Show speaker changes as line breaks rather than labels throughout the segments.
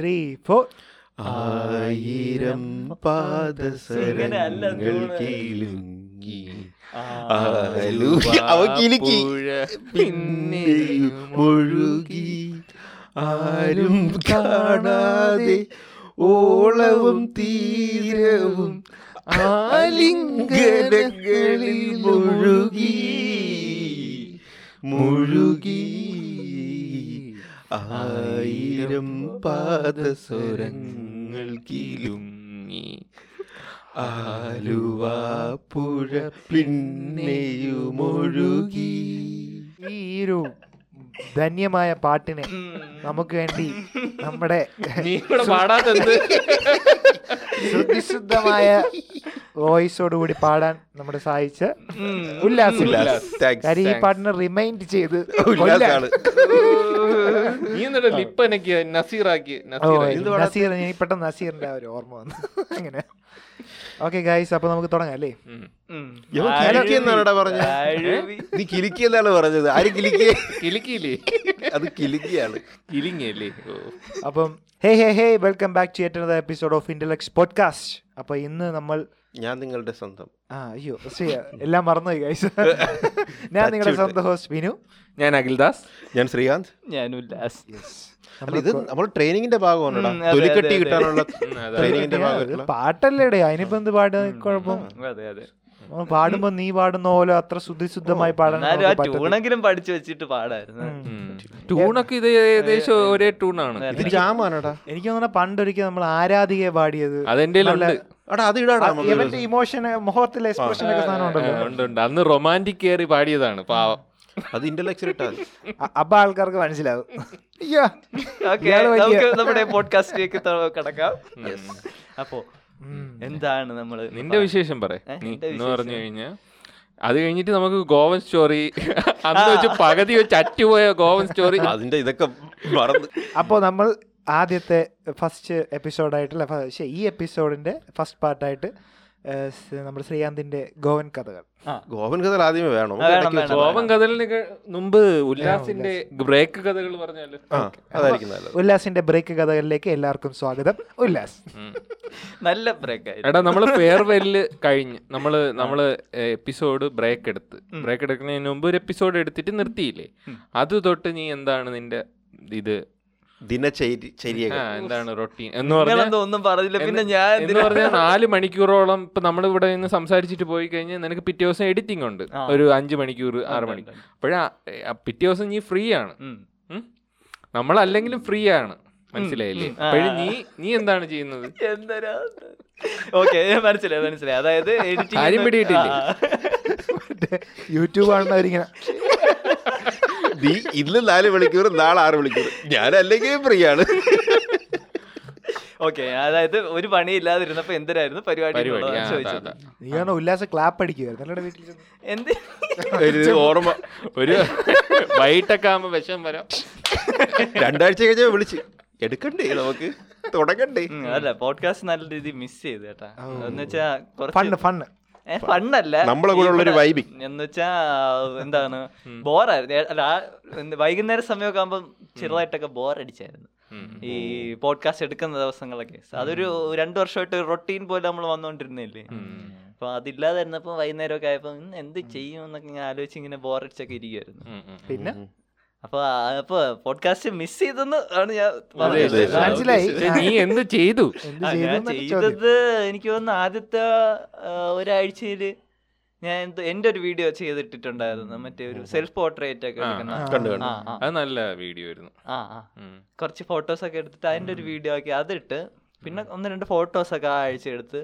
Three four
ആയിരം
ഇങ്ങനെയല്ല
പാദസരങ്ങൾ
തൂണ്.
കിലുങ്ങി
ആ,
ആലുവ അവ കിലുക്കി
പുഴ
മുഴുകി. ആരും കാണാതെ ഓളവും തീരവും ആലിംഗനങ്ങളിൽ മുഴുകി. മുഴുകി. ആയിരം പാദസ്വരങ്ങൾ കിലുങ്ങി ആലുവ പുഴ പിന്നെയുമൊഴുകി.
ഈ ഒരു ധന്യമായ പാട്ടിനെ നമുക്ക് വേണ്ടി നമ്മുടെ ശുദ്ധിശുദ്ധമായ വോയിസോട് കൂടി പാടാൻ നമ്മുടെ സഹായിച്ച ഉല്ലാസ്. കാര്യം ഈ പാട്ടിനെ റിമൈൻഡ് ചെയ്ത്
ഉല്ലാസാണ്.
നീ എന്നിട്ട് ലിപ്പ് എനിക്ക് നസീറാക്കി
നസീർ എനിക്ക് പെട്ടെന്ന് നസീറിന്റെ ആ ഒരു ഓർമ്മ വന്നു. അങ്ങനെ ഓക്കെ ഗൈസ് അപ്പൊ നമുക്ക് തുടങ്ങാം അല്ലേ.
നീ കിലിക്കി എന്നാണ് പറഞ്ഞത്? ആര് കിലുക്കി?
കിലുക്കിയില്ലേ?
അത് കിലിക്കിയാണ്.
കിലിങ്ങിയല്ലേ?
അപ്പം hey hey hey welcome back to ഏറ്റവും എപ്പിസോഡ് ഓഫ് ഇന്റലക്സ് പോഡ്കാസ്റ്റ് അപ്പൊ ഇന്ന് നമ്മൾ
ഞാൻ നിങ്ങളുടെ സ്വന്തം.
ആ അയ്യോ ശരി എല്ലാം മറന്നു ഗൈസ് ഞാൻ നിങ്ങളുടെ സ്വന്തം ഹോസ്റ്റ് വിനു
ഞാൻ അഖിൽദാസ്.
ഞാൻ ശ്രീകാന്ത്.
ഞാൻ ഉല്ലാസ്.
ഇത് നമ്മൾ ട്രെയിനിങ്ങിന്റെ ഭാഗമാണ് തൊലിക്കെട്ടി. കിട്ടാനുള്ള. ട്രെയിനിങ്ങിന്റെ
പാട്ടല്ലേ അതിനിപ്പോ എന്ത് പാടുക കുഴപ്പം.
അതെ അതെ.
നമ്മൾ പാടുമ്പോ നീ പാടുന്ന പോലെ അത്ര ശുദ്ധിശുദ്ധമായി പാടാനും
എന്നാലും ആ ട്യൂണെങ്കിലും പഠിച്ചു വെച്ചിട്ട് പാടായിരുന്നു.
ട്യൂണൊക്കെ
ടൂണൊക്കെ ഇത് ഏകദേശം ഒരേ ട്യൂണാണ്.
ഇത് ജാമാണടാ?
എനിക്ക് തോന്നുന്ന പണ്ടൊരിക്കൽ നമ്മൾ ആരാധികയെ പാടിയത്
അതെന്റെ
ഇവന്റെ ഇമോഷൻ മുഖത്തിലെ എക്സ്പ്രഷൻ ഒക്കെ സാധനം ഉണ്ടല്ലോ.
അന്ന് റൊമാന്റിക് കയറി പാടിയതാണ് പാവം.
അത് ഇന്റലക്ച്വൽ.
അപ്പൊ ആൾക്കാർക്ക് മനസ്സിലാവും. അയ്യോ
ഓക്കെ നമുക്ക് നമ്മുടെ പോഡ്കാസ്റ്റിലേക്ക് കടക്കാം. അപ്പോ എന്താണ് നമ്മൾ
നിന്റെ വിശേഷം പറ
ഏ,
നീ
എന്റെ
എന്ന്
വിശേഷം?
പറഞ്ഞു കഴിഞ്ഞാൽ അത് കഴിഞ്ഞിട്ട് നമുക്ക് ഗോവൻ സ്റ്റോറി അന്ന് വെച്ച് പകുതി വെച്ച് അറ്റുപോയ ഗോവൻ സ്റ്റോറി.
അതിന്റെ ഇതൊക്കെ
അപ്പോൾ നമ്മൾ ആദ്യത്തെ ഫസ്റ്റ് എപ്പിസോഡായിട്ടുള്ള പക്ഷേ ഈ എപ്പിസോഡിന്റെ ഫസ്റ്റ് പാർട്ടായിട്ട് നമ്മുടെ ശ്രീകാന്തിന്റെ ഗോവൻ കഥകൾ.
ഗോവൻ കഥകൾ ആദ്യമേ വേണം.
ഗോവൻ കഥലിന് മുമ്പ് ഉല്ലാസിന്റെ ബ്രേക്ക് കഥകൾ
പറഞ്ഞാൽ
ഉല്ലാസിന്റെ ബ്രേക്ക് കഥകളിലേക്ക് എല്ലാവർക്കും സ്വാഗതം. ഉല്ലാസ്.
നല്ല ബ്രേക്ക്
എടാ നമ്മൾ ഫെയർവെല്ല് കഴിഞ്ഞ് നമ്മൾ നമ്മൾ എപ്പിസോഡ് ബ്രേക്ക് എടുത്ത്. ബ്രേക്ക് എടുക്കുന്നതിന് മുമ്പ് ഒരു എപ്പിസോഡ് എടുത്തിട്ട് നിർത്തിയില്ലേ? അത് തൊട്ട് നീ എന്താണ് നിന്റെ ഇത്
ദിനചര്യ ചര്യകൾ.
എന്താണ് റൊട്ടീൻ? എന്ന് പറഞ്ഞാൽ
ഒന്നും പറഞ്ഞില്ല. പിന്നെ ഞാൻ
എന്ന് പറഞ്ഞാൽ നാല് മണിക്കൂറോളം ഇപ്പൊ നമ്മൾ ഇവിടെ നിന്ന് സംസാരിച്ചിട്ട് പോയി കഴിഞ്ഞാൽ നിനക്ക് പിറ്റേ ദിവസം എഡിറ്റിംഗ് ഉണ്ട്. ഒരു അഞ്ച് മണിക്കൂർ ആറ് മണിക്കൂർ അപ്പോഴാ പിറ്റേ ദിവസം നീ ഫ്രീ ആണ്.
നമ്മൾ
അല്ലെങ്കിലും നമ്മളല്ലെങ്കിലും ഫ്രീ ആണ്. മനസ്സിലായില്ലേ. അപ്പോഴും നീ നീ എന്താണ് ചെയ്യുന്നത്?
എന്തരാ? ഓക്കെ മനസ്സിലായി മനസ്സിലായി. അതായത്
കാര്യം പിടികിട്ടില്ലേ?
യൂട്യൂബ് കാണുന്നവരിങ്ങനെ
നീ ഇന്ന് നാല് മണിക്കൂർ നാളെ ആറ് മണിക്കൂർ. ഞാൻ അല്ലെങ്കിൽ ഫ്രീ ആണ്
ഓക്കെ അതായത് ഒരു പണിയില്ലാതിരുന്നപ്പോ എന്തിനായിരുന്നു പരിപാടി ചോദിച്ചത്.
നീ ക്ലാപ്പ് അടിക്കുകയായിരുന്നു വീട്ടിൽ
എന്ത്?
ഒരു ഓർമ്മ.
ഒരു വൈകിട്ടൊക്കെ ആകുമ്പോ വിഷം വരാം.
രണ്ടാഴ്ച കഴിഞ്ഞ വിളിച്ച്. എടുക്കണ്ടേ നമുക്ക്? തുടങ്ങണ്ടേ?
അല്ല പോഡ്കാസ്റ്റ് നല്ല രീതി മിസ് ചെയ്തു കേട്ടാ. എന്ന് വെച്ചാ
ഫണ്ണ് ഫണ്ണ്
ഫണ്ണല്ല?
നമ്മളെ കൂടെ ഉള്ള
ഒരു
വൈബിങ്
എന്ന് വെച്ചാ എന്താണ്? ബോറായിരുന്നു വൈകുന്നേരം സമയമൊക്കെ ആകുമ്പോ ചെറുതായിട്ടൊക്കെ ബോർ അടിച്ചായിരുന്നു ഈ പോഡ്കാസ്റ്റ് എടുക്കുന്ന ദിവസങ്ങളൊക്കെ. അതൊരു രണ്ടു വർഷമായിട്ട് റൊട്ടീൻ പോലെ നമ്മൾ വന്നുകൊണ്ടിരുന്നില്ലേ അപ്പൊ അതില്ലാതായിരുന്നപ്പോ വൈകുന്നേരമൊക്കെ ആയപ്പോ എന്ത് ചെയ്യും? എന്നൊക്കെ ഞാൻ ആലോചിച്ച് ഇങ്ങനെ ബോറടിച്ചൊക്കെ ഇരിക്കുമായിരുന്നു.
പിന്നെ?
അപ്പൊ അപ്പൊ പോഡ്കാസ്റ്റ് മിസ് ചെയ്തെന്ന് ആണ് ഞാൻ
മനസ്സിലായി.
നീ എന്ത് ചെയ്തു?
ചെയ്തത് എനിക്ക് തോന്നുന്നു ആദ്യത്തെ ഒരാഴ്ചയിൽ ഒരാഴ്ചയിൽ ഞാൻ എന്റെ ഒരു വീഡിയോ ചെയ്തിട്ടിട്ടുണ്ടായിരുന്നു. മറ്റേ ഒരു സെൽഫ് പോർട്രേറ്റ് ഒക്കെ
അത് നല്ല വീഡിയോ ആയിരുന്നു.
ആ ആ. കുറച്ച് ഫോട്ടോസ് ഒക്കെ എടുത്തിട്ട് അതിന്റെ ഒരു വീഡിയോ ആക്കി അതിട്ട് പിന്നെ ഒന്ന് രണ്ട് ഫോട്ടോസ് ഒക്കെ ആ ആഴ്ച എടുത്ത്.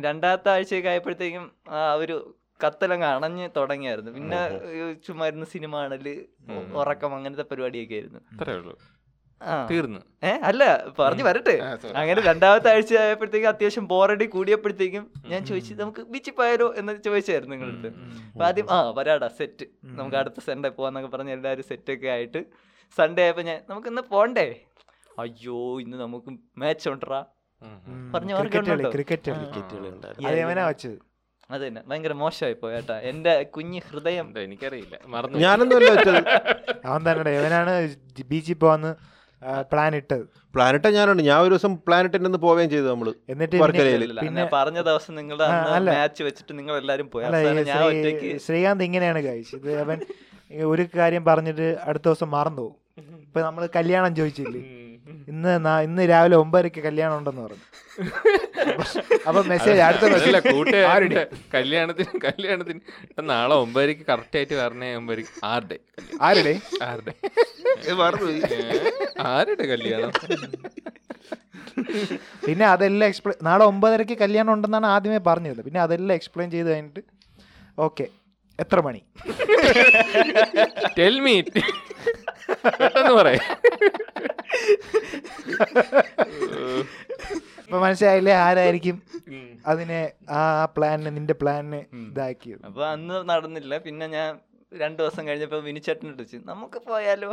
രണ്ടാമത്തെ ആഴ്ചയൊക്കെ ആയപ്പോഴത്തേക്കും ആ ഒരു കത്തലങ്ങ് അണഞ്ഞ് തുടങ്ങിയായിരുന്നു. പിന്നെ ഈ ചുമ്മാ ഇരുന്ന് സിനിമ ആണൽ ഉറക്കം അങ്ങനത്തെ പരിപാടിയൊക്കെ ആയിരുന്നു.
തീർന്നു.
ഏ അല്ല പറഞ്ഞു വരട്ടെ. അങ്ങനെ രണ്ടാമത്തെ ആഴ്ച ആയപ്പോഴത്തേക്കും അത്യാവശ്യം ബോറടി കൂടിയപ്പോഴത്തേക്കും ഞാൻ ചോദിച്ചു നമുക്ക് ബീച്ചിൽ പോയാലോ? എന്ന് ചോദിച്ചായിരുന്നു നിങ്ങളടുത്ത്. അപ്പൊ ആദ്യം ആ വരാടാ സെറ്റ്. നമുക്ക് അടുത്ത സൺഡേ പോവാന്നൊക്കെ പറഞ്ഞ് എല്ലാവരും സെറ്റ് ഒക്കെ ആയിട്ട് സൺഡേ ആയപ്പോ ഞാൻ നമുക്ക് ഇന്ന് പോണ്ടേ? അയ്യോ ഇന്ന് നമുക്ക് മാച്ച് ഉണ്ടറാ. പറഞ്ഞ
ക്രിക്കറ്റ് കളി ക്രിക്കറ്റ് കളി. വെച്ചത്?
അത് തന്നെ. ഭയങ്കര മോശമായി പോയേട്ടാ എന്റെ കുഞ്ഞു ഹൃദയം
എനിക്കറിയില്ല. മറന്നു
ഞാനൊന്നുമല്ല വെച്ചത്.
അവൻ തന്നെ ഇവനാണ് ബീച്ചിൽ പോവാന്ന് പ്ലാനിട്ട് പ്ലാനിട്ട്
പ്ലാനറ്റ് ഞാനുണ്ട്. ഞാൻ ഒരു ദിവസം പ്ലാനറ്റിൽ നിന്ന് പോവുകയും ചെയ്തു നമ്മൾ
എന്നിട്ട് പിന്നെ- പിന്നെ
പറഞ്ഞ ദിവസം നിങ്ങളുടെ മാച്ച് വെച്ചിട്ട് നിങ്ങൾ എല്ലാരും പോയി
ശ്രീകാന്ത് ഇങ്ങനെയാണ് കഴിച്ചത് അവൻ ഒരു കാര്യം പറഞ്ഞിട്ട് അടുത്ത ദിവസം മറന്നു പോകും. ഇപ്പൊ നമ്മൾ കല്യാണം ചോദിച്ചില്ലേ? ഇന്ന് ഇന്ന് രാവിലെ ഒമ്പതരക്ക് കല്യാണം ഉണ്ടെന്ന് പറഞ്ഞു. അപ്പൊ മെസ്സേജ് അടുത്ത മെസ്സേജ്
കല്യാണത്തിന് കല്യാണത്തിന്. നാളെ ഒമ്പതരക്ക് കറക്റ്റ് ആയിട്ട് പറഞ്ഞേ ഒമ്പതരക്ക് ആരുടെ?
ആരുടെ?
ആരുടെ? ആരുടെ കല്യാണം?
പിന്നെ അതെല്ലാം എക്സ്പ്ലെയിൻ നാളെ ഒമ്പതരക്ക് കല്യാണം ഉണ്ടെന്നാണ് ആദ്യമേ പറഞ്ഞത്. പിന്നെ അതെല്ലാം എക്സ്പ്ലെയിൻ ചെയ്ത് കഴിഞ്ഞിട്ട് ഓക്കെ എത്ര മണി?
ടെൽ മീ പെട്ടെന്ന് പറയേ.
ഇപ്പൊ മനസ്സിലായില്ലേ ആരായിരിക്കും അതിനെ ആ പ്ലാനിന് നിന്റെ പ്ലാനിന് ഇതാക്കിയത്?
അപ്പൊ അന്ന് നടന്നില്ല. പിന്നെ ഞാൻ രണ്ടു ദിവസം കഴിഞ്ഞപ്പോ വിനിച്ചേട്ടൻ വിളിച്ചു നമുക്ക് പോയാലോ?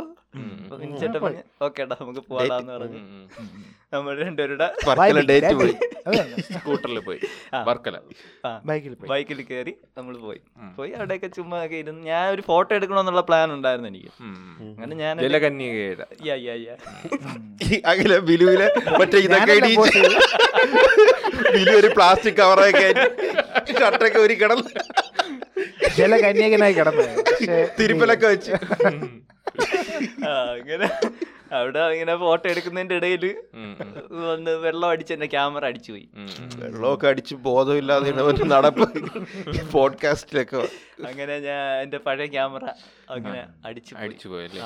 അപ്പൊ വിനിച്ചേട്ടൻ പറഞ്ഞു ഓക്കേടാ നമുക്ക് പോകാം പറഞ്ഞു. നമ്മൾ രണ്ടുപേരുടെ
വർക്കല ഡേറ്റ് പോയി.
സ്കൂട്ടറിൽ പോയി. വർക്കല.
ബൈക്കിൽ പോയി.
ബൈക്കിൽ കയറി നമ്മൾ പോയി. പോയി അവിടെയൊക്കെ ചുമ്മാ ഒക്കെ ഇരുന്ന് ഞാൻ ഒരു ഫോട്ടോ എടുക്കണമെന്നുള്ള പ്ലാൻ ഉണ്ടായിരുന്നു എനിക്ക്. അങ്ങനെ ഞാൻ
അഖില ബിലുവിലെ മറ്റേ ഇതൊക്കെ. ബിലു ഒരു പ്ലാസ്റ്റിക് കവറൊക്കെ ഷർട്ടൊക്കെ ഒരു കിടന്ന്
ജലകന്യകനായി കന്യകനായി കിടന്നു.
തിരുപ്പലൊക്കെ വെച്ച്.
അങ്ങനെ അവിടെ ഇങ്ങനെ ഫോട്ടോ എടുക്കുന്നതിന്റെ ഇടയിൽ വന്ന് വെള്ളം അടിച്ച് എന്റെ ക്യാമറ അടിച്ചു പോയി.
വെള്ളമൊക്കെ അടിച്ച് ബോധമില്ലാതെ നടപ്പ്. പോഡ്കാസ്റ്റിലൊക്കെ.
അങ്ങനെ ഞാൻ എന്റെ പഴയ ക്യാമറ അങ്ങനെ അടിച്ചു
അടിച്ചു പോയല്ലേ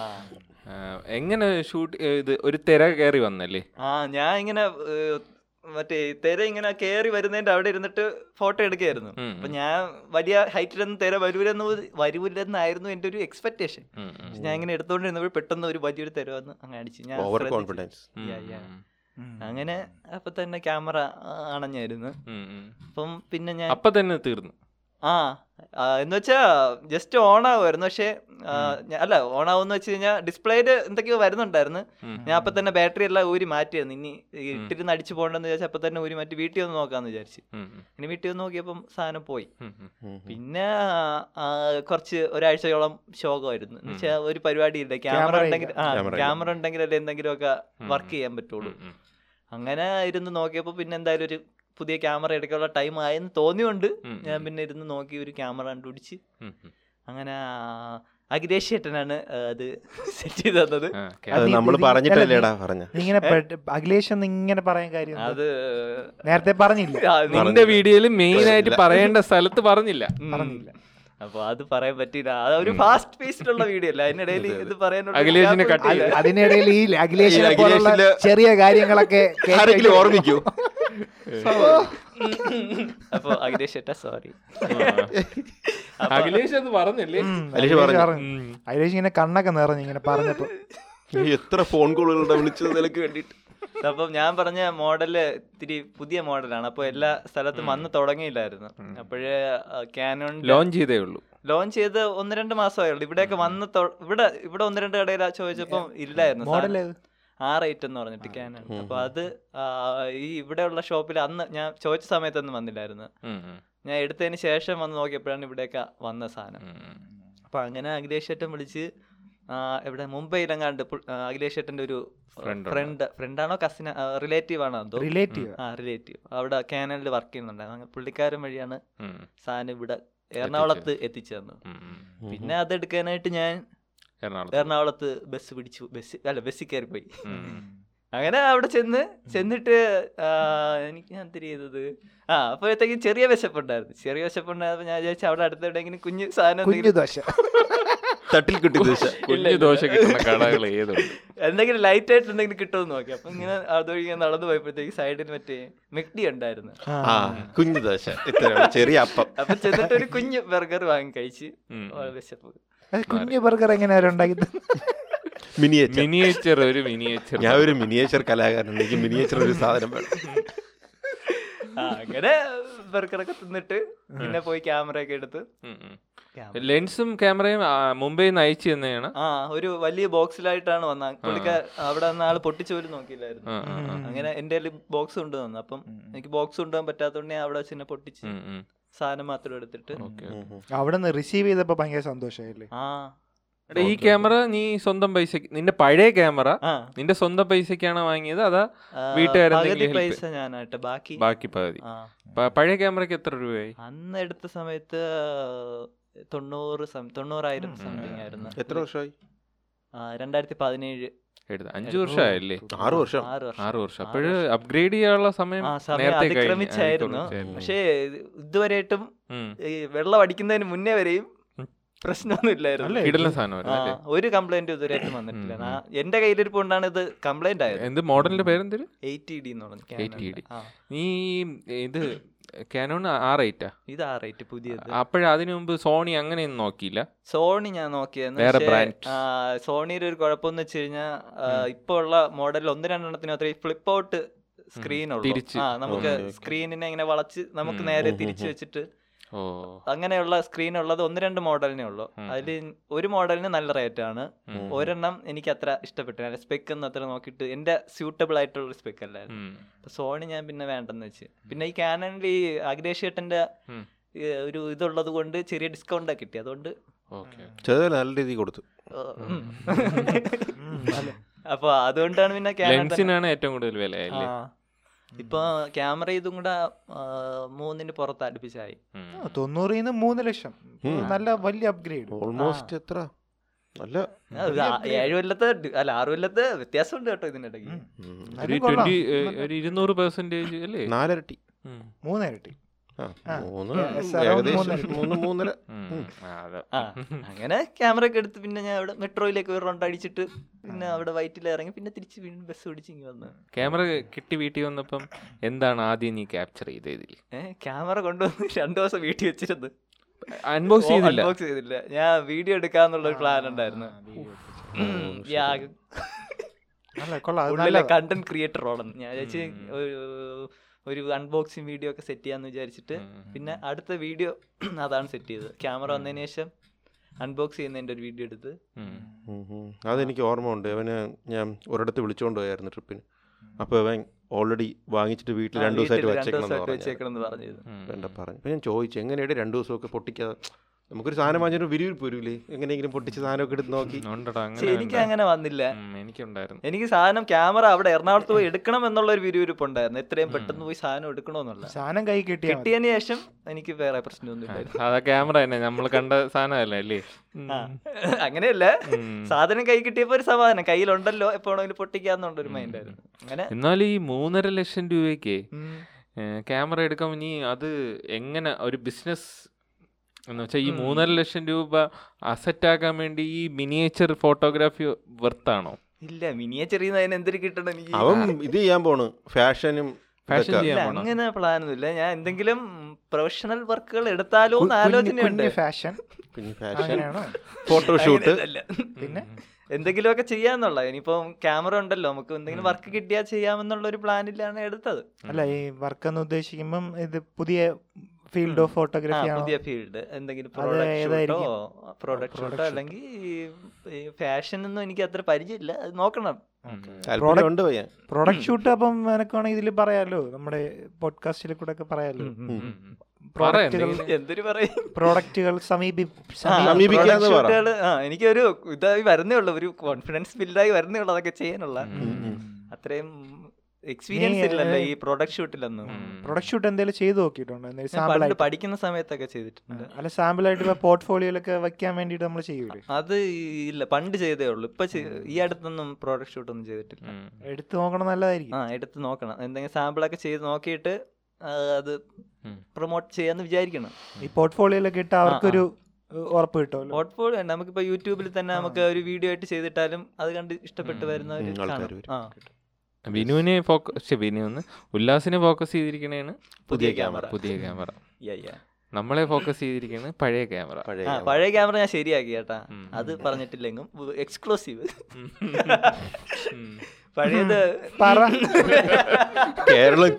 എങ്ങനെ ഷൂട്ട് ഇത് ഒരു തിര കയറി വന്നല്ലേ?
ആ ഞാൻ ഇങ്ങനെ മറ്റേ തിര ഇങ്ങനെ കയറി വരുന്നതിന്റെ അവിടെ ഇരുന്നിട്ട് ഫോട്ടോ എടുക്കുകയായിരുന്നു. അപ്പൊ ഞാൻ വലിയ ഹൈറ്റിലൊന്നും തിര വരൂലെന്ന് വരൂലെന്നായിരുന്നു എന്റെ ഒരു എക്സ്പെക്ടേഷൻ. ഞാൻ ഇങ്ങനെ എടുത്തോണ്ടിരുന്നപ്പോൾ പെട്ടെന്ന് ഒരു വലിയൊരു തിര വന്ന് അങ്ങനെ അടിച്ചു. ഞാൻ അങ്ങനെ അപ്പൊ തന്നെ ക്യാമറ അണഞ്ഞായിരുന്നു. അപ്പം പിന്നെ ഞാൻ
അപ്പൊ തന്നെ തീർന്നു.
ആ, എന്ന് വെച്ചാ ജസ്റ്റ് ഓൺ ആവുമായിരുന്നു പക്ഷേ അല്ല ഓൺ ആവുമെന്ന് വെച്ച് കഴിഞ്ഞാൽ ഡിസ്പ്ലേയിൽ എന്തൊക്കെയോ വരുന്നുണ്ടായിരുന്നു. ഞാൻ അപ്പൊ തന്നെ ബാറ്ററി എല്ലാം ഊരി മാറ്റിയായിരുന്നു. ഇനി ഇട്ടിരുന്ന് അടിച്ചു പോകണ്ടെന്ന് വിചാരിച്ചു അപ്പൊ തന്നെ ഊരി മാറ്റി വീട്ടിൽ ഒന്ന് നോക്കാന്ന് വിചാരിച്ചു. ഇനി വീട്ടിൽ ഒന്ന് നോക്കിയപ്പം സാധനം പോയി. പിന്നെ കുറച്ച് ഒരാഴ്ചയോളം ശോകമായിരുന്നു. എന്ന് വെച്ചാൽ ഒരു പരിപാടി ഇല്ല ക്യാമറ ഉണ്ടെങ്കിൽ ആ
ഉണ്ടെങ്കിൽ അല്ലെ
ക്യാമറ എന്തെങ്കിലുമൊക്കെ വർക്ക് ചെയ്യാൻ പറ്റുള്ളൂ. അങ്ങനെ ഇരുന്ന് നോക്കിയപ്പോൾ പിന്നെ എന്തായാലും ഒരു പുതിയ ക്യാമറ എടുക്കാനുള്ള ടൈം ആയെന്ന് തോന്നിയോണ്ട് ഞാൻ പിന്നെ ഇരുന്ന് നോക്കി ഒരു ക്യാമറ കണ്ടുപിടിച്ച്. അങ്ങനെ അഖിലേഷ് ചേട്ടനാണ് അത് സെറ്റ് ചെയ്ത് തന്നത്.
നമ്മൾ പറഞ്ഞിട്ടല്ലേടാ പറഞ്ഞ.
ഇങ്ങനെ അഖിലേഷ് എന്ന് ഇങ്ങനെ പറയാൻ കാര്യം
അത്
നേരത്തെ പറഞ്ഞില്ല.
നിന്റെ വീഡിയോയിൽ മെയിൻ ആയിട്ട് പറയേണ്ട സ്ഥലത്ത് പറഞ്ഞില്ല.
പറഞ്ഞില്ല.
അപ്പൊ അത് പറയാൻ പറ്റില്ല അത് ഒരു ഫാസ്റ്റ് പേസ്ഡിലുള്ള വീഡിയോ അല്ല? അതിനിടയിൽ ഇത് പറയാനുള്ള.
അതിനിടയിൽ ഈ അഖിലേഷിനെ ചെറിയ കാര്യങ്ങളൊക്കെ
ഓർമ്മിക്കൂ.
അപ്പൊ അഖിലേഷ് ചേട്ടാ സോറി
അഖിലേഷ് അത് പറഞ്ഞല്ലേ?
അഖിലേഷ് പറഞ്ഞു.
ഇങ്ങനെ കണ്ണൊക്കെ നിറഞ്ഞു ഇങ്ങനെ പറഞ്ഞപ്പോ.
എത്ര ഫോൺ കോളുകളുടെ വിളിച്ചത് നിലയ്ക്ക് വേണ്ടിട്ട്
അപ്പം ഞാൻ പറഞ്ഞ മോഡൽ ഇത്തിരി പുതിയ മോഡലാണ്. അപ്പൊ എല്ലാ സ്ഥലത്തും വന്ന് തുടങ്ങിയില്ലായിരുന്നു. അപ്പോഴേ ക്യാനോൺ
ലോഞ്ച് ചെയ്തേ ഉള്ളൂ.
ലോഞ്ച് ചെയ്ത് ഒന്ന് രണ്ട് മാസമായുള്ളൂ. ഇവിടെയൊക്കെ വന്ന് ഇവിടെ ഇവിടെ ഒന്ന് രണ്ട് കടയിലാ ചോദിച്ചപ്പോ ഇല്ലായിരുന്നു. ആ റേറ്റ് എന്ന് പറഞ്ഞിട്ട് ക്യാനൺ അപ്പൊ അത് ഈ ഇവിടെയുള്ള ഷോപ്പിൽ അന്ന് ഞാൻ ചോദിച്ച സമയത്തൊന്നും വന്നില്ലായിരുന്നു. ഞാൻ എടുത്തതിന് ശേഷം വന്ന് നോക്കിയപ്പോഴാണ് ഇവിടെയൊക്കെ വന്ന സാധനം. അപ്പൊ അങ്ങനെ അഖിലേഷ് ചേട്ടൻ വിളിച്ച് ഇവിടെ മുംബൈയിലെങ്ങാണ്ട് അഖിലേഷ് ചേട്ടന്റെ ഒരു ഫ്രണ്ട് ഫ്രണ്ടാണോ കസിന റിലേറ്റീവ് ആണോ എന്തോ
റിലേറ്റീവ്
ആ റിലേറ്റീവ് അവിടെ കാനലിൽ വർക്ക് ചെയ്യുന്നുണ്ടായിരുന്നു. പുള്ളിക്കാരൻ വഴിയാണ് സാധനം ഇവിടെ എറണാകുളത്ത് എത്തിച്ചു തന്നത്. പിന്നെ അതെടുക്കാനായിട്ട് ഞാൻ
എറണാകുളത്ത്.
എറണാകുളത്ത് ബസ് പിടിച്ചു. ബസ് അല്ല ബസ്സിൽ കയറി പോയി അങ്ങനെ അവിടെ ചെന്ന് ചെന്നിട്ട് എനിക്ക് ഞാൻ എന്തിരി ചെയ്തത്? ആ അപ്പോഴത്തേക്കും ചെറിയ വിശപ്പുണ്ടായിരുന്നു. ചെറിയ വിശപ്പുണ്ടായപ്പോൾ ഞാൻ വിചാരിച്ചു അവിടെ അടുത്ത് എവിടെയെങ്കിലും കുഞ്ഞ് സാധനം
തട്ടിൽ കിട്ടി ദോശ.
കുഞ്ഞു ദോശ കിട്ടുന്ന കടകൾ ഏതുണ്ട്?
എന്തെങ്കിലും ലൈറ്റ് ആയിട്ട് എന്തെങ്കിലും കിട്ടുമെന്ന് നോക്കി. അപ്പൊ ഇങ്ങനെ അതുവഴി ഇങ്ങനെ നടന്നു പോയപ്പോഴത്തേക്ക് സൈഡിൽ മറ്റേ മെക്ഡി ഉണ്ടായിരുന്നു.
കുഞ്ഞു ദോശ. ഇത്ര ചെറിയ അപ്പം.
അപ്പൊ ചെന്നിട്ട് ഒരു കുഞ്ഞു ബർഗർ വാങ്ങി കഴിച്ച്. വിശപ്പ്.
കുഞ്ഞു ബർഗർ എങ്ങനെ ഉണ്ടാക്കി
മിനിയേച്ചർ.
മിനിയേച്ചർ ഒരു മിനിയേച്ചർ.
ഞാൻ ഒരു മിനിയേച്ചർ കലാകാരൻ എനിക്ക് മിനിയേച്ചർ ഒരു സാധനം വേണം.
ആ അങ്ങനെ ബർഗറൊക്കെ തിന്നിട്ട് പിന്നെ പോയി ക്യാമറ ഒക്കെ എടുത്ത്
ലെൻസും ക്യാമറയും മുംബൈ മുംബൈയിൽ നിന്ന് അയച്ചു തന്നെയാണ്.
ആ ഒരു വലിയ ബോക്സിലായിട്ടാണ് വന്ന പുള്ളിക്കാർ അവിടെ നിന്ന് ആൾ പൊട്ടിച്ചു പോലും നോക്കിയില്ലായിരുന്നു. അങ്ങനെ എന്റെ ബോക്സ് കൊണ്ടുവന്നു. അപ്പം എനിക്ക് ബോക്സ് കൊണ്ടുപോകാൻ പറ്റാത്തോണ്ട് ഞാൻ അവിടെ വെച്ച് തന്നെ പൊട്ടിച്ച്. സാധനം മാത്രം എടുത്തിട്ട്.
അവിടെ നിന്ന് റിസീവ് ചെയ്തപ്പോ ഭയങ്കര സന്തോഷമായില്ലേ
ആ.
ഈ ക്യാമറ നീ സ്വന്തം പൈസക്ക് നിന്റെ പഴയ ക്യാമറ നിന്റെ സ്വന്തം പൈസക്കാണ് വാങ്ങിയത്? അതാ
വീട്ടുകാരുടെ ബാക്കി
ബാക്കി പകുതി. പഴയ ക്യാമറക്ക് എത്ര രൂപയായി?
അന്ന് എടുത്ത സമയത്ത് തൊണ്ണൂറ് തൊണ്ണൂറായിരം സംതിങ് ആയിരുന്നു.
എത്ര വർഷമായി?
രണ്ടായിരത്തി പതിനേഴ്
എടുത്ത അഞ്ചു വർഷമായല്ലേ?
ആറ് വർഷം.
ആറ് വർഷം.
അപ്പോഴ് അപ്ഗ്രേഡ് ചെയ്യാനുള്ള സമയം.
അതിക്രമിച്ചായിരുന്നു. പക്ഷേ ഇതുവരെയായിട്ടും വെള്ളം അടിക്കുന്നതിന് മുന്നേ വരെയും. പ്രശ്നമൊന്നും ഇല്ലായിരുന്നു
സാധനം അല്ലേ
ഒരു കംപ്ലൈന്റ് ഇതുവരെയായിട്ടും വന്നിട്ടില്ല. എന്റെ കയ്യിലിരിപ്പ് കൊണ്ടാണ് ഇത് കംപ്ലൈന്റ് ആയത്
എന്ത് മോഡലിന്റെ പേരെന്തൊരു?
എയ്റ്റ് ഡി എന്ന് പറഞ്ഞു
നീ ഇത് കാനോൺ ആ റേറ്റാ
ഇത് ആ റേറ്റ് പുതിയത്
അപ്പോഴതിനു മുമ്പ് സോണി അങ്ങനെയൊന്നും നോക്കിയില്ല
സോണി ഞാൻ നോക്കിയായിരുന്നു
വേറെ
ബ്രാൻഡ്. സോണിയുടെ ഒരു കുഴപ്പമെന്ന് വെച്ച് കഴിഞ്ഞാൽ ഇപ്പോൾ ഉള്ള മോഡലിൽ ഒന്ന് രണ്ടെണ്ണത്തിന് അത്ര ഫ്ലിപ്പ് ഔട്ട് സ്ക്രീൻ ഉള്ളു. ആ നമുക്ക്. സ്ക്രീനിനെ ഇങ്ങനെ വളച്ച് നമുക്ക് നേരെ തിരിച്ചു. വെച്ചിട്ട് അങ്ങനെയുള്ള സ്ക്രീൻ ഉള്ളത് ഒന്ന് രണ്ട് മോഡലിനേ ഉള്ളൂ. അതിൽ ഒരു മോഡലിന് നല്ല റേറ്റ് ആണ്. ഒരെണ്ണം എനിക്ക് അത്ര ഇഷ്ടപ്പെട്ടില്ല സ്പെക്ക് ഒന്നും അത്ര നോക്കിയിട്ട് എന്റെ സ്യൂട്ടബിൾ ആയിട്ടുള്ള സ്പെക്ക് അല്ലായിരുന്നു. സോണി ഞാൻ പിന്നെ വേണ്ടെന്ന് വെച്ച്. പിന്നെ ഈ കാനണിൽ ഈ
ഉം.
ഒരു ഇതുള്ളത് കൊണ്ട് ചെറിയ ഡിസ്കൗണ്ട് ഒക്കെ കിട്ടി. അതുകൊണ്ട്
നല്ല രീതിയിൽ കൊടുത്തു.
അപ്പൊ അതുകൊണ്ടാണ് പിന്നെ
ലെൻസിനാണ് ഏറ്റവും കൂടുതൽ വില.
ഇപ്പൊ ക്യാമറ ഇതും കൂടെ മൂന്നിന് പുറത്ത് അടുപ്പിച്ചായി
തൊണ്ണൂറിൽ നിന്ന് മൂന്ന് ലക്ഷം. നല്ല വലിയ അപ്ഗ്രേഡ്
ഓൾമോസ്റ്റ് എത്ര? നല്ല
ഏഴ് കൊല്ലത്തെ അല്ല ആറ് കൊല്ലത്തെ വ്യത്യാസമുണ്ട് കേട്ടോ ഇതിനിടയ്ക്ക്.
ഒരു ഇരുന്നൂറ് പെർസെന്റേജ് അല്ലേ?
നാലരട്ടി.
മൂന്നിരട്ടി.
അങ്ങനെ ക്യാമറ ഒക്കെ എടുത്ത് പിന്നെ ഞാൻ അവിടെ മെട്രോയിലേക്ക് ഒരു റൗണ്ട് അടിച്ചിട്ട് പിന്നെ അവിടെ വൈറ്റിൽ ഇറങ്ങി പിന്നെ തിരിച്ച് വീണ്ടും ബസ് ഓടിച്ച് ഇങ്ങനെ വന്നു.
ക്യാമറ കിട്ടി വീട്ടിൽ വന്നപ്പം എന്താണ് ആദ്യം നീ ക്യാപ്ചർ ചെയ്ത ഇതിൽ
ക്യാമറ കൊണ്ടുവന്ന് രണ്ടു ദിവസം വീട്ടിൽ വെച്ചിരുന്നു.
അൺബോക്സ് ചെയ്തില്ല?
അൺബോക്സ് ചെയ്തില്ല. ഞാൻ വീഡിയോ എടുക്കാന്നുള്ള ഒരു പ്ലാൻ ഉണ്ടായിരുന്നു. കണ്ടന്റ് ക്രിയേറ്റർ ആണെന്ന്. ഞാൻ വിചാരിച്ച്. ഒരു അൺബോക്സിംഗ് അൺബോക്സിങ് വീഡിയോ ഒക്കെ സെറ്റ് ചെയ്യാന്ന് വിചാരിച്ചിട്ട് പിന്നെ അടുത്ത വീഡിയോ അതാണ് സെറ്റ് ചെയ്തത്. ക്യാമറ വന്നതിന് ശേഷം അൺബോക്സ് ചെയ്യുന്നതിന്റെ ഒരു വീഡിയോ എടുത്ത്.
അതെനിക്ക് ഓർമ്മ ഉണ്ട് അവന് ഞാൻ ഒരിടത്ത് വിളിച്ചുകൊണ്ട് പോയായിരുന്നു ട്രിപ്പിന് അപ്പോൾ അവൻ ഓൾറെഡി വാങ്ങിച്ചിട്ട് വീട്ടിൽ രണ്ടു ദിവസമായിട്ട് വെച്ചേക്കണം എന്ന് പറഞ്ഞു. ഞാൻ ചോദിച്ചു എങ്ങനെയാണ് രണ്ടു ദിവസമൊക്കെ പൊട്ടിക്കാതെ? നമുക്കൊരു സാധനം വാങ്ങിച്ചു വിരിവിൽ പോരൂലേ? എങ്ങനെയെങ്കിലും പൊട്ടിച്ച് സാധനമൊക്കെ എടുത്ത് നോക്കി.
എനിക്ക്. അങ്ങനെ വന്നില്ല.
എനിക്കുണ്ടായിരുന്നു.
എനിക്ക് സാധനം ക്യാമറ അവിടെ എറണാകുളത്ത് പോയി എടുക്കണം എന്നുള്ള ഒരു വിരുവിരിപ്പ് ഉണ്ടായിരുന്നു എത്രയും പെട്ടെന്ന് പോയി സാധനം എടുക്കണമെന്നുള്ള
സാധനം കൈ കിട്ടി.
കിട്ടിയതിന് ശേഷം എനിക്ക് വേറെ പ്രശ്നമൊന്നും ഇല്ലായിരുന്നു
സാധാ ക്യാമറ തന്നെ. നമ്മൾ കണ്ട സാധനമല്ല അല്ലേ?
അങ്ങനെയല്ല. സാധനം കൈ കിട്ടിയപ്പോ ഒരു സമാധാനം. കയ്യിലുണ്ടല്ലോ എപ്പോഴെങ്കിലും പൊട്ടിക്കാന്നുള്ളൊരു മൈൻഡ് ആയിരുന്നു അങ്ങനെ
എന്നാൽ ഈ മൂന്നര ലക്ഷം രൂപയ്ക്ക് ക്യാമറ എടുക്കാൻ ഇനി അത് എങ്ങനെ ഒരു ബിസിനസ് എന്ന് വെച്ചാൽ ഈ മൂന്നര ലക്ഷം രൂപ അസറ്റ് ആക്കാൻ വേണ്ടി ഈ മിനിയേച്ചർ ഫോട്ടോഗ്രാഫി വെർത്താണോ
ഇല്ല മിനിയേച്ചർ ചെയ്യുന്നതിന് എന്തൊരു കിട്ടണം എനിക്ക്?
അവൻ ഇത് ചെയ്യാൻ പോണ്. ഫാഷനും
ഫാഷൻ. ചെയ്യാൻ
ഇല്ല,
പോണോ?
അങ്ങനെ പ്ലാനൊന്നുമില്ല. ഞാൻ എന്തെങ്കിലും പ്രൊഫഷണൽ വർക്കുകൾ എടുത്താലോ എന്ന് ആലോചനയുണ്ട്.
കുഞ്ഞ് ഫാഷൻ
ഫാഷൻ ഫോട്ടോഷൂട്ട്.
പിന്നെ?
എന്തെങ്കിലുമൊക്കെ ചെയ്യാന്നുള്ള ഇനിയിപ്പം ക്യാമറ ഉണ്ടല്ലോ. നമുക്ക് എന്തെങ്കിലും വർക്ക് കിട്ടിയാൽ ചെയ്യാമെന്നുള്ള ഒരു പ്ലാനിലാണ് എടുത്തത്.
അല്ല ഈ വർക്ക് എന്ന് ഉദ്ദേശിക്കുമ്പം ഇത് പുതിയ ഫീൽഡ് ഓഫ് ഫോട്ടോഗ്രാഫി ആണ്?
പുതിയ ഫീൽഡ്. എന്തെങ്കിലും പ്രോഡക്റ്റ് ഷൂട്ടോ പ്രോഡക്റ്റ് ഷൂട്ടോ അല്ലെങ്കിൽ ഫാഷൻ ഒന്നും എനിക്ക് അത്ര പരിചയമില്ല. അത് നോക്കണം.
പ്രോഡക്റ്റ് ഷൂട്ട് അപ്പം എനക്കാണെങ്കിൽ വേണമെങ്കിൽ ഇതിൽ പറയാലോ? നമ്മുടെ പോഡ്കാസ്റ്റിൽ കൂടെ ഒക്കെ പറയാലോ?
പറ
പ്രോഡക്റ്റുകൾ
എനിക്കൊരു ഇതായി വരുന്നേ ഉള്ളൂ. ഒരു കോൺഫിഡൻസ് ബിൽഡായി വരുന്നേ ഉള്ളൂ അതൊക്കെ ചെയ്യാനുള്ള. അത്രയും എക്സ്പീരിയൻസ് ഇല്ലല്ലോ ഈ പ്രൊഡക്റ്റ് ഷൂട്ടിലൊന്നും.
പ്രൊഡക്റ്റ് ഷൂട്ട് എന്തെങ്കിലും ചെയ്തു നോക്കിയിട്ടുണ്ടോ? എന്തെങ്കിലും സാമ്പിൾ ആയിട്ട്?
പഠിക്കുന്ന സമയത്തൊക്കെ ചെയ്തിട്ടുണ്ട്.
അല്ല സാമ്പിൾ ആയിട്ട് പോർട്ട്ഫോളിയോയിലൊക്കെ വെക്കാൻ വേണ്ടിട്ട് നമ്മൾ ചെയ്യൂലേ?
അത് ഇല്ല പണ്ട് ചെയ്തേ ഉള്ളൂ. ഇപ്പൊ ഈ അടുത്തൊന്നും പ്രോഡക്റ്റ് ഷൂട്ട് ഒന്നും ചെയ്തിട്ടില്ല.
എടുത്ത് നോക്കണം നല്ലതായിരിക്കും.
ആ എടുത്ത് നോക്കണം. എന്തെങ്കിലും സാമ്പിളൊക്കെ ചെയ്ത് നോക്കിയിട്ട് അത്. പ്രൊമോട്ട് ചെയ്യാന്ന് വിചാരിക്കണം.
ഈ പോർട്ട്ഫോളിയോയിലൊക്കെ ഇട്ട് അവർക്കൊരു ഉറപ്പ് കിട്ടും
പോർട്ട്ഫോളിയോ നമുക്കിപ്പോ യൂട്യൂബിൽ തന്നെ നമുക്ക് ഒരു വീഡിയോ ആയിട്ട് ചെയ്തിട്ടാലും അത് കണ്ട് ഇഷ്ടപ്പെട്ട്
ഉം. വിനുവിനെ ഫോക്കസ് വിനു എന്ന് ഉല്ലാസിനെ ഫോക്കസ് ചെയ്തിരിക്കണേണ്
പുതിയ
ക്യാമറ.
പുതിയ ക്യാമറ. നമ്മളെ ഫോക്കസ് ചെയ്തിരിക്കുന്നത് പഴയ ക്യാമറ.
പഴയ ക്യാമറ.
ഞാൻ ശരിയാക്കി കേട്ടാ. അത് പറഞ്ഞിട്ടില്ലെങ്കിലും എക്സ്ക്ലൂസീവ് പഴയത്
പറ.
കേരളം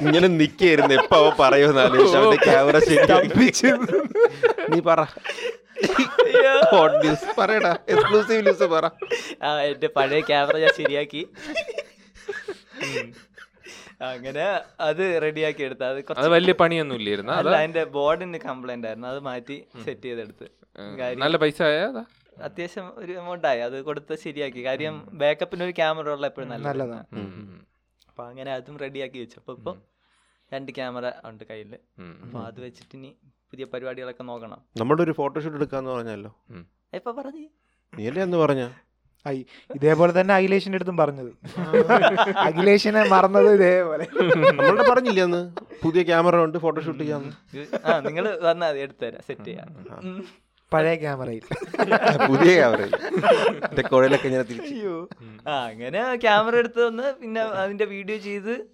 ഇങ്ങനെ നിക്കായിരുന്നു എപ്പ അവ പറയുമെന്ന് ആലോചിച്ച് അവന്റെ ക്യാമറ നീ പറ. പറയടാ. എക്സ്ക്ലൂസീവ് ന്യൂസ് പറ.
ആ എന്റെ പഴയ ക്യാമറ ഞാൻ ശരിയാക്കി. അങ്ങനെ അത് റെഡിയാക്കി എടുത്ത. അത്
അത് വലിയ പണിയൊന്നും ഇല്ലായിരുന്നു
അല്ല
അതാ?
അതിന്റെ ബോർഡിന് കംപ്ലൈന്റ് ആയിരുന്നു. അത് മാറ്റി സെറ്റ് ചെയ്തെടുത്ത്.
നല്ല പൈസ ആയതാ അതാ?
അത്യാവശ്യം ഒരു എമൗണ്ട് ആയി. അത് കൊടുത്ത് ശരിയാക്കി. കാര്യം ബാക്കപ്പിന് ഒരു ക്യാമറ ഉള്ള എപ്പോഴും നല്ലതാണ് അപ്പൊ അങ്ങനെ അതും റെഡിയാക്കി വെച്ചു. അപ്പൊ ഇപ്പൊ രണ്ട് ക്യാമറ ഉണ്ട് കയ്യിൽ അപ്പൊ അത് വെച്ചിട്ട് ഇനി പുതിയ പരിപാടികളൊക്കെ നോക്കണം.
നമ്മുടെ ഒരു ഫോട്ടോഷൂട്ട് എടുക്കാന്ന് പറഞ്ഞല്ലോ.
എപ്പൊ പറഞ്ഞു?
നീയല്ലേ എന്ന് പറഞ്ഞ?
ഐ ഇതേപോലെ തന്നെ അഖിലേഷിന്റെ അടുത്തും പറഞ്ഞത്. അഖിലേഷിനെ മറന്നത് ഇതേപോലെ.
നമ്മളുടെ പറഞ്ഞില്ലേ അന്ന്? പുതിയ ക്യാമറ ഉണ്ട് ഫോട്ടോഷൂട്ട് ചെയ്യാന്ന്.
ആ നിങ്ങൾ വന്നാൽ മതി എടുത്തുതരാം സെറ്റ് ചെയ്യാം.
പഴയ ക്യാമറയിൽ.
പുതിയ ക്യാമറ റെക്കോർഡിലൊക്കെ ഇങ്ങനെ തിരിച്ചു.
ആ അങ്ങനെ ക്യാമറ എടുത്ത് വന്ന് പിന്നെ അതിന്റെ വീഡിയോ ചെയ്ത്.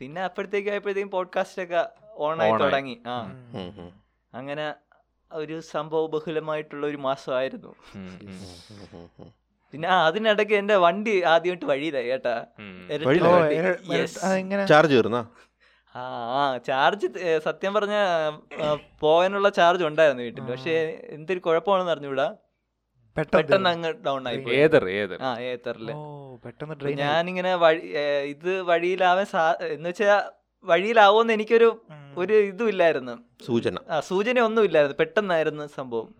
പിന്നെ അപ്പോഴത്തേക്ക് ആയപ്പോഴത്തേക്കും പോഡ്കാസ്റ്റ് ഒക്കെ ഓൺ ആയി തുടങ്ങി. ആ. അങ്ങനെ ഒരു സംഭവ ബഹുലമായിട്ടുള്ള ഒരു മാസമായിരുന്നു. പിന്നെ ആ അതിനിടയ്ക്ക് എന്റെ വണ്ടി ആദ്യമായിട്ട് വഴിയിലായി കേട്ടാ.
ചാർജ്
ആ ആ ചാർജ് സത്യം പറഞ്ഞ പോകാനുള്ള ചാർജ് ഉണ്ടായിരുന്നു വീട്ടിൽ. പക്ഷെ എന്തൊരു കുഴപ്പമാണെന്ന് അറിഞ്ഞൂടാ പെട്ടെന്ന്
പെട്ടെന്ന്
അങ്ങ് ഡൗൺ ആയി ആ
പെട്ടെന്ന്
ഞാനിങ്ങനെ വഴി ഇത് വഴിയിലാവാൻ സാ എന്ന് വെച്ചാ വഴിയിലാവുമെന്ന് എനിക്കൊരു ഒരു ഇതും ഇല്ലായിരുന്നു
സൂചന.
ആ സൂചന ഒന്നും ഇല്ലായിരുന്നു പെട്ടെന്നായിരുന്നു സംഭവം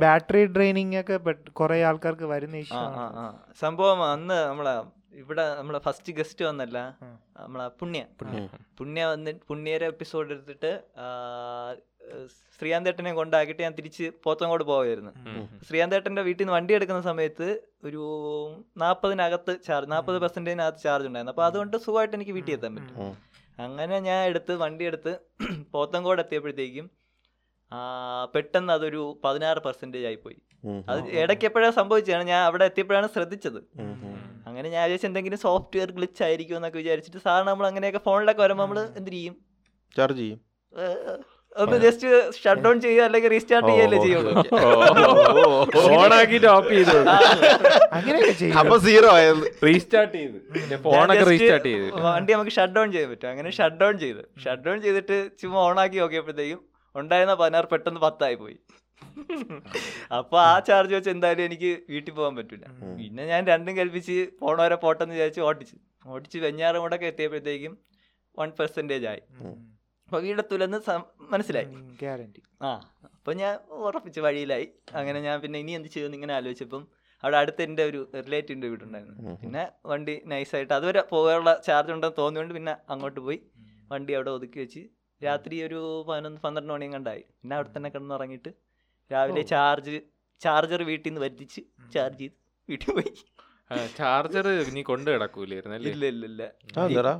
ബാറ്ററി ഡ്രെയിനിങ് ഒക്കെ കുറെ ആൾക്കാർക്ക് വരുന്ന
സംഭവം അന്ന് നമ്മളെ ഇവിടെ നമ്മളെ ഫസ്റ്റ് ഗസ്റ്റ് വന്നല്ല നമ്മളെ പുണ്യ. പുണ്യ. വന്നിട്ട് പുണ്യരെ എപ്പിസോഡ് എടുത്തിട്ട് ആ, ശ്രീകാന്തേട്ടനെ കൊണ്ടാക്കിയിട്ട് ഞാൻ തിരിച്ച് പോത്തങ്കോട് പോവായിരുന്നു. ശ്രീകാന്തേട്ടന്റെ വീട്ടിൽ നിന്ന് വണ്ടി എടുക്കുന്ന സമയത്ത് ഒരു നാൽപ്പതിനകത്ത് ചാർജ് നാൽപ്പത് പെർസെന്റേജിനകത്ത് ചാർജ് ഉണ്ടായിരുന്നു. അപ്പോൾ അതുകൊണ്ട് സുഖമായിട്ട് എനിക്ക് വീട്ടിൽ എത്താൻ പറ്റും. അങ്ങനെ ഞാൻ എടുത്ത് വണ്ടി എടുത്ത് പോത്തങ്കോട് എത്തിയപ്പോഴത്തേക്കും പെട്ടെന്ന് അതൊരു പതിനാറ് പെർസെന്റേജ് ആയിപ്പോയി
പോയി.
അത് ഇടയ്ക്ക് എപ്പോഴാണ് സംഭവിച്ചതാണ്. ഞാൻ അവിടെ എത്തിയപ്പോഴാണ് ശ്രദ്ധിച്ചത്. അങ്ങനെ ഞാൻ വിചാരിച്ചു എന്തെങ്കിലും സോഫ്റ്റ്വെയർ ഗ്ലിച്ച് ആയിരിക്കും എന്നൊക്കെ വിചാരിച്ചിട്ട് സാറിന് നമ്മൾ അങ്ങനെയൊക്കെ ഫോണിലൊക്കെ വരുമ്പോൾ നമ്മൾ എന്ത് ചെയ്യും?
ചാർജ് ചെയ്യും.
ഒന്ന് ജസ്റ്റ് ഷട്ട് ഡൗൺ ചെയ്യുക അല്ലെങ്കിൽ റീസ്റ്റാർട്ട് ചെയ്യല്ലേ
ഓ,
ചെയ്യുള്ളൂ
ഓണാക്കിട്ട് ഓഫ് ചെയ്തു.
അപ്പൊ സീറോ ആയത്
റീസ്റ്റാർട്ട് ചെയ്ത്. ഫോണൊക്കെ റീസ്റ്റാർട്ട് ചെയ്ത്.
വണ്ടി നമുക്ക് ഷട്ട് ഡൗൺ ചെയ്യാൻ പറ്റും. അങ്ങനെ ഷട്ട് ഡൗൺ ചെയ്ത്. ഷട്ട് ഡൗൺ ചെയ്തിട്ട് ചുമ്മാ ഓണാക്കി നോക്കിയപ്പോഴത്തേക്കും ഉണ്ടായിരുന്ന പതിനാറ് പെട്ടെന്ന് പത്തായി പോയി. അപ്പൊ ആ ചാർജ് വെച്ച് എന്തായാലും എനിക്ക് വീട്ടിൽ പോകാൻ പറ്റില്ല പിന്നെ ഞാൻ രണ്ടും കൽപ്പിച്ച് പോണ വരെ പോട്ടെന്ന് വിചാരിച്ച് ഓട്ടിച്ചു ഓട്ടിച്ച് വെഞ്ഞാറും കൂടെ ഒക്കെ എത്തിയപ്പോഴത്തേക്കും വൺ പെർസെന്റേജ് ആയി. അപ്പൊ വീടെത്തൂലെന്ന് മനസ്സിലായി.
ഗ്യാരണ്ടി.
ആ അപ്പൊ ഞാൻ ഉറപ്പിച്ച് വഴിയിലായി. അങ്ങനെ ഞാൻ പിന്നെ ഇനി എന്ത് ചെയ്യുമെന്ന് ഇങ്ങനെ ആലോചിച്ചപ്പം അവിടെ അടുത്ത് എന്റെ ഒരു റിലേറ്റീവിന്റെ വീടുണ്ടായിരുന്നു. പിന്നെ വണ്ടി നൈസായിട്ട് അതുവരെ പോകാനുള്ള ചാർജ് ഉണ്ടെന്ന് തോന്നിയോണ്ട് പിന്നെ അങ്ങോട്ട് പോയി. വണ്ടി അവിടെ ഒതുക്കി വെച്ച് രാത്രി ഒരു പതിനൊന്ന് പന്ത്രണ്ട് മണിയും കണ്ടായി പിന്നെ അവിടെ തന്നെ കിടന്നുറങ്ങിയിട്ട് രാവിലെ ചാർജ് ചാർജർ വീട്ടിൽ നിന്ന് വരുത്തിച്ച് ചാർജ് ചെയ്ത് വീട്ടിൽ പോയി.
ചാർജർ നീ കൊണ്ട് കിടക്കൂലായിരുന്നു
ഇല്ല ഇല്ല ഇല്ല.
എന്താടാ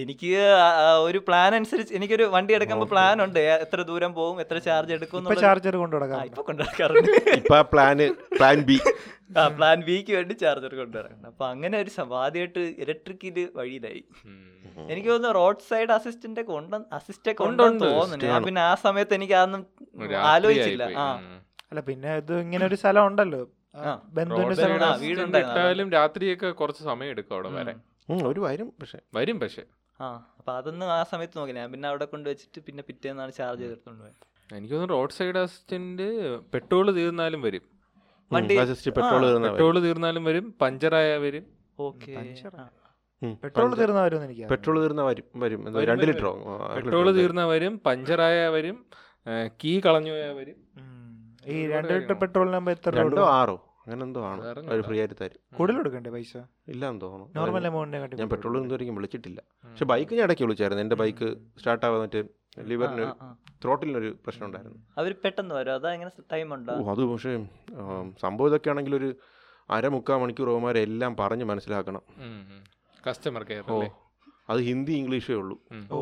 എനിക്ക് ഒരു പ്ലാൻ അനുസരിച്ച് എനിക്കൊരു വണ്ടി എടുക്കുമ്പോൾ പ്ലാൻ ഉണ്ട്. എത്ര ദൂരം പോകും എത്ര ചാർജ് എടുക്കും
ഇപ്പൊ ചാർജർ
ഇപ്പൊ കൊണ്ടുനടക്കാറുണ്ട്
ഇപ്പൊ പ്ലാന് പ്ലാൻ ബി
ആ പ്ലാൻ ബിക്ക് വേണ്ടി ചാർജർ കൊണ്ടുവരണം അപ്പൊ അങ്ങനെ ഒരു സംഭവം. ആദ്യമായിട്ട് ഇലക്ട്രിക്കിൽ വഴിയിലായി. എനിക്ക് തോന്നുന്നു റോഡ് സൈഡ് അസിസ്റ്റന്റ് കൊണ്ട അസിസ്റ്റ് കൊണ്ടുവന്ന്
ഉണ്ട്,
തോന്നുന്നു. ഞാൻ പിന്നെ ആ സമയത്ത് എനിക്ക് അതൊന്നും ആലോചിച്ചില്ല. ആ.
അല്ല പിന്നെ ഇത് ഇങ്ങനെ ഒരു സ്ഥലം ഉണ്ടല്ലോ. ബന്ധുവിന്റെ.
വീടുണ്ടായിരുന്നു.
രാത്രിയൊക്കെ കുറച്ച് സമയം എടുക്കും അവിടെ വരെ.
ഉം.
ഒരു വരും പക്ഷെ.
വരും പക്ഷെ.
ആ അപ്പൊ അതൊന്നും ആ സമയത്ത് നോക്കി. ഞാൻ പിന്നെ അവിടെ കൊണ്ടുവച്ചിട്ട് പിന്നെ പിറ്റേന്നാണ് ചാർജ് ചെയ്തെടുത്തോണ്ട്
എനിക്ക് തോന്നുന്നു റോഡ് സൈഡ് അസിസ്റ്റന്റ് പെട്രോൾ തീർന്നാലും വരും.
വണ്ടി
പെട്രോൾ
പെട്രോൾ തീർന്നാലും വരും പഞ്ചറായ വരും.
ഓക്കെ.
പെട്രോൾ തീർന്ന വരും എനിക്ക്
പെട്രോൾ തീർന്ന വരും വരും. രണ്ട്. ലിറ്ററോ?
പെട്രോൾ തീർന്ന വരും പഞ്ചറായ വരും കീ കളഞ്ഞു പോയാൽ വരും.
ഈ രണ്ട് ലിറ്റർ പെട്രോളിനാകുമ്പോ എത്ര
രണ്ടോ? ആറോ? അങ്ങനെ എന്തോ ആണ്. അവർ ഫ്രീ ആയിട്ട് തരും.
കൂടുതൽ കൊടുക്കണ്ടേ പൈസ?
ഇല്ല എന്ന് തോന്നുന്നു
നോർമൽ എമൗണ്ടിനെ കാട്ടി
ഞാൻ പെട്രോൾ ഇതുവരെയും വിളിച്ചിട്ടില്ല. പക്ഷെ ബൈക്ക് ഞാൻ ഇടയ്ക്ക് വിളിച്ചായിരുന്നു. എന്റെ ബൈക്ക് സ്റ്റാർട്ട് ആവാൻ മറ്റേ ലിവറിന് ത്രോട്ടിലിനൊരു പ്രശ്നം ഉണ്ടായിരുന്നു.
അവർ പെട്ടെന്ന് വരും. അതാ ഇങ്ങനെ ടൈം ഉണ്ടോ?
ഓ അത് പക്ഷേ സംഭവം ഇതൊക്കെ ആണെങ്കിൽ ഒരു അരമുക്കാൽ മണിക്കൂർ എല്ലാം പറഞ്ഞ് മനസ്സിലാക്കണം.
കസ്റ്റമർ കെയർ
ഓ
അല്ലേ?
അത് ഹിന്ദി ഇംഗ്ലീഷേ ഉള്ളൂ.
ഓ.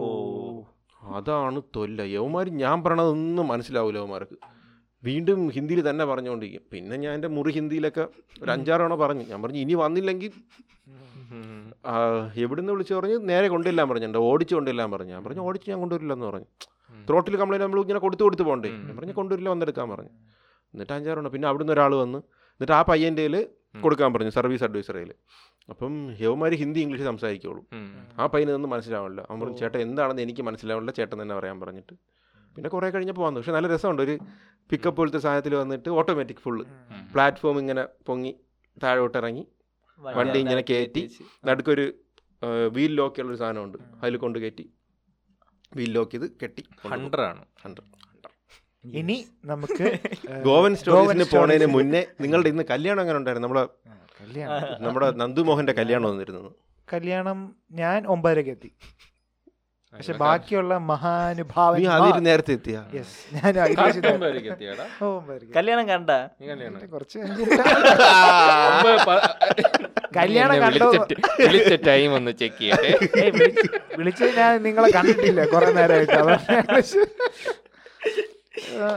അതാണ് തൊല്ല. യവന്മാർ ഞാൻ പറയണതൊന്നും മനസ്സിലാവില്ല യവന്മാർക്ക്. വീണ്ടും ഹിന്ദിയിൽ തന്നെ പറഞ്ഞുകൊണ്ടിരിക്കും. പിന്നെ ഞാൻ എന്റെ മുറി ഹിന്ദിയിലൊക്കെ ഒരു അഞ്ചാറോണ പറഞ്ഞു. ഞാൻ പറഞ്ഞു ഇനി വന്നില്ലെങ്കിൽ എവിടുന്ന് വിളിച്ച് പറഞ്ഞ് നേരെ കൊണ്ടില്ലാൻ പറഞ്ഞിട്ടുണ്ട് ഓടിച്ച് കൊണ്ടില്ലാൻ പറഞ്ഞു. ഞാൻ പറഞ്ഞു ഓടിച്ച് ഞാൻ കൊണ്ടുവരില്ലെന്ന് പറഞ്ഞു. ത്രോട്ടിൽ കംപ്ലൈന്റ് നമ്മൾ ഇങ്ങനെ കൊടുത്തു കൊടുത്ത് പോകണ്ടേ? ഞാൻ പറഞ്ഞു കൊണ്ടുവരില്ല വന്നെടുക്കാൻ പറഞ്ഞു. എന്നിട്ട് അഞ്ചാറെണ്ണം. പിന്നെ അവിടുന്ന് ഒരാൾ വന്ന് എന്നിട്ട് ആ പയ്യന്റെ കൊടുക്കാൻ പറഞ്ഞു സർവീസ് അഡ്വൈസറേൽ അപ്പം യവന്മാർ ഹിന്ദി ഇംഗ്ലീഷ് സംസാരിക്കുള്ളൂ.
ആ
ആ പയ്യനൊന്നും മനസ്സിലാവില്ല അവൻ പറഞ്ഞു ചേട്ടൻ എന്താണെന്ന് എനിക്ക് മനസ്സിലാവില്ല ചേട്ടൻ തന്നെ പറയാൻ പറഞ്ഞിട്ട്. പിന്നെ കുറേ കഴിഞ്ഞപ്പോൾ വന്നു. പക്ഷെ നല്ല രസമുണ്ട്. ഒരു പിക്കപ്പ് പോലത്തെ സാധനത്തിൽ വന്നിട്ട് ഓട്ടോമാറ്റിക് ഫുള്ള് പ്ലാറ്റ്ഫോം ഇങ്ങനെ പൊങ്ങി താഴോട്ട് ഇറങ്ങി. വണ്ടി ഇങ്ങനെ കയറ്റി നടുക്കൊരു വീൽ ലോക്കുള്ള ഒരു സാധനമുണ്ട്. അതിൽ കൊണ്ട് കയറ്റി. വീൽ ലോക്ക് ചെയ്ത് കെട്ടി.
ഹൺഡ്രഡ് ആണ്.
ഹൺഡ്രഡ്
ഇനി നമുക്ക്
ഗോവൻ സ്റ്റോറീസിന് പോണതിന് മുന്നേ നിങ്ങളുടെ ഇന്ന് കല്യാണം അങ്ങനെ ഉണ്ടായിരുന്നു? നമ്മളെ
കല്യാണം.
നമ്മുടെ നന്ദുമോഹന്റെ കല്യാണം വന്നിരുന്നു.
കല്യാണം ഞാൻ ഒമ്പതരക്ക് എത്തി. പക്ഷെ ബാക്കിയുള്ള
മഹാനുഭാവ
മഹാനുഭാവൻ
നേരത്തെ എത്തിയ.
കല്യാണം കണ്ട?
കുറച്ച് കല്യാണം കണ്ടോ?
വിളിച്ച ടൈം ഒന്ന് ചെക്ക് ചെയ്യട്ടെ.
വിളിച്ച്- ഞാൻ നിങ്ങളെ കണ്ടിട്ടില്ല കുറെ നേരമായിട്ട്.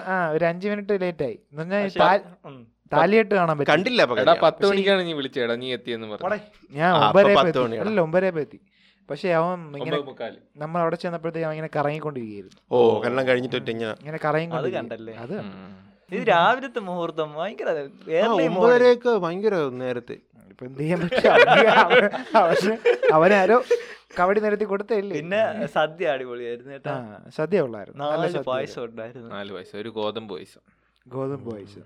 ആ ഒരു അഞ്ചു മിനിറ്റ് ലേറ്റ് ആയി. എന്ന് പറഞ്ഞാൽ കാണാൻ പറ്റും.
കണ്ടില്ല
പത്ത് മണിക്കാണ് നീ വിളിച്ചേടാ നീ എത്തിയെന്ന് പറഞ്ഞു.
ഞാൻ ഒമ്പതര അല്ല ഒമ്പതര എത്തി. പക്ഷെ അവൻ ഇങ്ങനെ നമ്മൾ അവിടെ ചെന്നപ്പോഴത്തേക്ക് അവൻ ഇങ്ങനെ കറങ്ങിക്കൊണ്ടിരിക്കുകയായിരുന്നു.
ഓ കല്യാണം കഴിഞ്ഞിട്ട് ഇങ്ങനെ
ഇങ്ങനെ
അത്
കറങ്ങിക്കൊണ്ടിരിക്കും
കണ്ടല്ലേ?
അത്
ഇത് രാവിലത്തെ മുഹൂർത്തം. ഭയങ്കര
ഒമ്പതരയൊക്കെ ഭയങ്കര നേരത്തെ.
ഇപ്പൊ എന്ത് ചെയ്യാൻ പറ്റും? അവന് അവന് അവനാരോ കബഡി നിരത്തി കൊടുത്തില്ലേ
പിന്നെ സദ്യ അടിപൊളിയായിരുന്നു കേട്ടോ.
സദ്യ ഉള്ളായിരുന്നു. നല്ല
നാല് പായസം ഉണ്ടായിരുന്നു.
നാല് പായസം ഒരു ഗോതമ്പ് വയസ്സ്
ഗോതമ്പ് പായസം.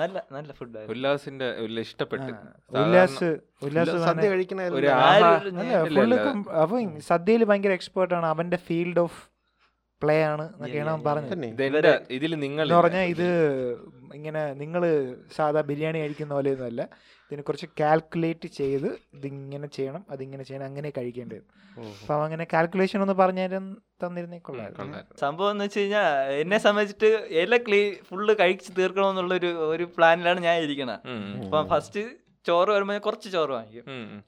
നല്ല നല്ല ഫുഡ്
ഉല്ലാസിന്റെ ഉല്ല ഇഷ്ടപ്പെട്ടു
ഉല്ലാസ് ഉല്ലാസ്
സദ്യ
കഴിക്കുന്ന
അപ്പൊ സദ്യയിൽ ഭയങ്കര എക്സ്പേർട്ട് ആണ്. അവന്റെ ഫീൽഡ് ഓഫ് പ്ലേ ആണ് എന്നൊക്കെയാണ് അവൻ പറഞ്ഞത്.
ഇതിൽ നിങ്ങൾ
എന്ന് പറഞ്ഞാൽ ഇത് ഇങ്ങനെ നിങ്ങൾ സാധാ ബിരിയാണി കഴിക്കുന്ന പോലെ ഒന്നുമല്ല ഇതിനെ കുറച്ച് കാൽക്കുലേറ്റ് ചെയ്ത് ഇതിങ്ങനെ ചെയ്യണം അതിങ്ങനെ ചെയ്യണം അങ്ങനെ കഴിക്കേണ്ടത് അപ്പൊ അങ്ങനെ കാൽക്കുലേഷൻ ഒന്ന് പറഞ്ഞു തന്നിരുന്നേ കൊള്ളായിരുന്നു
സംഭവം എന്ന് വെച്ച് കഴിഞ്ഞാൽ എന്നെ സംബന്ധിച്ചിട്ട് എല്ലാ ക്ലീ ഫുള്ള് കഴിച്ച് തീർക്കണമെന്നുള്ള ഒരു ഒരു പ്ലാനിലാണ് ഞാൻ ഇരിക്കണത്. അപ്പൊ ഫസ്റ്റ് ചോറ് വരുമ്പോൾ ഞാൻ കുറച്ച് ചോറ് വാങ്ങിക്കും.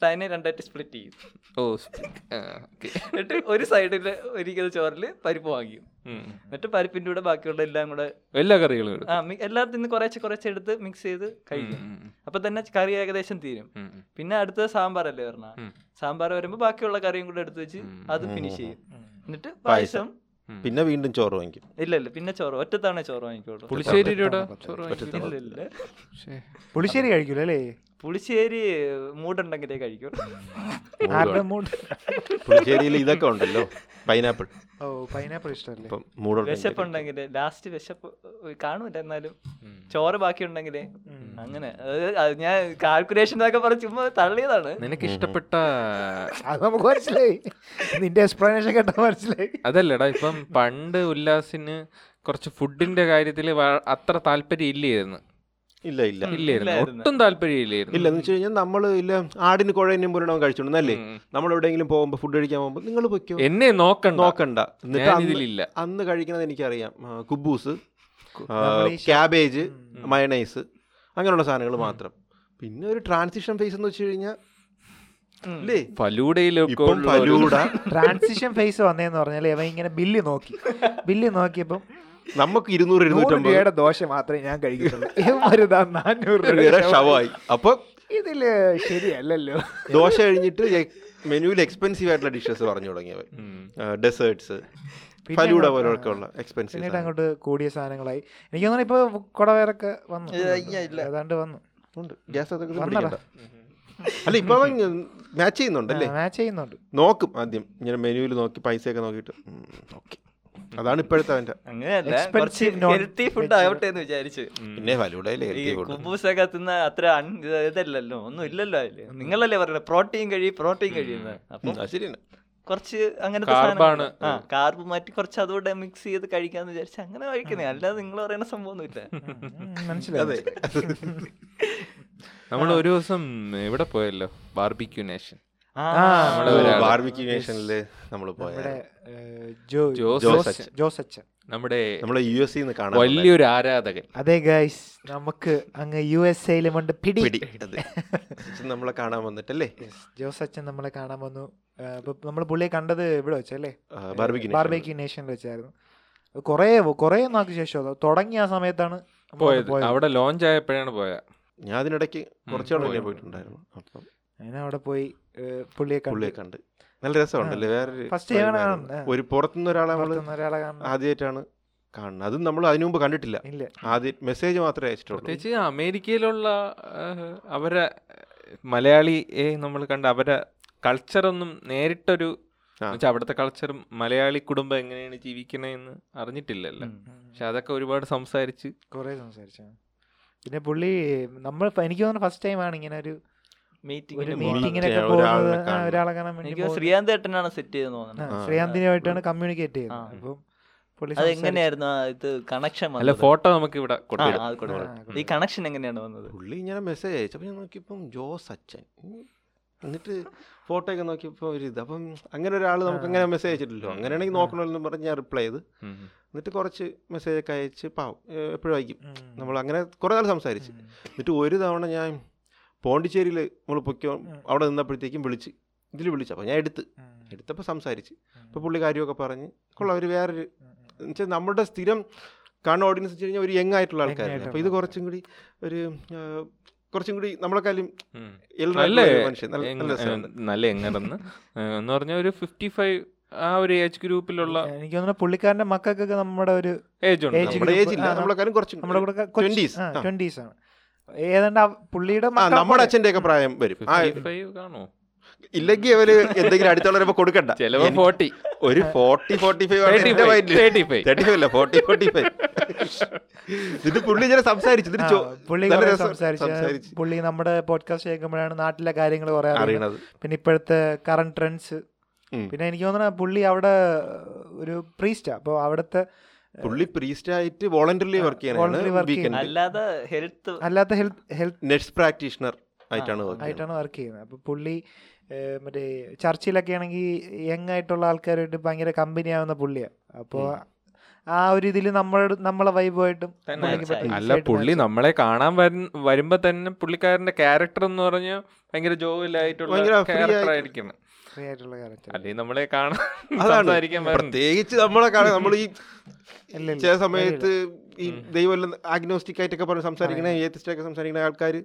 അതിനെ രണ്ടായിട്ട് സ്പ്ലിറ്റ് ചെയ്യും.
ഓ
എന്നിട്ട് ഒരു സൈഡിൽ ഒരിക്കൽ ചോറിൽ പരിപ്പ് വാങ്ങിക്കും. എന്നിട്ട് പരിപ്പിന്റെ കൂടെ ബാക്കിയുള്ള എല്ലാം കൂടെ
എല്ലാ കറികളും
ആ എല്ലാത്തിനും നിന്ന് കുറേശ്ശെ കുറേശ്ശെ എടുത്ത് മിക്സ് ചെയ്ത് കഴിക്കും. അപ്പൊ തന്നെ കറി ഏകദേശം തീരും. പിന്നെ അടുത്തത് സാമ്പാറല്ലേ പറഞ്ഞ? സാമ്പാർ വരുമ്പോൾ ബാക്കിയുള്ള കറിയും കൂടെ എടുത്ത് വെച്ച് അത് ഫിനിഷ് ചെയ്യും. എന്നിട്ട്
പായസം. പിന്നെ വീണ്ടും ചോറ് വാങ്ങിക്കും.
ഇല്ല ഇല്ല. പിന്നെ ചോറ് ഒറ്റത്തവണ ചോറ് വാങ്ങിക്കോളൂ
പുളിശ്ശേരി
പുളിശ്ശേരി. കഴിക്കൂലേ
പുളിശ്ശേരി മൂടുണ്ടെങ്കിലേ കഴിക്കും.
പുളിശ്ശേരിയിൽ ഇതൊക്കെ ഉണ്ടല്ലോ പൈനാപ്പിൾ.
ഓ പൈനാപ്പിൾ ഇഷ്ടമല്ലേ
വിശപ്പ് ഉണ്ടെങ്കിൽ
വിശപ്പുണ്ടെങ്കിൽ ലാസ്റ്റ് വിശപ്പ് കാണൂല എന്നാലും. ചോറ് ബാക്കി ഉണ്ടെങ്കിലേ അങ്ങനെ. ഞാൻ കാൽക്കുലേഷൻ എന്നൊക്കെ പറഞ്ഞ് ചുമ്മാ തള്ളിയതാണ്.
നിനക്ക് ഇഷ്ടപ്പെട്ട
അത് നമുക്ക് മനസ്സിലായി. നിന്റെ എക്സ്പ്ലനേഷൻ കേട്ടാ മനസ്സിലായി.
അതല്ലടാ ഇപ്പം പണ്ട് ഉല്ലാസിന് കുറച്ച് ഫുഡിന്റെ കാര്യത്തിൽ അത്ര താല്പര്യം ഇല്ലായിരുന്നു.
ഇല്ല ഇല്ല.
ഇല്ലായിരുന്നു. ഒട്ടും താല്പര്യം
ഇല്ല എന്ന് വെച്ച് കഴിഞ്ഞാൽ നമ്മൾ ഇല്ല ആടിന് കുഴയും പുരണവും കഴിച്ചോണ്ടല്ലേ നമ്മൾ എവിടെയെങ്കിലും പോകുമ്പോൾ ഫുഡ് കഴിക്കാൻ പോകുമ്പോൾ നിങ്ങൾ പൊയ്ക്കോ?
എന്നെ നോക്കണ്ട.
നോക്കണ്ട. എന്നിട്ട് അന്ന് കഴിക്കുന്നത് എനിക്കറിയാം. കുബൂസ് ക്യാബേജ് മയണൈസ് അങ്ങനെയുള്ള സാധനങ്ങൾ മാത്രം. പിന്നെ ഒരു ട്രാൻസിഷൻ ഫേസ് എന്ന് വെച്ച് കഴിഞ്ഞാൽ
ട്രാൻസിഷൻ ഫേസ് വന്നേന്ന് പറഞ്ഞാൽ അവൻ ഇങ്ങനെ ബില്ല് നോക്കി. ബില്ല് നോക്കിയപ്പം
നമുക്ക് ഇരുന്നൂറ്
നൂറ്
ഇരുന്നൂറ്റമ്പത്.
രൂപയുടെ ദോശ മാത്രമേ ഞാൻ കഴിക്കുന്നുള്ളൂ നാനൂറ്
രൂപയുടെ
രൂപയുടെ
ഷവായി അപ്പൊ
ഇതിൽ ശരിയല്ലല്ലോ.
ദോശ കഴിഞ്ഞിട്ട് മെനുവിൽ എക്സ്പെൻസീവ് ആയിട്ടുള്ള ഡിഷസ് പറഞ്ഞു തുടങ്ങിയവർ. ഡെസേർട്സ് ഫലൂഡ പോലൊക്കെ ഉള്ള എക്സ്പെൻസീവ്
പിന്നീട് അങ്ങോട്ട് കൂടിയ സാധനങ്ങളായി. എനിക്ക് തോന്നുന്നു ഇപ്പൊ കുടവേറൊക്കെ വന്നു. ഏതാണ്ട് വന്നു.
ഉണ്ട്. ഗ്യാസ്. അല്ല ഇപ്പൊ മാച്ച് ചെയ്യുന്നുണ്ടല്ലേ
മാച്ച് ചെയ്യുന്നുണ്ട്
നോക്കും ആദ്യം. ഇങ്ങനെ മെനുവിൽ നോക്കി പൈസയൊക്കെ നോക്കിയിട്ട്. ഓക്കെ. അതാണ് ഇപ്പോഴത്തെ അവന്റെ
ഹെൽത്തി ഫുഡ് ആവട്ടെ എന്ന് വിചാരിച്ചു.
പിന്നെ
കുബൂസൊക്കെ തിന്ന അത്ര ഇതല്ലല്ലോ ഒന്നും ഇല്ലല്ലോ അതിൽ. നിങ്ങളല്ലേ പറയുന്നത്? പ്രോട്ടീൻ കഴിയും പ്രോട്ടീൻ കഴിയുന്നത്. അപ്പം
ശരിയാണ്.
കുറച്ച് അങ്ങനത്തെ കാർബ് മാറ്റി കുറച്ച് അതുകൂടെ മിക്സ് ചെയ്ത് കഴിക്കാന്ന് വിചാരിച്ചു അങ്ങനെ കഴിക്കുന്നേ. അല്ലാതെ നിങ്ങൾ പറയുന്ന സംഭവമൊന്നുമില്ല.
ഉം, മനസ്സിലായി.
നമ്മൾ ഒരു ദിവസം ഇവിടെ പോയല്ലോ? ബാർബിക്യൂ നേഷൻ
ആ,
നമ്മൾ
ബാർബിക്യൂ നേഷനിൽ നമ്മൾ പോയ
നമ്മുടെ ജോ
ജോസ്
ജോസ്
അച്ഛൻ.
നമ്മുടെ
നമ്മളെ യു എസ്
വലിയൊരു ആരാധകൻ.
അതെ ഗൈസ് നമുക്ക് അങ്ങ് യു എസ് എയിലും പിടി.
നമ്മളെ കാണാൻ വന്നിട്ടല്ലേ?
Yes, ജോസ് അച്ഛൻ നമ്മളെ കാണാൻ വന്നു. നമ്മൾ പുള്ളിയെ കണ്ടത് ഇവിടെ വെച്ചല്ലേ?
ബാർബിക്യൂ
ബാർബേക്യൂ നേഷനിൽ വെച്ചായിരുന്നു. കുറേ കുറേ നാൾക്ക് ശേഷം തുടങ്ങിയ ആ സമയത്താണ്
പോയത്. അവിടെ ലോഞ്ച് ആയപ്പോഴാണ് പോയത്
ഞാൻ അതിനിടയ്ക്ക്
കുറച്ചുകൂടെ
പോയിട്ടുണ്ടായിരുന്നു. അപ്പം
അങ്ങനെ അവിടെ പോയി പുള്ളിയെ
പുള്ളിയെ
കണ്ടു.
കണ്ട്. നല്ല രസമുണ്ടല്ലേ? വേറെ
ഫസ്റ്റ്
ഒരു പുറത്തുനിന്ന് ഒരാളെ
ഒരാളെ
ആദ്യമായിട്ടാണ് കാണുന്നത്. അതും നമ്മൾ അതിനു മുമ്പ് കണ്ടിട്ടില്ല.
ഇല്ല.
ആദ്യം മെസ്സേജ് മാത്രമേ അയച്ചിട്ടുള്ളൂ.
പ്രത്യേകിച്ച് അമേരിക്കയിലുള്ള അവരെ മലയാളിയെ നമ്മൾ കണ്ട് അവരെ കൾച്ചറൊന്നും നേരിട്ടൊരു അവിടുത്തെ കൾച്ചറും മലയാളി കുടുംബം എങ്ങനെയാണ് ജീവിക്കണേന്ന് അറിഞ്ഞിട്ടില്ലല്ലോ. പക്ഷെ അതൊക്കെ ഒരുപാട് സംസാരിച്ച്.
കുറെ സംസാരിച്ചു. പിന്നെ പുള്ളി നമ്മൾ എനിക്ക് തോന്നുന്നു ഫസ്റ്റ് ടൈമാണ് ഇങ്ങനെ ഒരു ഒരു
മീറ്റിംഗിന്
മീറ്റിങ്ങിനൊക്കെ
ഒരാളിനെ
പോകുന്നത് ആ,
കാണുന്നത്.
ഒരാളെ കാണാൻ വേണ്ടി.
ശ്രീകാന്ത് ഏട്ടനാണ് സെറ്റ് ചെയ്തെന്ന് തോന്നുന്നത്
ശ്രീകാന്തിനുമായിട്ടാണ് കമ്മ്യൂണിക്കേറ്റ് ചെയ്യുന്നത്. അപ്പം പുള്ളി
അത് എങ്ങനെയായിരുന്നു ഇത് കണക്ഷൻ
അല്ല ഫോട്ടോ നമുക്ക് ഇവിടെ
ഈ കണക്ഷൻ എങ്ങനെയാണ് വന്നത്?
പുള്ളി ഇങ്ങനെ മെസ്സേജ് അയച്ചപ്പോൾ ഞാൻ നോക്കിയപ്പം ജോസ് അച്ഛൻ. എന്നിട്ട് ഫോട്ടോ ഒക്കെ നോക്കിയപ്പോൾ ഒരു ഇത്. അപ്പം അങ്ങനെ ഒരാൾ നമുക്ക് അങ്ങനെ മെസ്സേജ് അയച്ചിട്ടില്ലല്ലോ. അങ്ങനെയാണെങ്കിൽ നോക്കണമെന്ന് പറഞ്ഞ് ഞാൻ റിപ്ലൈ ചെയ്ത്. എന്നിട്ട് കുറച്ച് മെസ്സേജ് ഒക്കെ അയച്ച് പാവം. എപ്പോഴും അയക്കും. നമ്മൾ അങ്ങനെ കുറേ നാൾ സംസാരിച്ച്. എന്നിട്ട് ഒരു തവണ ഞാൻ പോണ്ടിച്ചേരിയിൽ നമ്മൾ പൊയ്ക്കോ അവിടെ നിന്നപ്പോഴത്തേക്കും വിളിച്ച്. ഇതിൽ വിളിച്ചു. അപ്പോൾ ഞാൻ എടുത്ത്. എടുത്തപ്പോൾ സംസാരിച്ച്. അപ്പോൾ പുള്ളി കാര്യമൊക്കെ പറഞ്ഞ്. കൊള്ളാം അവർ വേറൊരു എന്നുവെച്ചാൽ നമ്മുടെ സ്ഥിരം കാണുന്ന ഓഡിയൻസ് വെച്ച് കഴിഞ്ഞാൽ ഒരു യങ് ആയിട്ടുള്ള
ആൾക്കാരാണ്.
അപ്പോൾ ഇത് കുറച്ചും കൂടി ഒരു കുറച്ചും കൂടി നമ്മളെക്കാളും.
നല്ല
നല്ല
എങ്ങനെന്ന് എന്ന് പറഞ്ഞാൽ ഒരു ഫിഫ്റ്റി ഫൈവ് ആ ഒരു ഏജ് ഗ്രൂപ്പിലുള്ള
എനിക്ക് തോന്നുന്നു പുള്ളിക്കാരന്റെ മക്കൾക്കൊക്കെ നമ്മുടെ ഒരു
ഏജ് ഉണ്ട്.
ഏജ് നമ്മളെക്കാളും കുറച്ചും
നമ്മുടെ. ട്വന്റീസ് ആണ്. ഏതാണ്ട് പുള്ളിയുടെ
നമ്മുടെ അച്ഛന്റെ ഒക്കെ പ്രായം വരും. ഇല്ലെങ്കിൽ അവർ എന്തെങ്കിലും അടുത്തുള്ളവരെ കൊടുക്കണ്ട.
ഫോർട്ടി
ഒരു forty forty five
thirty five
അല്ല ഫോർട്ടി ഫോർട്ടി ഫൈവ് എന്നിട്ട് പുള്ളി ഇങ്ങനെ സംസാരിച്ചു
പുള്ളി സംസാരിച്ചു. പുള്ളി നമ്മുടെ പോഡ്കാസ്റ്റ് കേൾക്കുമ്പോഴാണ് നാട്ടിലെ കാര്യങ്ങൾ കുറെ
അറിയണത്.
പിന്നെ ഇപ്പോഴത്തെ കറണ്ട് ട്രെൻഡ്സ് പിന്നെ എനിക്ക് തോന്നുന്നു പുള്ളി അവിടെ ഒരു പ്രീസ്റ്റാ അപ്പോൾ അവിടുത്തെ
പുള്ളി പ്രീസ്റ്റ് ആയിട്ട് വോളണ്ടറിലി വർക്ക്. വീക്കെൻഡ്
അല്ലാതെ ഹെൽത്ത്
അല്ലാത്ത ഹെൽത്ത് ഹെൽത്ത്
നഴ്സ് പ്രാക്ടീഷണർ ആയിട്ടാണ് വർക്ക് ചെയ്യുന്നത്.
ആയിട്ടാണ് വർക്ക് ചെയ്യുന്നത്. അപ്പോൾ പുള്ളി മറ്റേ ചർച്ചിലൊക്കെ ആണെങ്കിൽ യങ് ആയിട്ടുള്ള ആൾക്കാരായിട്ട് ഭയങ്കര കമ്പനി ആവുന്ന പുള്ളിയാണ് അപ്പോൾ ആ ഒരു ഇതിൽ നമ്മൾ നമ്മളെ വൈബുമായിട്ടും
അല്ല പുള്ളി നമ്മളെ കാണാൻ വരും- വരുമ്പോ തന്നെ പുള്ളിക്കാരന്റെ ക്യാരക്ടർ എന്ന് പറഞ്ഞാൽ ഭയങ്കര ജോവിലായിട്ടുള്ള ക്യാരക്ടർ ആയിരിക്കണം
ആയിട്ടുള്ള.
അല്ലെങ്കിൽ നമ്മളെ കാണാൻ
പ്രത്യേകിച്ച് നമ്മളെ കാണാൻ നമ്മൾ ഈ. ചില സമയത്ത് ഈ ദൈവം ആഗ്നോസ്റ്റിക് ആയിട്ടൊക്കെ പറഞ്ഞ് സംസാരിക്കണ ഏത്തിസ്റ്റൊക്കെ സംസാരിക്കണ സംസാരിക്കുന്ന ആൾക്കാർ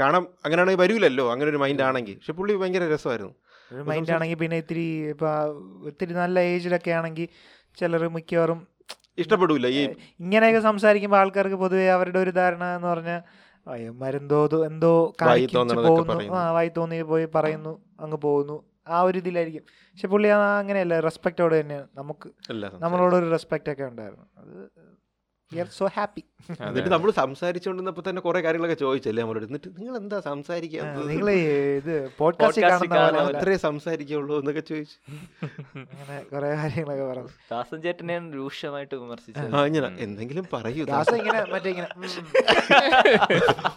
കാണാൻ അങ്ങനെയാണെങ്കിൽ വരൂലല്ലോ അങ്ങനെ ഒരു മൈൻഡ് ആണെങ്കിൽ. പക്ഷെ പുള്ളി ഭയങ്കര രസമായിരുന്നു.
ഒരു മൈൻഡ് ആണെങ്കിൽ പിന്നെ ഇത്തിരി ഇപ്പൊ ഒത്തിരി നല്ല ഏജിലൊക്കെ ആണെങ്കിൽ ചിലർ മിക്കവാറും
ഇഷ്ടപ്പെടൂല ഈ
ഇങ്ങനെയൊക്കെ സംസാരിക്കുമ്പോൾ ആൾക്കാർക്ക് പൊതുവെ അവരുടെ ഒരു ധാരണ എന്ന് പറഞ്ഞാൽ അയ്യന്മാരെന്തോ എന്തോ കാണിച്ച് പോകുന്നു. ആ വായി തോന്നി പോയി പറയുന്നു അങ്ങ് പോകുന്നു. ആ ഒരു ഇതിലായിരിക്കും. പക്ഷെ പുള്ളി അങ്ങനെയല്ല റെസ്പെക്റ്റോടെ തന്നെയാണ്. നമുക്ക് നമ്മളോടൊരു റെസ്പെക്റ്റ് ഒക്കെ ഉണ്ടായിരുന്നു. അത് വി ആർ സോ ഹാപ്പി
എന്നിട്ട് നമ്മൾ സംസാരിച്ചുകൊണ്ടിരുന്നപ്പോ തന്നെ കുറെ കാര്യങ്ങളൊക്കെ ചോദിച്ചല്ലേ നമ്മളോട്? എന്നിട്ട് നിങ്ങൾ എന്താ സംസാരിക്കാൻ
നിങ്ങൾ ഇത് പോഡ്കാസ്റ്റ്
അത്രേ സംസാരിക്കുള്ളൂ എന്നൊക്കെ ചോദിച്ചു.
അങ്ങനെ കുറെ കാര്യങ്ങളൊക്കെ പറഞ്ഞു.
ദാസൻ ചേട്ടനെ രൂക്ഷമായിട്ട്
വിമർശിച്ചു. ഇങ്ങനെ എന്തെങ്കിലും പറയൂ
ദാസ ഇങ്ങനെ മറ്റേ ഇങ്ങനെ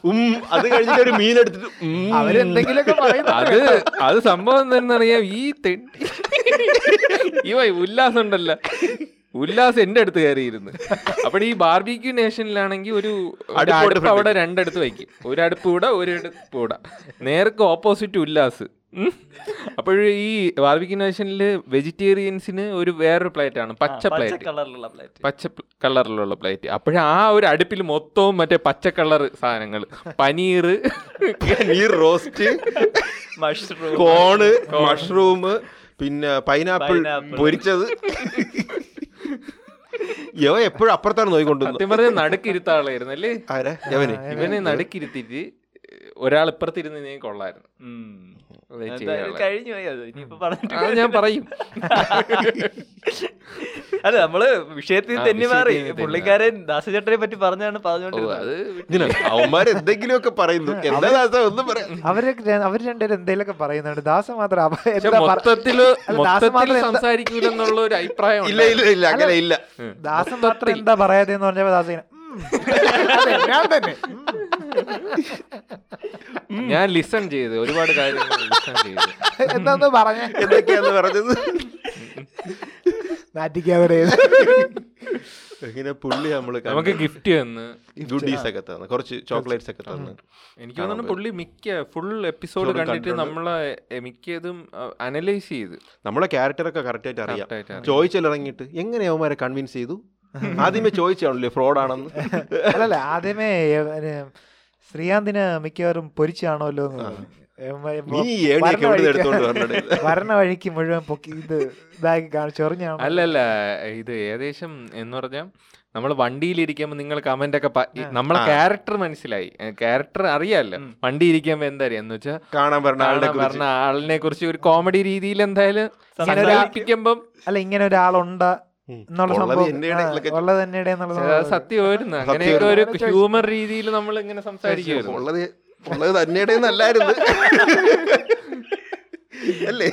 ഉം.
അത് കഴിഞ്ഞിട്ട് ഒരു മീൻ എടുത്തിട്ട്.
അവരെന്തെങ്കിലുമൊക്കെ പറയുന്നു
അത് അത് സംഭവം എന്താണെന്നറിയാം. ഈ തെണ്ടി ഈ വൈ ഉല്ലാസം ഉണ്ടല്ലോ. ഉല്ലാസ് എന്റെ അടുത്ത് കയറിയിരുന്നു. അപ്പൊ ഈ ബാർബിക്യൂ നേഷനിലാണെങ്കിൽ ഒരു ഒരു
അടുപ്പ്
അവിടെ രണ്ടടുത്ത് വയ്ക്കും ഒരു അടുപ്പ് ഇവിടെ ഒരു അടുപ്പ് ഇവിടെ നേർക്ക് ഓപ്പോസിറ്റ് ഉല്ലാസ്. അപ്പോഴും ഈ ബാർബിക്യൂ നേഷനിൽ വെജിറ്റേറിയൻസിന് ഒരു വേറൊരു പ്ലേറ്റ് ആണ്. പച്ച പ്ലേറ്റ്
കളറിലുള്ള പ്ലേറ്റ്
പച്ച കളറിലുള്ള പ്ലേറ്റ് അപ്പോഴും ആ ഒരു അടുപ്പിൽ മൊത്തവും മറ്റേ പച്ച കളർ സാധനങ്ങൾ paneer
paneer roast
mushroom
corn mushroom പിന്നെ പൈനാപ്പിൾ. പൊരിച്ചത്. യവ എപ്പോഴും അപ്പുറത്താണ്
പറഞ്ഞ നടുക്കിരുത്ത ആളായിരുന്നു അല്ലേ? ഇവനെ നടുക്കിരുത്തിട്ട് ഒരാൾ ഇപ്പുറത്തിരുന്ന് കൊള്ളായിരുന്നു.
കഴിഞ്ഞു അത്?
ഞാൻ പറയും.
അല്ല നമ്മൾ വിഷയത്തിൽ തന്നെ മാറി. പുള്ളിക്കാരൻ ദാസചേട്ടനെ പറ്റി പറഞ്ഞാണ്
അവന്മാര് എന്തെങ്കിലുമൊക്കെ പറയുന്നു. എന്താ ദാസ ഒന്നും പറയാം
അവർ ര- അവർ രണ്ടുപേരും എന്തെങ്കിലുമൊക്കെ പറയുന്നുണ്ട്. ദാസ മാത്രം ദാസം മൊത്തത്തിൽ
സംസാരിക്കൂലെന്നുള്ള ഒരു അഭിപ്രായം
ഇല്ല ഇല്ല ഇല്ല അങ്ങനെ ഇല്ല.
ദാസൻ മാത്രം എന്താ പറയാതെന്ന് പറഞ്ഞപ്പോ ദാസ ഞാൻ തന്നെ.
ഞാൻ ലിസൺ ചെയ്ത്. ഒരുപാട് കാര്യങ്ങൾ ലിസൺ ചെയ്ത്.
എന്താന്ന് പറഞ്ഞ?
എന്തൊക്കെയാന്ന് പറഞ്ഞത്? ഇങ്ങനെ പുള്ളി നമ്മൾ
നമുക്ക് ഗിഫ്റ്റ് തന്ന്.
ഗുഡീസ് ഒക്കെ തന്നെ. കുറച്ച് ചോക്ലേറ്റ്സ് ഒക്കെ തന്നെ.
എനിക്ക് തോന്നുന്നു പുള്ളി മിക്ക ഫുൾ എപ്പിസോഡ് കണ്ടിട്ട് നമ്മളെ മിക്കതും അനലൈസ് ചെയ്ത്.
നമ്മളെ ക്യാരക്ടറൊക്കെ കറക്റ്റ് ആയിട്ട് അറിയാം.
ചോദിച്ചാൽ ഇറങ്ങിയിട്ട് അറിയാം.
എങ്ങനെ അവന്മാരെ കൺവിൻസ് ചെയ്തു? ആദ്യമേ ചോദിച്ചാണല്ലേ ഫ്രോഡ് ആണെന്ന്.
അല്ലല്ല ആദ്യമേ ശ്രീകാന്തിന് മിക്കവാറും പൊരിച്ചാണല്ലോ വരണ വഴിക്ക് മുഴുവൻ പൊക്കി ഇത് ഇതാക്കി കാണിച്ചു ചൊറിഞ്ഞാണ്
അല്ലല്ല ഇത് ഏകദേശം എന്ന് പറഞ്ഞാൽ നമ്മൾ വണ്ടിയിലിരിക്കുമ്പോൾ നിങ്ങൾ കമന്റ് ഒക്കെ നമ്മളെ ക്യാരക്ടർ മനസ്സിലായി. ക്യാരക്ടർ അറിയാലോ.
വണ്ടിയിരിക്കുമ്പോൾ
വണ്ടി ഇരിക്കുമ്പോ എന്താ അറിയാം എന്ന് വെച്ചാൽ
കാണാൻ പറഞ്ഞ ആളുടെ
പറഞ്ഞ ആളിനെ കുറിച്ച് ഒരു കോമഡി രീതിയിൽ എന്തായാലും
അല്ല ഇങ്ങനെ ഒരാളുണ്ട്
സത്യമായിരുന്നു അങ്ങനെയൊക്കെ ഒരു ഹ്യൂമർ രീതിയിൽ നമ്മൾ ഇങ്ങനെ
ഉള്ളത് തന്നെയുടെ നല്ലായിരുന്നു അല്ലേ?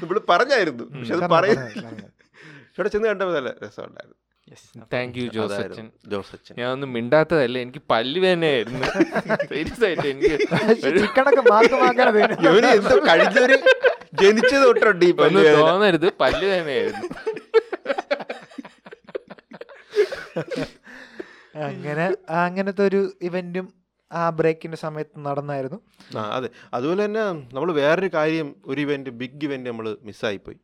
നമ്മൾ പറഞ്ഞായിരുന്നു. പക്ഷെ അത് പറയുന്നില്ല. ഇവിടെ ചെന്ന് കണ്ടപ്പോൾ നല്ല രസമുണ്ടായിരുന്നു.
താങ്ക് യു ജോസ് അച്ഛൻ
ജോസ് അച്ഛൻ
ഞാൻ ഒന്നും മിണ്ടാത്തതല്ല. എനിക്ക് പല്ല് തന്നെയായിരുന്നു സീരിയസ് ആയിട്ട് എനിക്ക്
എന്തോ കഴിഞ്ഞൊരു ജനിച്ചത് തൊട്ടുണ്ട് ഈ പല്ലു
തോന്നരുത്. പല്ല് വേദനയായിരുന്നു.
അങ്ങനെ അങ്ങനത്തെ ഒരു ഇവന്റും ആ ബ്രേക്കിന്റെ സമയത്ത് നടന്നായിരുന്നു.
ആ അതെ. അതുപോലെ തന്നെ നമ്മൾ വേറൊരു കാര്യം ഒരു ഇവന്റ് ബിഗ് ഇവന്റ് നമ്മൾ മിസ്സായിപ്പോയി.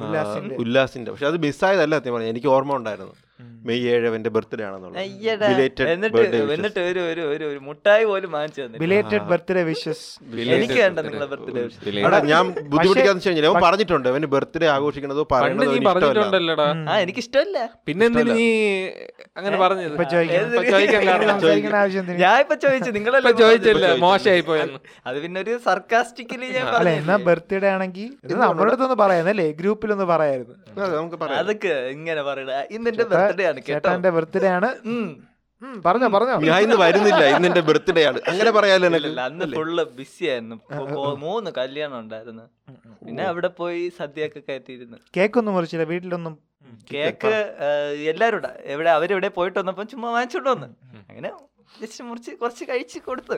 ഉല്ലാസിന്റെ.
ഉല്ലാസിന്റെ. പക്ഷെ അത് മിസ്സായതല്ല സത്യം പറഞ്ഞു എനിക്ക് ഓർമ്മ ഉണ്ടായിരുന്നു. മെയ് ഏഴ് അവന്റെ ബർത്ത്ഡേ ആണെന്നുള്ളത്
എന്നിട്ട് എന്നിട്ട് ഒരു ഒരു ഒരു ഒരു മുട്ടായി പോലും വാങ്ങിച്ചു തന്നില്ല.
ബിലേറ്റഡ് ബർത്ത്ഡേ വിഷസ്
എനിക്ക് വേണ്ട നിങ്ങളെ
ബർത്ത്ഡേ. ഞാൻ ബുദ്ധിമുട്ടിക്കാന്ന് വെച്ച് കഴിഞ്ഞാൽ പറഞ്ഞിട്ടുണ്ട് അവന് ബർത്ത്ഡേ ആഘോഷിക്കണതോ
പറഞ്ഞിട്ടുണ്ടല്ലോടാ.
ആ എനിക്ക് ഇഷ്ടമല്ല.
പിന്നെ നീ അങ്ങനെ പറഞ്ഞത്?
ഞാൻ ഇപ്പൊ ചോദിച്ചു നിങ്ങളല്ലേ
ചോദിച്ചില്ല മോശമായി പോയെന്ന്
അത് പിന്നെ ഒരു സർക്കാസ്റ്റിക്കലി ഞാൻ
അല്ല എന്നാ ബർത്ത്ഡേ ആണെങ്കിൽ ഇത് നമ്മുടെ അടുത്തൊന്ന് പറയാന്നല്ലേ ഗ്രൂപ്പിലൊന്ന് പറയായിരുന്നു.
നമുക്ക് പറയാം.
അതൊക്കെ ഇങ്ങനെ പറയണ. ഇന്ന് എന്റെ ബർത്ത്ഡേ ആണ് കേട്ടോ.
ബർത്ത്ഡേ ആണ്. പറഞ്ഞോ പറഞ്ഞോ.
ഞാൻ ഇന്ന് വരുന്നില്ല. ഇന്ന് എന്റെ ബർത്ത്ഡേ ആണ്. അങ്ങനെ പറയാലോ
അന്ന് ഫുള്ള് ബിസി ആയിരുന്നു. മൂന്ന് കല്യാണം ഉണ്ടായിരുന്നു. പിന്നെ അവിടെ പോയി സദ്യയൊക്കെ കയറ്റിയിരുന്നു.
കേക്കൊന്നും മുറിച്ചില്ല വീട്ടിലൊന്നും.
കേക്ക് എല്ലാരും എവിടെ അവരെവിടെ പോയിട്ട് വന്നപ്പോ ചുമ്മാ വാങ്ങിച്ചോണ്ട് വന്ന്. അങ്ങനെ ജസ്റ്റ് മുറിച്ച് കുറച്ച് കഴിച്ച് കൊടുത്ത്.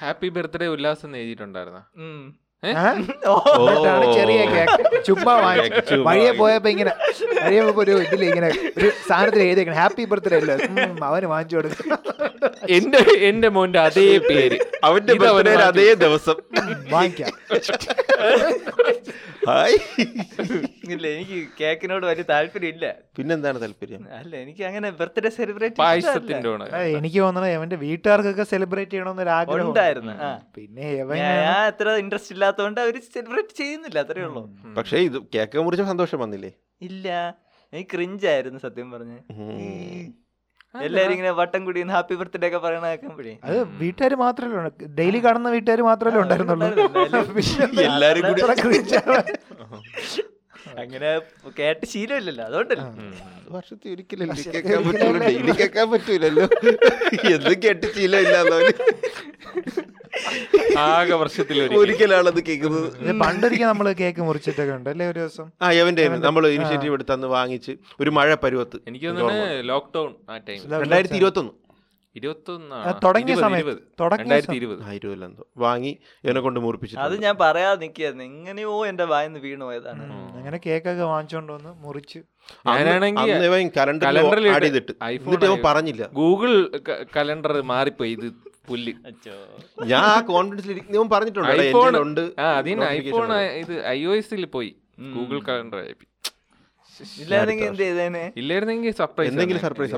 ഹാപ്പി ബർത്ത്ഡേ ഉല്ലാസം എഴുതിയിട്ടുണ്ടായിരുന്ന?
ചെറിയ കേക്ക് ചുമ്മാ വാങ്ങിച്ചു വഴിയെ പോയപ്പോ ഇങ്ങനെ വഴിയെ പോയപ്പോ ഒരു ഇതിൽ ഇങ്ങനെ ഒരു സാധനത്തിൽ എഴുതിയേക്കണം ഹാപ്പി ബർത്ത്ഡേ അല്ലേ? അവന് വാങ്ങിച്ചു കൊടുക്കും
എന്റെ എന്റെ മോന്റെ അതേ പേര്.
അവന്റെ ബർത്ത്ഡേ. അതേ ദിവസം.
വാങ്ങിക്കാം.
ഹായ്.
ഇല്ല എനിക്ക് കേക്കിനോട് വലിയ താല്പര്യം ഇല്ല.
പിന്നെന്താണ് താല്പര്യം?
അല്ല എനിക്ക് അങ്ങനെ ബർത്ത്ഡേ സെലിബ്രേറ്റ്
പായസത്തിന്റെ
എനിക്ക് തോന്നണത് അവന്റെ വീട്ടുകാർക്കൊക്കെ സെലിബ്രേറ്റ് ചെയ്യണമെന്നൊരു ആഗ്രഹം
ഉണ്ടായിരുന്നു
പിന്നെ ഇവൻ
ഞാൻ അത്ര ഇൻട്രസ്റ്റ് ഇല്ലാത്തതുകൊണ്ട് അവർ സെലിബ്രേറ്റ് ചെയ്യുന്നില്ല അത്രേ ഉള്ളൂ.
പക്ഷേ ഇത് കേക്ക് മുറിച്ച സന്തോഷം വന്നില്ലേ?
ഇല്ല. എനിക്ക് ക്രിഞ്ചായിരുന്നു സത്യം പറഞ്ഞ്. എല്ലാരും ഇങ്ങനെ വട്ടം കൂടി ഹാപ്പി ബർത്ത്ഡേ ഒക്കെ പറയണ കേൾക്കുമ്പോഴേ.
അത് വീട്ടുകാർ മാത്രമല്ല ഡെയിലി കാണുന്ന വീട്ടുകാർ മാത്രമല്ലേ ഉണ്ടായിരുന്നുള്ളൂ.
എല്ലാരും കൂടി.
അങ്ങനെ കേട്ട് ശീലമില്ലല്ലോ അതുകൊണ്ടല്ലോ.
വർഷത്തിൽ ഒരിക്കലും കേൾക്കാൻ പറ്റൂല ഡെയിലി കേൾക്കാൻ പറ്റൂലല്ലോ. എന്തും കേട്ട് ശീലമില്ല
ആകെ വർഷത്തിൽ
ഒരിക്കലാണ് അത് കേൾക്കുന്നത്.
പണ്ടൊരിക്കൽ നമ്മൾ കേക്ക് മുറിച്ചിട്ടൊക്കെ ഉണ്ട് അല്ലേ ഒരു ദിവസം?
ആ എവന്റെ നമ്മൾ ഇനിഷ്യേറ്റീവ് എടുത്ത് അന്ന് വാങ്ങിച്ച് ഒരു മഴ പരുവത്ത്.
എനിക്ക് ലോക്ക്ഡൌൺ ആ ടൈം.
രണ്ടായിരത്തി ഇരുപത്തി ഒന്ന്
തുടങ്ങിയ സമയത്ത്
വാങ്ങി എന്നെ കൊണ്ട്
അത് ഞാൻ പറയാതെ നിക്കായിരുന്നു. എങ്ങനെയോ എന്റെ വായന്ന് വീണ് പോയതാണ്.
അങ്ങനെ കേക്കൊക്കെ വാങ്ങിച്ചോണ്ട് വന്ന് മുറിച്ച്.
കലണ്ടറിൽ പറഞ്ഞില്ല.
ഗൂഗിൾ കലണ്ടർ മാറിപ്പോയി. ഇത് പുല്ല്.
അച്ചോ.
ഞാൻ ആ കോൺഫിഡൻസിൽ ഇവൻ പറഞ്ഞിട്ടുണ്ട്
ഐഫോൺ
ഉണ്ട്
ആ അതിന് ഐഫോൺ ഇത് ഐ ഒ എസിൽ പോയി. ഗൂഗിൾ കലണ്ടർ
ആയി
ഇല്ലായിരുന്നെങ്കിൽ സർപ്രൈസ്
എന്തെങ്കിലും
സർപ്രൈസ്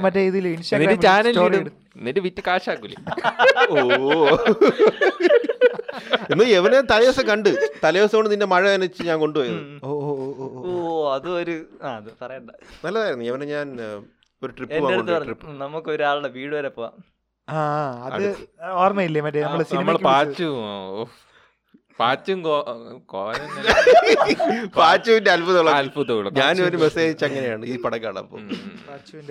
മറ്റേ ഇതിൽ ഇൻസ്റ്റാഗ്രാം
ചാനൽ എന്നിട്ട് വിറ്റ് കാശാക്കൂലേ.
ഓ. എന്നാ എവനെ തലേദിവസം കണ്ട്. തലേദിവസം കൊണ്ട് നിന്റെ മഴ നനച്ച് ഞാൻ കൊണ്ടുപോയത്.
ഓ
അതും ഒരു ആ അത് പറയണ്ട.
നല്ലതായിരുന്നു. എവനെ ഞാൻ ഒരു ട്രിപ്പ്
നമുക്ക് ഒരാളുടെ വീട് വരെ പോവാം.
ആ അത് ഓർമ്മയില്ലേ? മറ്റേ നമ്മൾ
നമ്മൾ
സിനിമ
പാച്ചു പാച്ചും
പാച്ചുവിന്റെ അത്ഭുതമുള്ള
അത്ഭുതമുള്ള
ഞാനും ഒരു മെസ്സേജ് അയച്ച് അങ്ങനെയാണ് ഈ പടം കാണാൻ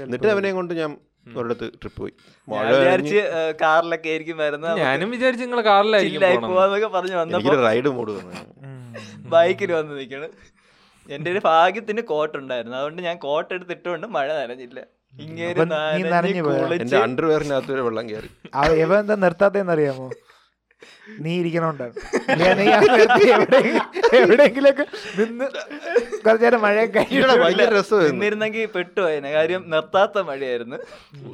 എന്നിട്ട് അവനെ കൊണ്ട് ഞാൻ ഒരിടത്ത് ട്രിപ്പ് പോയി.
ഞാൻ വിചാരിച്ച് കാറിലൊക്കെ ആയിരിക്കും വരുന്നത്.
ഞാനും വിചാരിച്ചു നിങ്ങളെ കാറിലായിരിക്കും
പോവാന്നൊക്കെ പറഞ്ഞു വന്നപ്പോ
റൈഡ് മൂട് വന്നു.
ബൈക്കിൽ വന്ന് നിൽക്കണ്. എന്റെ ഒരു ഭാഗ്യത്തിന് കോട്ട് ഉണ്ടായിരുന്നു അതുകൊണ്ട് ഞാൻ കോട്ട് എടുത്തിട്ടുകൊണ്ട് മഴ നനഞ്ഞില്ല.
എന്റെ അണ്ടർവെയറിനകത്ത് വെള്ളം കയറി
ഇവ എന്താ നിർത്താത്തേന്ന് അറിയാമോ? നീ ഇരിക്കണോണ്ടാണ് എവിടെയെങ്കിലൊക്കെ നിന്ന് കുറച്ചേരം മഴ
ഈയിടെ
പെട്ടു അതിനെ. കാര്യം നിർത്താത്ത മഴയായിരുന്നു.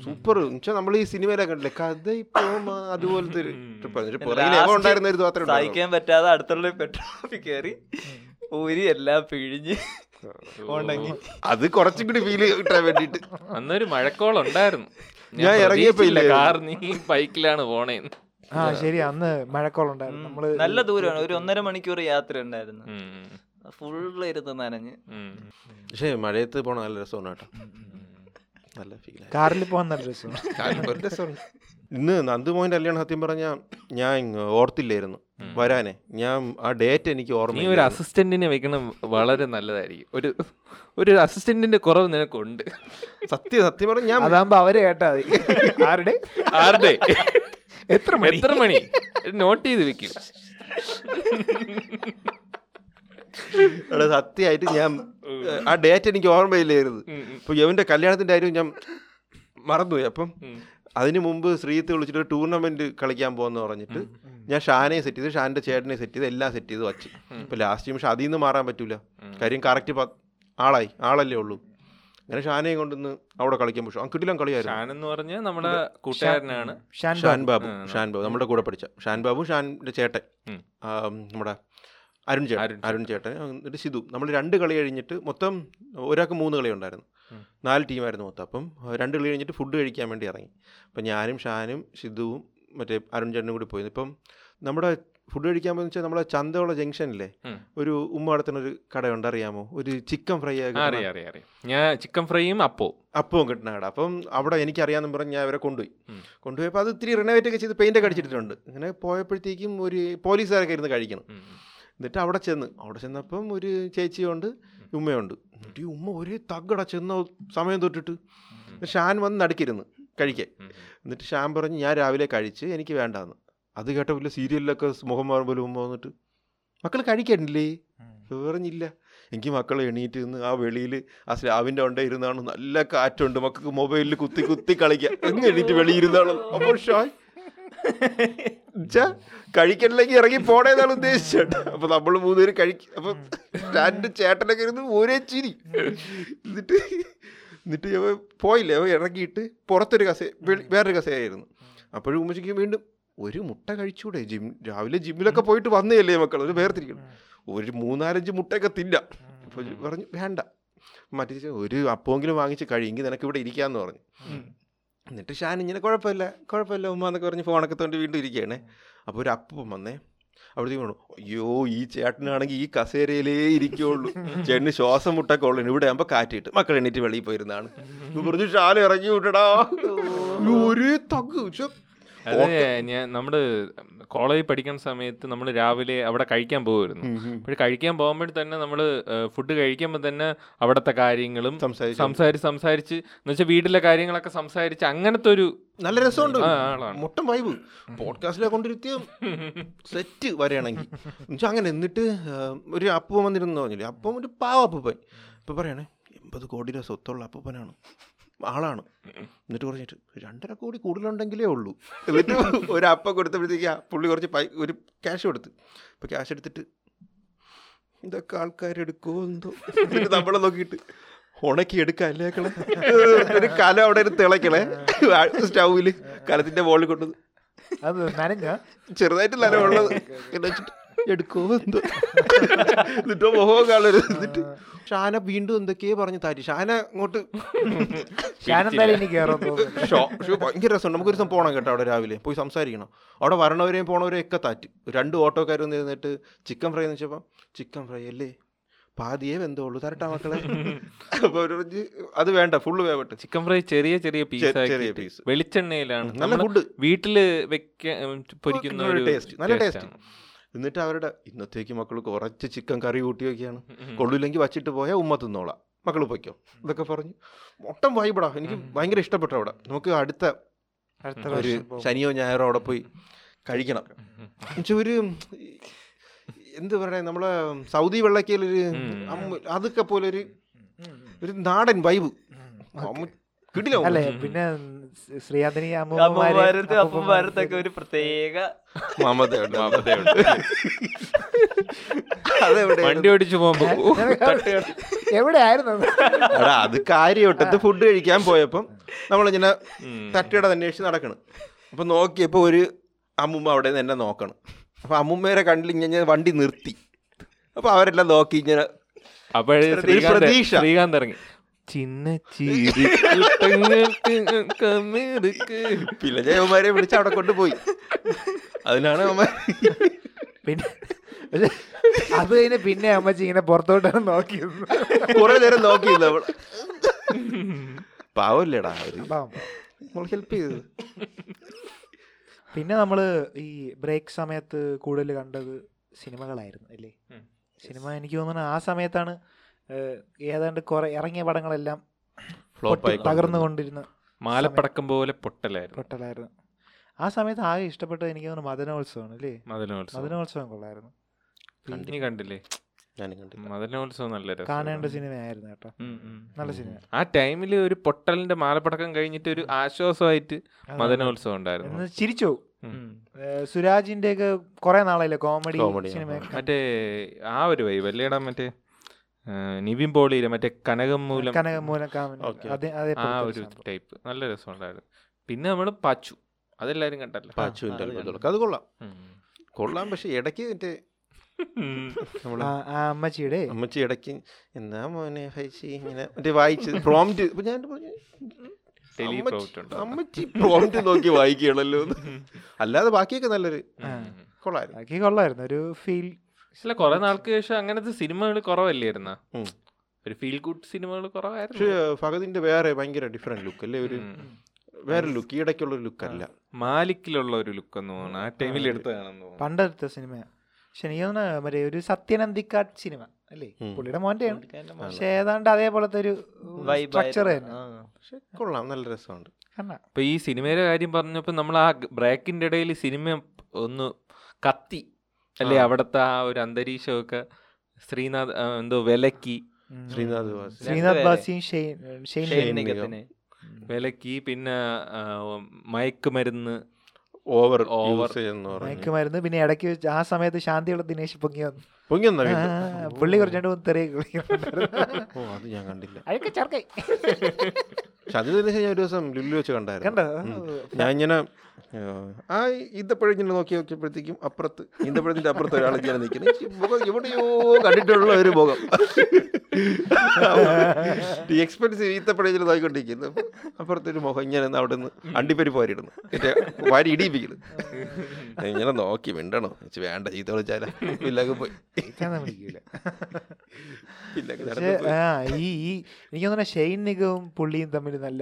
സൂപ്പർ നമ്മൾ ഈ സിനിമയിലൊക്കെ കണ്ടില്ലേ? കഥ ഇപ്പോ അതുപോലത്തെ ഒരു ട്രിപ്പ്
Last
ഉണ്ടായിരുന്ന ഒരു മാത്രമേ ഉണ്ടായിരുന്നുള്ളൂ.
സഹിക്കാൻ പറ്റാതെ അടുത്തുള്ള പെട്രോൾ കയറി ഊരി എല്ലാം പിഴിഞ്ഞ്
അത് കുറച്ചും കൂടി ഫീൽ കിട്ടാൻ വേണ്ടിട്ട്
അന്നൊരു മഴക്കോളം ഉണ്ടായിരുന്നു.
ഞാൻ ഇറങ്ങിയപ്പോ ഇല്ല?
കാർ നീ ബൈക്കിലാണ് പോണേന്ന്.
ആ ശരി അന്ന് മഴക്കോളുണ്ടായിരുന്നു നമ്മൾ
നല്ല ദൂരമാണ്. ഒരു ഒന്നര മണിക്കൂർ യാത്ര ഉണ്ടായിരുന്നു. ഫുള്ള് ഇരുന്ന് നനഞ്ഞ്.
പക്ഷേ മഴയത്ത് പോണ നല്ല രസമാണ് കേട്ടോ. നല്ല ഫീൽ
കാറിൽ പോകാൻ നല്ല രസമാണ്.
രസമുണ്ട് ഇന്ന് നന്ദുമോഹൻ കല്യാണം സത്യം പറഞ്ഞ ഞാൻ ഓർത്തില്ലായിരുന്നു. വരാനേ. ഞാൻ ആ ഡേറ്റ് എനിക്ക്
നീ ഒരു അസിസ്റ്റന്റിനെ വെക്കണം വളരെ നല്ലതായിരിക്കും. ഒരു ഒരു അസിസ്റ്റന്റിന്റെ കുറവ് നിനക്കുണ്ട്.
സത്യം സത്യം പറഞ്ഞു ഞാൻ
അതാകുമ്പോ അവരെ കേട്ടാ മതി. ആരുടെ?
ആരുടെ?
എത്ര മണി?
എത്ര മണി? നോട്ട് ചെയ്ത് വെക്കും.
സത്യമായിട്ട് ഞാൻ ആ ഡേറ്റ് എനിക്ക് ഓർമ്മയില്ലായിരുന്നു. അപ്പൊ യവന്റെ കല്യാണത്തിന്റെ കാര്യം ഞാൻ മറന്നുപോയി. അപ്പം അതിന് മുമ്പ് ശ്രീത്ത് വിളിച്ചിട്ട് ടൂർണമെന്റ് കളിക്കാൻ പോകുന്ന പറഞ്ഞിട്ട് ഞാൻ ഷാനെ സെറ്റ് ചെയ്ത്. ഷാന്റെ ചേട്ടനെ സെറ്റ് ചെയ്ത്. എല്ലാം സെറ്റ് ചെയ്ത് വച്ച്. ഇപ്പൊ ലാസ്റ്റ് നിമിഷം അതിൽ നിന്ന് മാറാൻ പറ്റൂല. കാര്യം കറക്റ്റ് ആളായി. ആളല്ലേ ഉള്ളൂ. അങ്ങനെ ഷാനയും കൊണ്ടുവന്ന് അവിടെ കളിക്കാൻ പക്ഷെ ആ കിട്ടില്ല കളിയായിരുന്നു.
ഷാൻ എന്ന് പറഞ്ഞാൽ നമ്മുടെ കൂട്ടുകാരനാണ്.
ഷാൻ
ബാബു. ഷാൻ ബാബു. നമ്മുടെ കൂടെ പഠിച്ച. ഷാൻ ബാബു ഷാന്റെ ചേട്ടൻ. നമ്മുടെ അരുൺ ചേട്ടൻ.
അരുൺ
ചേട്ടൻ. എന്നിട്ട് സിധു. നമ്മൾ രണ്ട് കളി കഴിഞ്ഞിട്ട് മൊത്തം ഒരാൾക്ക് മൂന്ന് കളി ഉണ്ടായിരുന്നു. നാല് ടീമായിരുന്നു മൊത്തം. അപ്പം രണ്ട് കളി കഴിഞ്ഞിട്ട് ഫുഡ് കഴിക്കാൻ വേണ്ടി ഇറങ്ങി. അപ്പം ഞാനും ഷാനും സിദ്ധുവും മറ്റേ അരുൺ ചേട്ടനും കൂടി പോയി ഇപ്പം നമ്മുടെ ഫുഡ് കഴിക്കാൻ പോകുന്ന വെച്ചാൽ നമ്മളെ ചന്തവള ജംഗ്ഷനിലെ ഒരു ഉമ്മ നടത്തുന്ന ഒരു കടയുണ്ട്. അറിയാമോ? ഒരു ചിക്കൻ ഫ്രൈ
അറിയാം അറിയാം അറിയാം. ഞാൻ ചിക്കൻ ഫ്രൈയും അപ്പോ
അപ്പവും കിട്ടുന്ന കട. അപ്പം അവിടെ എനിക്കറിയാമെന്ന് പറഞ്ഞ് ഞാൻ അവരെ കൊണ്ടുപോയി. കൊണ്ടുപോയപ്പോൾ അത് ഇത്തിരി റിനോവേറ്റ് ഒക്കെ ചെയ്ത് പെയിന്റ് ഒക്കെ അടിച്ചിട്ടുണ്ട് ഇങ്ങനെ പോയപ്പോഴത്തേക്കും ഒരു പോലീസുകാരൊക്കെ ഇരുന്ന് കഴിക്കണം. എന്നിട്ട് അവിടെ ചെന്ന്. അവിടെ ചെന്നപ്പം ഒരു ചേച്ചിയുണ്ട്. ഉമ്മയുണ്ട്. എന്നിട്ട് ഈ ഉമ്മ ഒരേ തകട ചെന്ന സമയം തൊട്ടിട്ട്. ഷാൻ വന്ന് നടുക്കിരുന്ന് കഴിക്കാൻ. എന്നിട്ട് ഷാൻ പറഞ്ഞ് ഞാൻ രാവിലെ കഴിച്ച് എനിക്ക് വേണ്ടാന്ന്. അത് കേട്ട വല്ല സീരിയലിലൊക്കെ മുഖം മാറുമ്പോൾ ഉമ്മ വന്നിട്ട് മക്കൾ കഴിക്കണ്ടില്ലേ പറഞ്ഞില്ല. എനിക്ക് മക്കൾ എണീറ്റ് നിന്ന് ആ വെളിയിൽ ആ സ്ലാവിന്റെ ഉണ്ട ഇരുന്നാണ് നല്ല കാറ്റുണ്ട്. മക്കൾക്ക് മൊബൈലിൽ കുത്തി കുത്തി കളിക്കുക എന്ന് എണീറ്റ് വെളിയിരുന്നാണ് അപ്പോൾ ഷായ് കഴിക്കണില്ലെങ്കിൽ ഇറങ്ങി പോണേന്നാണ് ഉദ്ദേശിച്ചത് അപ്പൊ നമ്മൾ മൂന്നുപേര് കഴിക്കും അപ്പൊ രണ്ട് ചേട്ടനൊക്കെ ഇരുന്ന് ഒരേ ചിരി. എന്നിട്ട് എന്നിട്ട് അവ പോയില്ലേ? അവ ഇറങ്ങിയിട്ട് പുറത്തൊരു കസേ വേറൊരു കസയായിരുന്നു അപ്പോഴും ഉമ്മച്ചിക്ക് വീണ്ടും ഒരു മുട്ട കഴിച്ചൂടെ? ജിം രാവിലെ ജിമ്മിലൊക്കെ പോയിട്ട് വന്നതല്ലേ മക്കൾ ഒരു വേർതിരിക്കണം. ഒരു മൂന്നാലഞ്ച് മുട്ടയൊക്കെ തില്ല അപ്പോൾ പറഞ്ഞു വേണ്ട. മറ്റേ ഒരു അപ്പമെങ്കിലും വാങ്ങിച്ച് കഴിയെങ്കിൽ നിനക്ക് ഇവിടെ ഇരിക്കാമെന്ന് പറഞ്ഞു. എന്നിട്ട് ഷാൻ ഇങ്ങനെ കുഴപ്പമില്ല കുഴപ്പമില്ല ഉമ്മ എന്നൊക്കെ പറഞ്ഞ് ഫോണൊക്കെ തോണ്ടി വീണ്ടും ഇരിക്കുകയാണ്. അപ്പോൾ ഒരു അപ്പം വന്നേ. അവിടത്തേക്ക് പറഞ്ഞു അയ്യോ ഈ ചേട്ടനാണെങ്കിൽ ഈ കസേരയിലേ ഇരിക്കുള്ളൂ ചേട്ടന് ശ്വാസം മുട്ടൊക്കെ ഉള്ളു. ഇവിടെ ആകുമ്പോൾ കാറ്റിട്ട് മക്കൾ എണീറ്റ് വെളിയിൽ പോയിരുന്നാണ്. പറഞ്ഞു ഷാൻ ഇറങ്ങി വിട്ടടാ. ഒരു ശ്ശെ.
അത് ഞാൻ നമ്മൾ കോളേജിൽ പഠിക്കുന്ന സമയത്ത് നമ്മൾ രാവിലെ അവിടെ കഴിക്കാൻ പോകുമായിരുന്നു.
ഉം.
കഴിക്കാൻ പോകുമ്പോൾ തന്നെ നമ്മൾ ഫുഡ് കഴിക്കുമ്പോൾ തന്നെ അവിടുത്തെ കാര്യങ്ങളും
സംസാരിച്ചു.
സംസാരിച്ച് എന്ന് വെച്ചാൽ വീട്ടിലെ കാര്യങ്ങളൊക്കെ സംസാരിച്ച് അങ്ങനത്തെ ഒരു
നല്ല രസമുണ്ട്. മൊട്ടം വൈബ്. പോഡ്കാസ്റ്റിലെ കൊണ്ടിരുത്തിയ സെറ്റ് വരെയാണെങ്കിൽ എന്നുവെച്ചാൽ അങ്ങനെ എന്നിട്ട് ഒരു അപ്പം വന്നിരുന്നു പറഞ്ഞില്ലേ? അപ്പം ഒരു പാവ അപ്പൂപ്പൻ ഇപ്പം പറയണേ എൺപത് കോടിയുടെ സ്വത്തുള്ള അപ്പൂപ്പനാണ്. ആളാണ്. എന്നിട്ട് പറഞ്ഞിട്ട് രണ്ടര കോടി കൂടുതലുണ്ടെങ്കിലേ ഉള്ളൂ. എന്നിട്ട് ഒരു അപ്പം കൊടുത്തപ്പോഴത്തേക്ക് പുള്ളി കുറച്ച് പൈ ഒരു ക്യാഷ് കൊടുത്ത്. അപ്പോൾ ക്യാഷ് എടുത്തിട്ട് ഇതൊക്കെ ആൾക്കാരെടുക്കുമോ എന്തോ? എന്നിട്ട് നമ്മളെ നോക്കിയിട്ട് ഉണക്കി എടുക്കല്ലേ കളെ ഒരു കല അവിടെ ഒരു തിളക്കണേ സ്റ്റൗവിൽ കലത്തിന്റെ മുകളിൽ
കൊണ്ടത്
ചെറുതായിട്ട് നനവുള്ളത്. ഉള്ളത് വെച്ചിട്ട് എടുക്കോ എന്തോ. എന്നിട്ടോ മോഹോ കാണരുത്. എന്നിട്ട് ഷാന വീണ്ടും എന്തൊക്കെയോ പറഞ്ഞു താരി. ഷാന അങ്ങോട്ട് ഭയങ്കര രസമുണ്ട്. നമുക്കൊരു ദിവസം പോകണം കേട്ടോ അവിടെ രാവിലെ. പോയി സംസാരിക്കണം. അവിടെ വരണവരെയും പോണവരെയും ഒക്കെ താറ്റി. രണ്ട് ഓട്ടോക്കാർ വന്ന് ഇരുന്നിട്ട് ചിക്കൻ ഫ്രൈ എന്ന് വെച്ചപ്പോൾ ചിക്കൻ ഫ്രൈ അല്ലേ? പാതിയേ വെന്തോളൂ തരട്ടാ മക്കളെ. പറഞ്ഞ് അത് വേണ്ട ഫുള്ള് വേവട്ടെ.
ചിക്കൻ ഫ്രൈ ചെറിയ ചെറിയ പീസ്
ചെറിയ
ആക്കി വെളിച്ചെണ്ണയിലാണ്.
നല്ല ഫുഡ്
വീട്ടിൽ വെക്കാൻ പൊരിക്കുന്ന
നല്ല
ഒരു
ടേസ്റ്റ് നല്ല.
ആണ്.
എന്നിട്ട് അവരുടെ ഇന്നത്തേക്ക് മക്കൾ കുറച്ച് ചിക്കൻ കറി കൂട്ടിയൊക്കെയാണ്. കൊള്ളില്ലെങ്കിൽ വച്ചിട്ട് പോയാൽ ഉമ്മ തിന്നോളാം. മക്കൾ പൊയ്ക്കോ. ഇതൊക്കെ പറഞ്ഞു മൊട്ടം വൈബടാ എനിക്ക് ഭയങ്കര ഇഷ്ടപ്പെട്ടു അവിടെ. നമുക്ക് അടുത്ത
അടുത്ത
ഒരു ശനിയോ ഞായറോ അവിടെ പോയി കഴിക്കണം. എന്നുവെച്ചാൽ ഒരു എന്ത് പറയണേ നമ്മളെ സൗദി വെള്ളക്കയിലൊരു അതൊക്കെ പോലെ ഒരു ഒരു നാടൻ വൈബ്
അല്ലേ? പിന്നെ ശ്രീയാന്തിനി
അമ്മമാരത്ത് അപ്പന്മാരത്തൊക്കെ ഒരു പ്രത്യേക
മമതയുണ്ട്
മമതയുണ്ട്.
അതെവിടെ
വണ്ടി ഓടിച്ചു പോകുമ്പോ
എവിടെയായിരുന്നു?
എടാ അത് കാര്യവട്ടത്ത് ഫുഡ് കഴിക്കാൻ പോയപ്പം നമ്മളിങ്ങനെ. തട്ടിയുടെ അന്വേഷിച്ച് നടക്കണം. അപ്പൊ നോക്കിയപ്പോ ഒരു അമ്മുമ്മ അവിടെ നിന്ന് എന്നെ നോക്കണം. അപ്പൊ അമ്മുമ്മേരെ കണ്ടിൽ ഇങ്ങനെ വണ്ടി നിർത്തി. അപ്പൊ അവരെല്ലാം നോക്കി ഇങ്ങനെ പ്രതീക്ഷ.
ശ്രീകാന്ത് ഇറങ്ങി. ചിന്ന
പിന്നെ ജയകുമാരെ വിളിച്ച് അവിടെ കൊണ്ടുപോയി. അതിനാണ് അവന്മാർ
പിന്നെ അത് കഴിഞ്ഞ് പിന്നെ അമ്മച്ചി ഇങ്ങനെ പുറത്തോട്ടാണ് നോക്കിയത്
കുറെ നേരം നോക്കിയിരുന്നു അവൾ പാവല്ലേടാ അവർ. ഹെൽപ്പ് ചെയ്തത്.
പിന്നെ നമ്മൾ ഈ ബ്രേക്ക് സമയത്ത് കൂടുതൽ കണ്ടത് സിനിമകളായിരുന്നു അല്ലേ. സിനിമ എനിക്ക് തോന്നുന്നു ആ സമയത്താണ് ഏതാണ്ട് കുറെ ഇറങ്ങിയ പടങ്ങളെല്ലാം തകർന്നുകൊണ്ടിരുന്ന
മാലപ്പടക്കം പോലെ പൊട്ടലായിരുന്നു.
പൊട്ടലായിരുന്നു. ആ സമയത്ത് ആകെ ഇഷ്ടപ്പെട്ടത് എനിക്ക് തോന്നുന്നു മദനോത്സവമാണ് അല്ലേ?
മദനോത്സവം.
മദനോത്സവം കൊള്ളായിരുന്നു.
നീ കണ്ടില്ലേ? മദനോത്സവം നല്ല
കാണേണ്ട സിനിമയായിരുന്നു കേട്ടോ. നല്ല സിനിമ
ആ ടൈമിൽ ഒരു പൊട്ടലിന്റെ മാലപ്പടക്കം കഴിഞ്ഞിട്ട് ഒരു ആശ്വാസമായിട്ട് മദനോത്സവം ഉണ്ടായിരുന്നു.
ചിരിച്ചു സുരാജിന്റെ ഒക്കെ കുറെ നാളായില്ലേ? കോമഡി സിനിമ
ആ.
മറ്റേ ആ ഒരു വൈബ് അല്ലേടാ മറ്റേ? നിവിൻ പോളിയിലെ മറ്റേ കനകം മൂലം. ആ ഒരു. ടൈപ്പ്. നല്ല രസമുണ്ടായിരുന്നു. പിന്നെ നമ്മൾ പാച്ചു. അതെല്ലാരും കണ്ടല്ലോ.
പാച്ചുവിന്റെ
അത്
കൊള്ളാം. കൊള്ളാം പക്ഷെ ഇടയ്ക്ക് മറ്റേ
അമ്മച്ചിയുടെ?
അമ്മച്ചി ഇടയ്ക്ക് എന്നാ മോനെ ഇങ്ങനെ മറ്റേ വായിച്ച് പ്രോംറ്റ് ഞാൻ അമ്മച്ചി- പ്രോംറ്റ് നോക്കി വായിക്കുകയാണല്ലോ. അല്ലാതെ ബാക്കിയൊക്കെ നല്ലൊരു കൊള്ളായിരുന്നു.
ബാക്കി കൊള്ളായിരുന്നു. ഒരു ഫീൽ
അല്ല കുറെ നാൾക്ക് ശേഷം അങ്ങനത്തെ സിനിമകൾ കുറവല്ലായിരുന്ന. ഒരു ഫീൽ ഗുഡ് സിനിമകൾ
കുറവായിരുന്നു.
കുറവായിരുന്നു
ഫഹദിന്റെ വേറെ ഭയങ്കര ഡിഫറെന്റ് ലുക്ക് അല്ലേ? ഒരു. വേറെ ലുക്ക് ഈ ഇടയ്ക്കുള്ള ഒരു ലുക്ക് അല്ല.
മാലിക്കിലുള്ള ഒരു ലുക്ക് എന്ന് തോന്നുന്നു. ആ ടൈമിൽ എടുത്തതാണെന്ന്
പണ്ടെടുത്ത സിനിമ പക്ഷെ എനിക്ക് തോന്നുന്നു മറ്റേ ഒരു സത്യനന്ദിക്കാട്ട് സിനിമ അല്ലേ. പുള്ളിയുടെ
മോന്റെ
പക്ഷെ ഏതാണ്ട് അതേപോലത്തെ ഒരു സ്ട്രക്ചർ തന്നെ.
പക്ഷെ കൊള്ളാം. നല്ല രസമുണ്ട്.
അപ്പൊ ഈ സിനിമയുടെ കാര്യം പറഞ്ഞപ്പോ നമ്മൾ ആ ബ്രേക്കിന്റെ ഇടയിൽ സിനിമ ഒന്ന് കത്തി. അല്ലേ അവിടത്തെ ആ ഒരു അന്തരീക്ഷമൊക്കെ ശ്രീനാഥ് എന്തോ വിലക്കി.
ശ്രീനാഥ്
ശ്രീനാഥ്. ബാസിയും ഷെയ്ൻ.
വിലക്കി. പിന്നെ മയക്കുമരുന്ന്
ഓവർ ഓവർ.
മയക്കുമരുന്ന് പിന്നെ ഇടയ്ക്ക് ആ സമയത്ത് ശാന്തിയുള്ള ദിനേശ് പൊങ്ങി വന്നു.
പൊങ്ങി?
പുള്ളി കുറച്ച് രണ്ട് മൂന്ന് തെറിയൊക്കെ
ഓ അത് ഞാൻ കണ്ടില്ല.
അഴുക്ക ചർക്കൈ
ശാന്തി ദിനേശ് ഞാൻ ഒരു ദിവസം ലുല്ലു വെച്ച് കണ്ടായിരുന്നു.
കണ്ടോ?
ഞാൻ ഇങ്ങനെ ആ, ആ ഈന്തപ്പഴം ഇങ്ങനെ നോക്കി നോക്കിയപ്പോഴത്തേക്കും അപ്പുറത്ത് ഈന്തപ്പഴത്തിന്റെ അപ്പുറത്ത് ഒരാൾ ഇങ്ങനെ നിൽക്കുന്നത് ഈ മുഖം എവിടെയോ കണ്ടിട്ടുള്ള ഒരു മുഖം. എക്സ്പെൻസീവ് ഈത്തപ്പഴം ഇങ്ങനെ നോക്കിക്കൊണ്ടിരിക്കുന്നു. അപ്പുറത്തെ ഒരു മുഖം ഇങ്ങനെ അവിടെ നിന്ന് അണ്ടിപ്പരി പോരിടുന്നു മറ്റേ വാരി ഇടിയിപ്പിക്കുന്നു. ഞാൻ ഇങ്ങനെ നോക്കി മിണ്ടണോ? വേണ്ട ചീത്ത വിളിച്ചാല. ഇല്ലൊക്കെ പോയി.
ഈ ഈ എനിക്ക് തോന്നുന്ന ഷെയ്ൻ നിഗവും പുള്ളിയും തമ്മിൽ നല്ല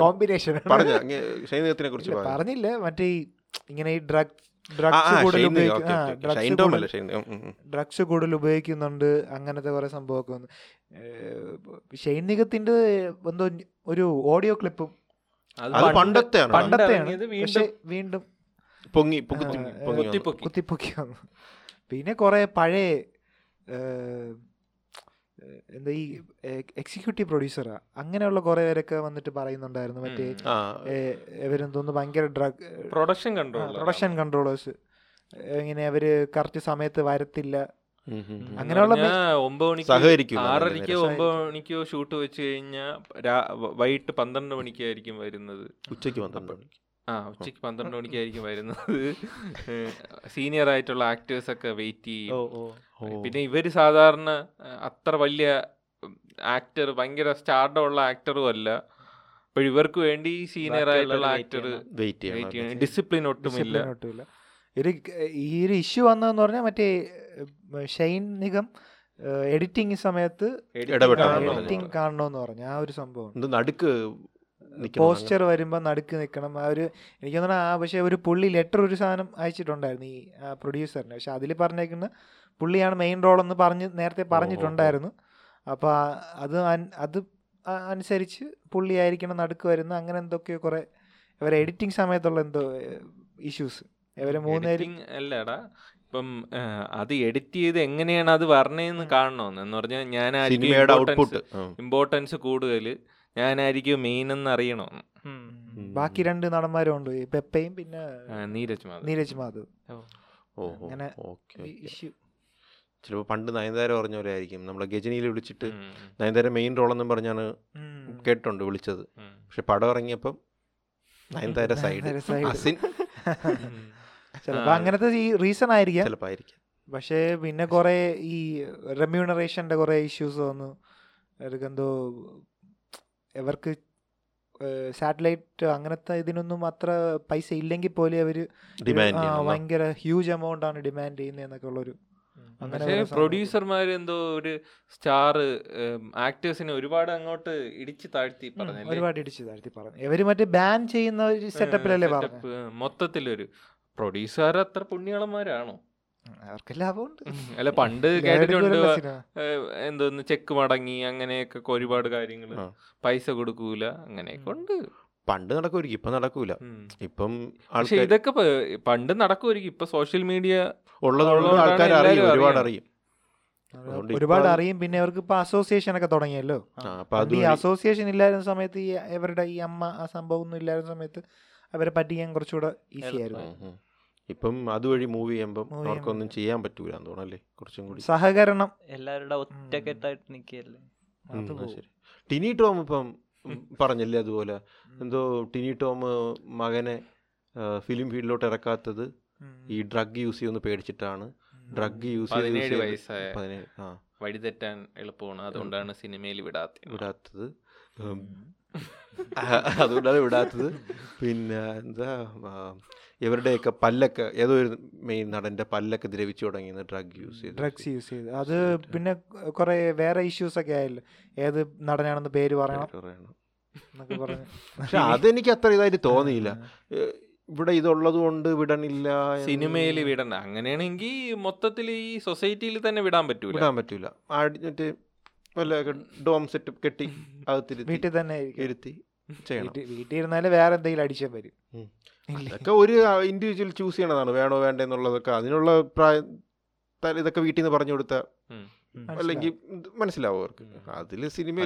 കോമ്പിനേഷൻ
പറഞ്ഞ ഷൈനത്തിനെ കുറിച്ച്
പറഞ്ഞില്ല. മറ്റേ ഇങ്ങനെ ഈ ഡ്രഗ് ഡ്രഗ്സ് കൂടുതൽ. ഡ്രഗ്സ് കൂടുതൽ ഉപയോഗിക്കുന്നുണ്ട്. അങ്ങനത്തെ കുറെ സംഭവമൊക്കെ വന്നു ഷൈനികത്തിന്റെ എന്തോ ഒരു ഓഡിയോ ക്ലിപ്പും
അത് പണ്ടത്തെയാണ്.
പക്ഷെ
വീണ്ടും
വീണ്ടും
പൊങ്ങി.
കുത്തിപ്പൊക്കി.
വന്നു. പിന്നെ കുറെ പഴയ എന്താ ഈ എക്സിക്യൂട്ടീവ് പ്രൊഡ്യൂസറാ അങ്ങനെയുള്ള കുറെ പേരൊക്കെ വന്നിട്ട് പറയുന്നുണ്ടായിരുന്നു. മറ്റേ ഏഹ്, ഇവരെന്തോന്ന് ഭയങ്കര drug
production control
production controllers ഇങ്ങനെ അവർ കറക്റ്റ് സമയത്ത് വരത്തില്ല. അങ്ങനെയുള്ള
ഒമ്പത് മണിക്ക്
സഹകരിക്കില്ല
ആറരയ്ക്കോ ഒമ്പത് മണിക്കോ ഷൂട്ട് വെച്ച് കഴിഞ്ഞാൽ വൈകിട്ട് പന്ത്രണ്ട് മണിക്കായിരിക്കും വരുന്നത്.
ഉച്ചയ്ക്ക് പന്ത്രണ്ട് മണിക്ക്.
ആ ഉച്ചയ്ക്ക് പന്ത്രണ്ട് മണിക്കായിരിക്കും വരുന്നത്. സീനിയർ ആയിട്ടുള്ള ആക്ടേഴ്സ് ഒക്കെ വെയിറ്റ് ചെയ്യും.
ഓ.
പിന്നെ ഇവർ സാധാരണ അത്ര വലിയ ആക്ടർ ഭയങ്കര സ്റ്റാർഡം ഉള്ള ആക്ടറും അല്ല. അപ്പോൾ ഇവർക്ക് വേണ്ടി സീനിയർ ആയിട്ടുള്ള ആക്ടർ
വെയിറ്റ് ചെയ്യണം.
ഡിസിപ്ലിൻ ഒട്ടുമില്ല.
ഒരു ഈ ഒരു ഇഷ്യൂ വന്നതെന്ന് പറഞ്ഞാൽ മറ്റേ ഷൈൻ നിഗം എഡിറ്റിംഗ് സമയത്ത്. എഡിറ്റിംഗ് കാണണമെന്ന് പറഞ്ഞു. ആ ഒരു സംഭവം
നടുക്ക്
പോസ്റ്റർ വരുമ്പോൾ നടുക്ക് നിൽക്കണം ആ ഒരു എനിക്ക് തോന്നുന്നു ആ പക്ഷേ ഒരു പുള്ളി ലെറ്റർ ഒരു സാധനം അയച്ചിട്ടുണ്ടായിരുന്നു ഈ പ്രൊഡ്യൂസറിന് പക്ഷെ അതിൽ പറഞ്ഞേക്കുന്ന പുള്ളിയാണ് മെയിൻ റോൾ എന്ന് പറഞ്ഞ് നേരത്തെ പറഞ്ഞിട്ടുണ്ടായിരുന്നു. അപ്പോൾ അത് അത് അനുസരിച്ച് പുള്ളി ആയിരിക്കണം നടുക്ക് വരുന്ന അങ്ങനെ എന്തൊക്കെയോ കുറെ ഇവരെ എഡിറ്റിംഗ് സമയത്തുള്ള എന്തോ ഇഷ്യൂസ് ഇവരെ
Editing അല്ലടാ. ഇപ്പം അത് എഡിറ്റ് ചെയ്ത് എങ്ങനെയാണ് അത് വരണേന്ന് കാണണമെന്ന് എന്ന് പറഞ്ഞാൽ ഞാൻ
സിനിമയുടെ ഔട്ട്പുട്ട്
ഇമ്പോർട്ടൻസ് കൂടുതൽ ഞാനായിരിക്കും മെയിൻ എന്ന് അറിയണമെന്ന്
ബാക്കി രണ്ട് നടന്മാരും ഉണ്ട് പെപ്പയും പിന്നെ
നീരജ് മാധവ്
നീരജ് മാധവ്
ഓ
അങ്ങനെ
ഓക്കെ ചിലപ്പോൾ പണ്ട് നയൻതാര പറഞ്ഞ പോലെ ആയിരിക്കും നമ്മളെ ഗജനിയിൽ വിളിച്ചിട്ട് നയൻതാര മെയിൻ റോളെന്നും പറഞ്ഞാണ് കേട്ടുണ്ട് വിളിച്ചത്. പക്ഷെ പടം ഇറങ്ങിയപ്പം നയൻതാര സൈഡ്
ചിലപ്പോ അങ്ങനത്തെ ഈ റീസൺ ആയിരിക്കാം.
ചിലപ്പോൾ ആയിരിക്കാം.
പക്ഷേ പിന്നെ കുറെ ഈ റെമ്യൂണറേഷന്റെ കുറെ ഇഷ്യൂസ് വന്നു. എന്തോ ഇവർക്ക് സാറ്റലൈറ്റ് അങ്ങനത്തെ ഇതിനൊന്നും അത്ര പൈസ ഇല്ലെങ്കിൽ പോലും അവർ
ഡിമാൻഡ്
ആ,
ചെയ്യണം
ഭയങ്കര ഹ്യൂജ് എമൗണ്ട് ആണ് ഡിമാൻഡ് ചെയ്യുന്നതെന്നൊക്കെ ഉള്ളൊരു.
പ്രൊഡ്യൂസർമാർ എന്തോ ഒരു സ്റ്റാർ ആക്ടേഴ്സിനെ ഒരുപാട് അങ്ങോട്ട് ഇടിച്ചു താഴ്ത്തി പറഞ്ഞു
ഒരുപാട് ഇടിച്ചു താഴ്ത്തി പറഞ്ഞു. ഇവർ മറ്റേ ബാൻ ചെയ്യുന്ന ഒരു സെറ്റപ്പിലല്ലേ പറഞ്ഞു
മൊത്തത്തിലൊരു പ്രൊഡ്യൂസർ അത്ര പുണ്യാളന്മാരാണോ?
അവർക്ക് ലാഭമുണ്ട്
അല്ല പണ്ട് കേട്ടിട്ടുണ്ട് എന്തോന്ന് ചെക്ക് മടങ്ങി അങ്ങനെയൊക്കെ ഒരുപാട് കാര്യങ്ങൾ പൈസ കൊടുക്കൂല അങ്ങനെയൊക്കെ ഉണ്ട്.
പണ്ട് നടക്കുമായിരിക്കും ഇപ്പം നടക്കൂല. ഇപ്പം
പക്ഷെ ഇതൊക്കെ പണ്ട് നടക്കുമായിരിക്കും ഇപ്പൊ സോഷ്യൽ മീഡിയ
ഉള്ളതുകൊണ്ട് ആൾക്കാർ അറിയും ഒരുപാട് അറിയും.
ഒരുപാട് അറിയും പിന്നെ അവർക്ക് ഇപ്പൊ അസോസിയേഷൻ ഒക്കെ തുടങ്ങിയല്ലോ.
ആ,
ഈ അസോസിയേഷൻ ഇല്ലായിരുന്ന സമയത്ത് ഈ ഇവരുടെ ഈ അമ്മ ആ സംഭവം ഒന്നും ഇല്ലായിരുന്ന സമയത്ത് അവരെ പറ്റിക്കാൻ കുറച്ചുകൂടെ ഈസി ആയിരുന്നു.
ഉം, ഉം. ഇപ്പം അതുവഴി മൂവ് ചെയ്യുമ്പം
Move
അവർക്കൊന്നും ചെയ്യാൻ പറ്റൂല എന്ന് തോന്നല്ലേ കുറച്ചും കൂടി.
സഹകരണം.
എല്ലാവരുടെ ഒറ്റക്കെട്ടായിട്ട് നിൽക്കുകയല്ലേ.
ശരി. ടിനി ടോം ഇപ്പം പറഞ്ഞില്ലേ അതുപോലെ? എന്തോ ടിനി ടോം മകനെ ഫിലിം ഫീൽഡിലോട്ട് ഇറക്കാത്തത് ഈ ഡ്രഗ് യൂസ് ചെയ്യുമെന്ന് പേടിച്ചിട്ടാണ്. ഡ്രഗ് യൂസ്
പതിനേഴ് വയസ്സായ വഴിതെറ്റാൻ എളുപ്പമാണ്. അതുകൊണ്ടാണ് സിനിമയിൽ വിടാത്തത്.
വിടാത്തത്. അതുകൊണ്ടാണ് വിടാത്തത്. പിന്നെ എന്താ ഇവരുടെയൊക്കെ പല്ലൊക്കെ ഏതോ ഒരു മെയിൻ നടന്റെ പല്ലൊക്കെ ദ്രവിച്ചു തുടങ്ങി ഡ്രഗ് യൂസ് ചെയ്ത്.
ഡ്രഗ്സ് യൂസ് ചെയ്ത്. അത് പിന്നെ കുറെ വേറെ ഇഷ്യൂസ് ഒക്കെ ആയല്ലോ. ഏത് നടനാണെന്ന് പേര് പറയണം
പറയണം.
എന്നൊക്കെ പറഞ്ഞു.
പക്ഷെ അതെനിക്ക് അത്ര ഇതായിട്ട് തോന്നിയില്ല. ഇവിടെ ഇതുള്ളത് കൊണ്ട് വിടണില്ല
സിനിമയിൽ വിടണ്ട. അങ്ങനെയാണെങ്കിൽ മൊത്തത്തിൽ ഈ സൊസൈറ്റിയിൽ തന്നെ വിടാൻ പറ്റൂല.
വിടാൻ പറ്റൂല. അടിഞ്ഞിട്ട് മറ്റേ വല്ല ഡോം സെറ്റ് കെട്ടി അകത്തിരുത്തി
വീട്ടിൽ തന്നെ
ഇരുത്തി ചെയ്യണം.
വീട്ടിൽ വീട്ടിൽ ഇരുന്നാലും വേറെ എന്തെങ്കിലും അടിച്ചാൽ വരും?
അതൊക്കെ ഒരു ഇൻഡിവിജ്വൽ ചൂസ് ചെയ്യണതാണ്. വേണോ വേണ്ടേ എന്നുള്ളതൊക്കെ. അതിനുള്ള പ്രായം ഇതൊക്കെ വീട്ടിൽ നിന്ന് പറഞ്ഞു കൊടുത്ത അല്ലെങ്കിൽ മനസ്സിലാവും അവർക്ക്. അതിൽ സിനിമ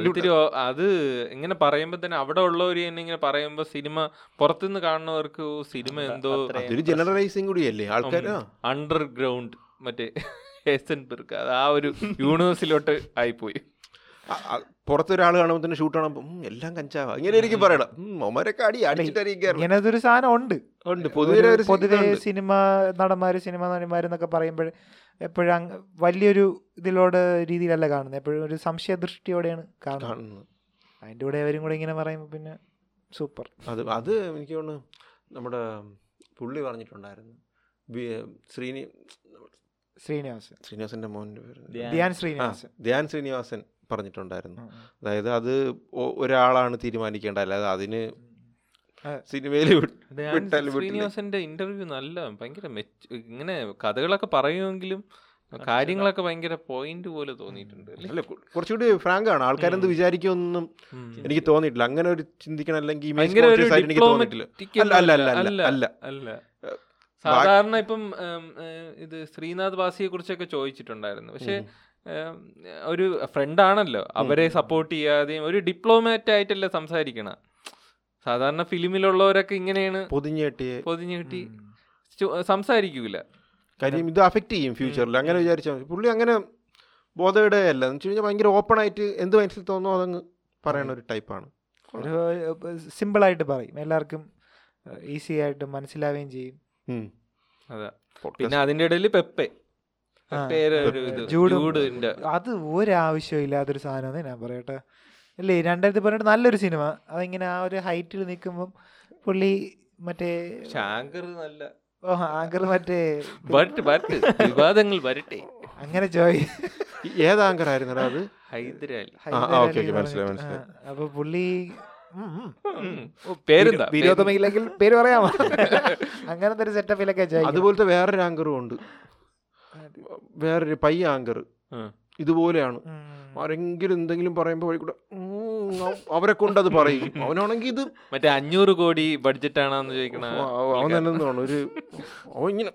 അത് ഇങ്ങനെ പറയുമ്പോ തന്നെ അവിടെ ഉള്ളവർ തന്നെ ഇങ്ങനെ പറയുമ്പോ സിനിമ പുറത്തുനിന്ന് കാണുന്നവർക്ക് സിനിമ എന്തോ
ജനറലൈസിംഗ്
അതൊരു ജനറലൈസിങ് കൂടിയല്ലേ? ആൾക്കാർ
അണ്ടർഗ്രൗണ്ട് മറ്റേ ആ ഒരു യൂണിവേഴ്സിലോട്ട് ആയിപ്പോയി.
പുറത്തൊരാൾ കാണുമ്പോൾ തന്നെ ഷൂട്ട് കാണുമ്പോൾ എല്ലാം കഞ്ചാവ. ഇങ്ങനെ എനിക്ക് പറയണം. ഒമരൊക്കെ അടി.
ഇങ്ങനത്തെ ഒരു സാധനം ഉണ്ട്.
ഉണ്ട്. പൊതുവെ
സിനിമ നടന്മാര് സിനിമ നടിമാരെന്നൊക്കെ പറയുമ്പോൾ എപ്പോഴും വലിയൊരു ഇതിലോട് രീതിയിലല്ല കാണുന്നത്. എപ്പോഴും ഒരു സംശയ ദൃഷ്ടിയോടെയാണ് കാണുന്നത്.
കാണുന്നു
അതിന്റെ കൂടെ അവരും കൂടെ ഇങ്ങനെ പറയുമ്പോൾ പിന്നെ സൂപ്പർ.
അത് അത് എനിക്ക് തോന്നുന്നു നമ്മുടെ പുള്ളി പറഞ്ഞിട്ടുണ്ടായിരുന്നു. ശ്രീനി
ശ്രീനിവാസൻ.
ശ്രീനിവാസന്റെ മോന്റെ പേര്.
ധ്യാൻ.
ശ്രീനിവാസൻ.
ധ്യാൻ ശ്രീനിവാസൻ. പറഞ്ഞിട്ടുണ്ടായിരുന്നു. അതായത് അത് ഒരാളാണ് തീരുമാനിക്കേണ്ട അല്ലാതെ അതിന്. സിനിമയിൽ
ശ്രീനിവാസന്റെ ഇന്റർവ്യൂ നല്ല ഭയങ്കര ഇങ്ങനെ കഥകളൊക്കെ പറയുമെങ്കിലും കാര്യങ്ങളൊക്കെ ഭയങ്കര പോയിന്റ് പോലെ തോന്നിയിട്ടുണ്ട് അല്ലേ?
കുറച്ചുകൂടി ഫ്രാങ്ക് ആണ് ആൾക്കാരെന്ത് വിചാരിക്കുമെന്നും. എനിക്ക് തോന്നിയിട്ടില്ല. അങ്ങനെ ഒരു ചിന്തിക്കണം അല്ലെങ്കിൽ എനിക്ക് തോന്നിയിട്ടില്ല. അല്ല അല്ല അല്ല അല്ല
സാധാരണ ഇപ്പം ഇത് ശ്രീനാഥ് ബാസിയെ കുറിച്ചൊക്കെ ചോദിച്ചിട്ടുണ്ടായിരുന്നു. പക്ഷെ ഒരു ഫ്രണ്ട് ആണല്ലോ. അവരെ സപ്പോർട്ട് ചെയ്യാതെയും ഒരു ഡിപ്ലോമാറ്റ് ആയിട്ടല്ല സംസാരിക്കണ. സാധാരണ ഫിലിമിലുള്ളവരൊക്കെ ഇങ്ങനെയാണ്
പൊതിഞ്ഞേട്ടിയെ
പൊതിഞ്ഞു കിട്ടി ചോ- സംസാരിക്കൂല.
കാര്യം ഇത് അഫക്റ്റ് ചെയ്യും ഫ്യൂച്ചറിൽ അങ്ങനെ വിചാരിച്ചാൽ മതി. പുള്ളി അങ്ങനെ ബോധയുടെ അല്ല എന്ന് വെച്ച് കഴിഞ്ഞാൽ ഭയങ്കര ഓപ്പൺ ആയിട്ട് എന്ത് മനസ്സിൽ തോന്നുന്നു അതങ്ങ് പറയണ ഒരു ടൈപ്പാണ്
ഒരു സിമ്പിളായിട്ട് പറയും. എല്ലാവർക്കും ഈസി ആയിട്ട് മനസ്സിലാവുകയും ചെയ്യും.
അതാ. പിന്നെ അതിന്റെ ഇടയിൽ പെപ്പെ. ജൂഡിന്റെ
അത് ഒരാവശ്യവും ഇല്ലാത്തൊരു സാധനം ഞാൻ പറയട്ടെ. അല്ലേ രണ്ടായിരത്തി പതിനെട്ട് നല്ലൊരു സിനിമ. അതിങ്ങനെ ആ ഒരു ഹൈറ്റിൽ നിൽക്കുമ്പം പുള്ളി മറ്റേ
ശാങ്കർ നല്ല
ഓ ആങ്കർ മറ്റേ
ബട്ട് ബട്ട് വിവാദങ്ങൾ വരട്ടെ.
അങ്ങനെ ചോയ്
ഏത് ആങ്കർ ആയിരുന്നു അത്?
ഹൈദരാലി.
മനസ്സിലായി, മനസ്സിലായി.
അപ്പൊ പുള്ളി.
പേരെന്താ?
വിരോധമില്ലെങ്കിൽ പേര് പറയാമോ? അങ്ങനത്തെ ഒരു സെറ്റപ്പിലൊക്കെ
അതുപോലത്തെ വേറൊരു ആങ്കറും ഉണ്ട്. വേറൊരു പയ്യ ആങ്കർ. ഇതുപോലെയാണ്. ആരെങ്കിലും എന്തെങ്കിലും പറയുമ്പോൾ വഴി കൂടെ ഉം, അവരെ കൊണ്ട് അത് പറയും. അവനാണെങ്കിൽ ഇത്
മറ്റേ അഞ്ഞൂറ് കോടി ബഡ്ജറ്റ് ആണെന്ന് ചോദിക്കണ
അവ- അവൻ തന്നെ ഒരു അവൻ ഇങ്ങനെ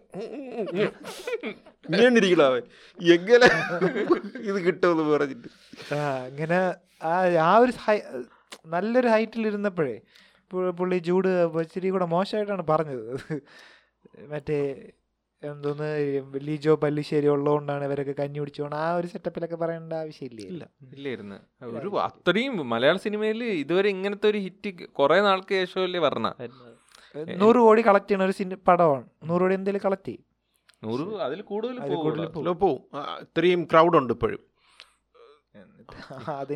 ഇങ്ങനെ ഇരിക്കണ അവൻ. എങ്ങനെ ഇത് കിട്ടുമെന്ന് പറഞ്ഞിട്ട്.
അങ്ങനെ ആ ആ ഒരു നല്ലൊരു ഹൈറ്റിൽ ഇരുന്നപ്പോഴേ പു- പുള്ളി ചൂട് ഇച്ചിരി കൂടെ മോശമായിട്ടാണ് പറഞ്ഞത്. മറ്റേ എന്തോന്ന് ലിജോ പല്ലിശ്ശേരി ഉള്ളതുകൊണ്ടാണ് ഇവരൊക്കെ കഞ്ഞി പിടിച്ചോണ്ട് ആ ഒരു സെറ്റപ്പിലൊക്കെ പറയേണ്ട ആവശ്യമില്ലേ?
ഇല്ല.
ഇല്ലായിരുന്നു. ഒരു അത്രയും മലയാള സിനിമയിൽ ഇതുവരെ ഇങ്ങനത്തെ ഒരു ഹിറ്റ് കുറെ നാൾക്ക് ശേഷമല്ലേ പറഞ്ഞ
നൂറ് കോടി കളക്ട് ചെയ്യണ ഒരു സിനിമ പടമാണ് നൂറ് കോടി എന്തെങ്കിലും കളക്ട് ചെയ്യും.
നൂറ് അതിൽ കൂടുതൽ പോകും
ലോ പോവും. ഇത്രയും ക്രൗഡ് ഉണ്ട് ഇപ്പോഴും.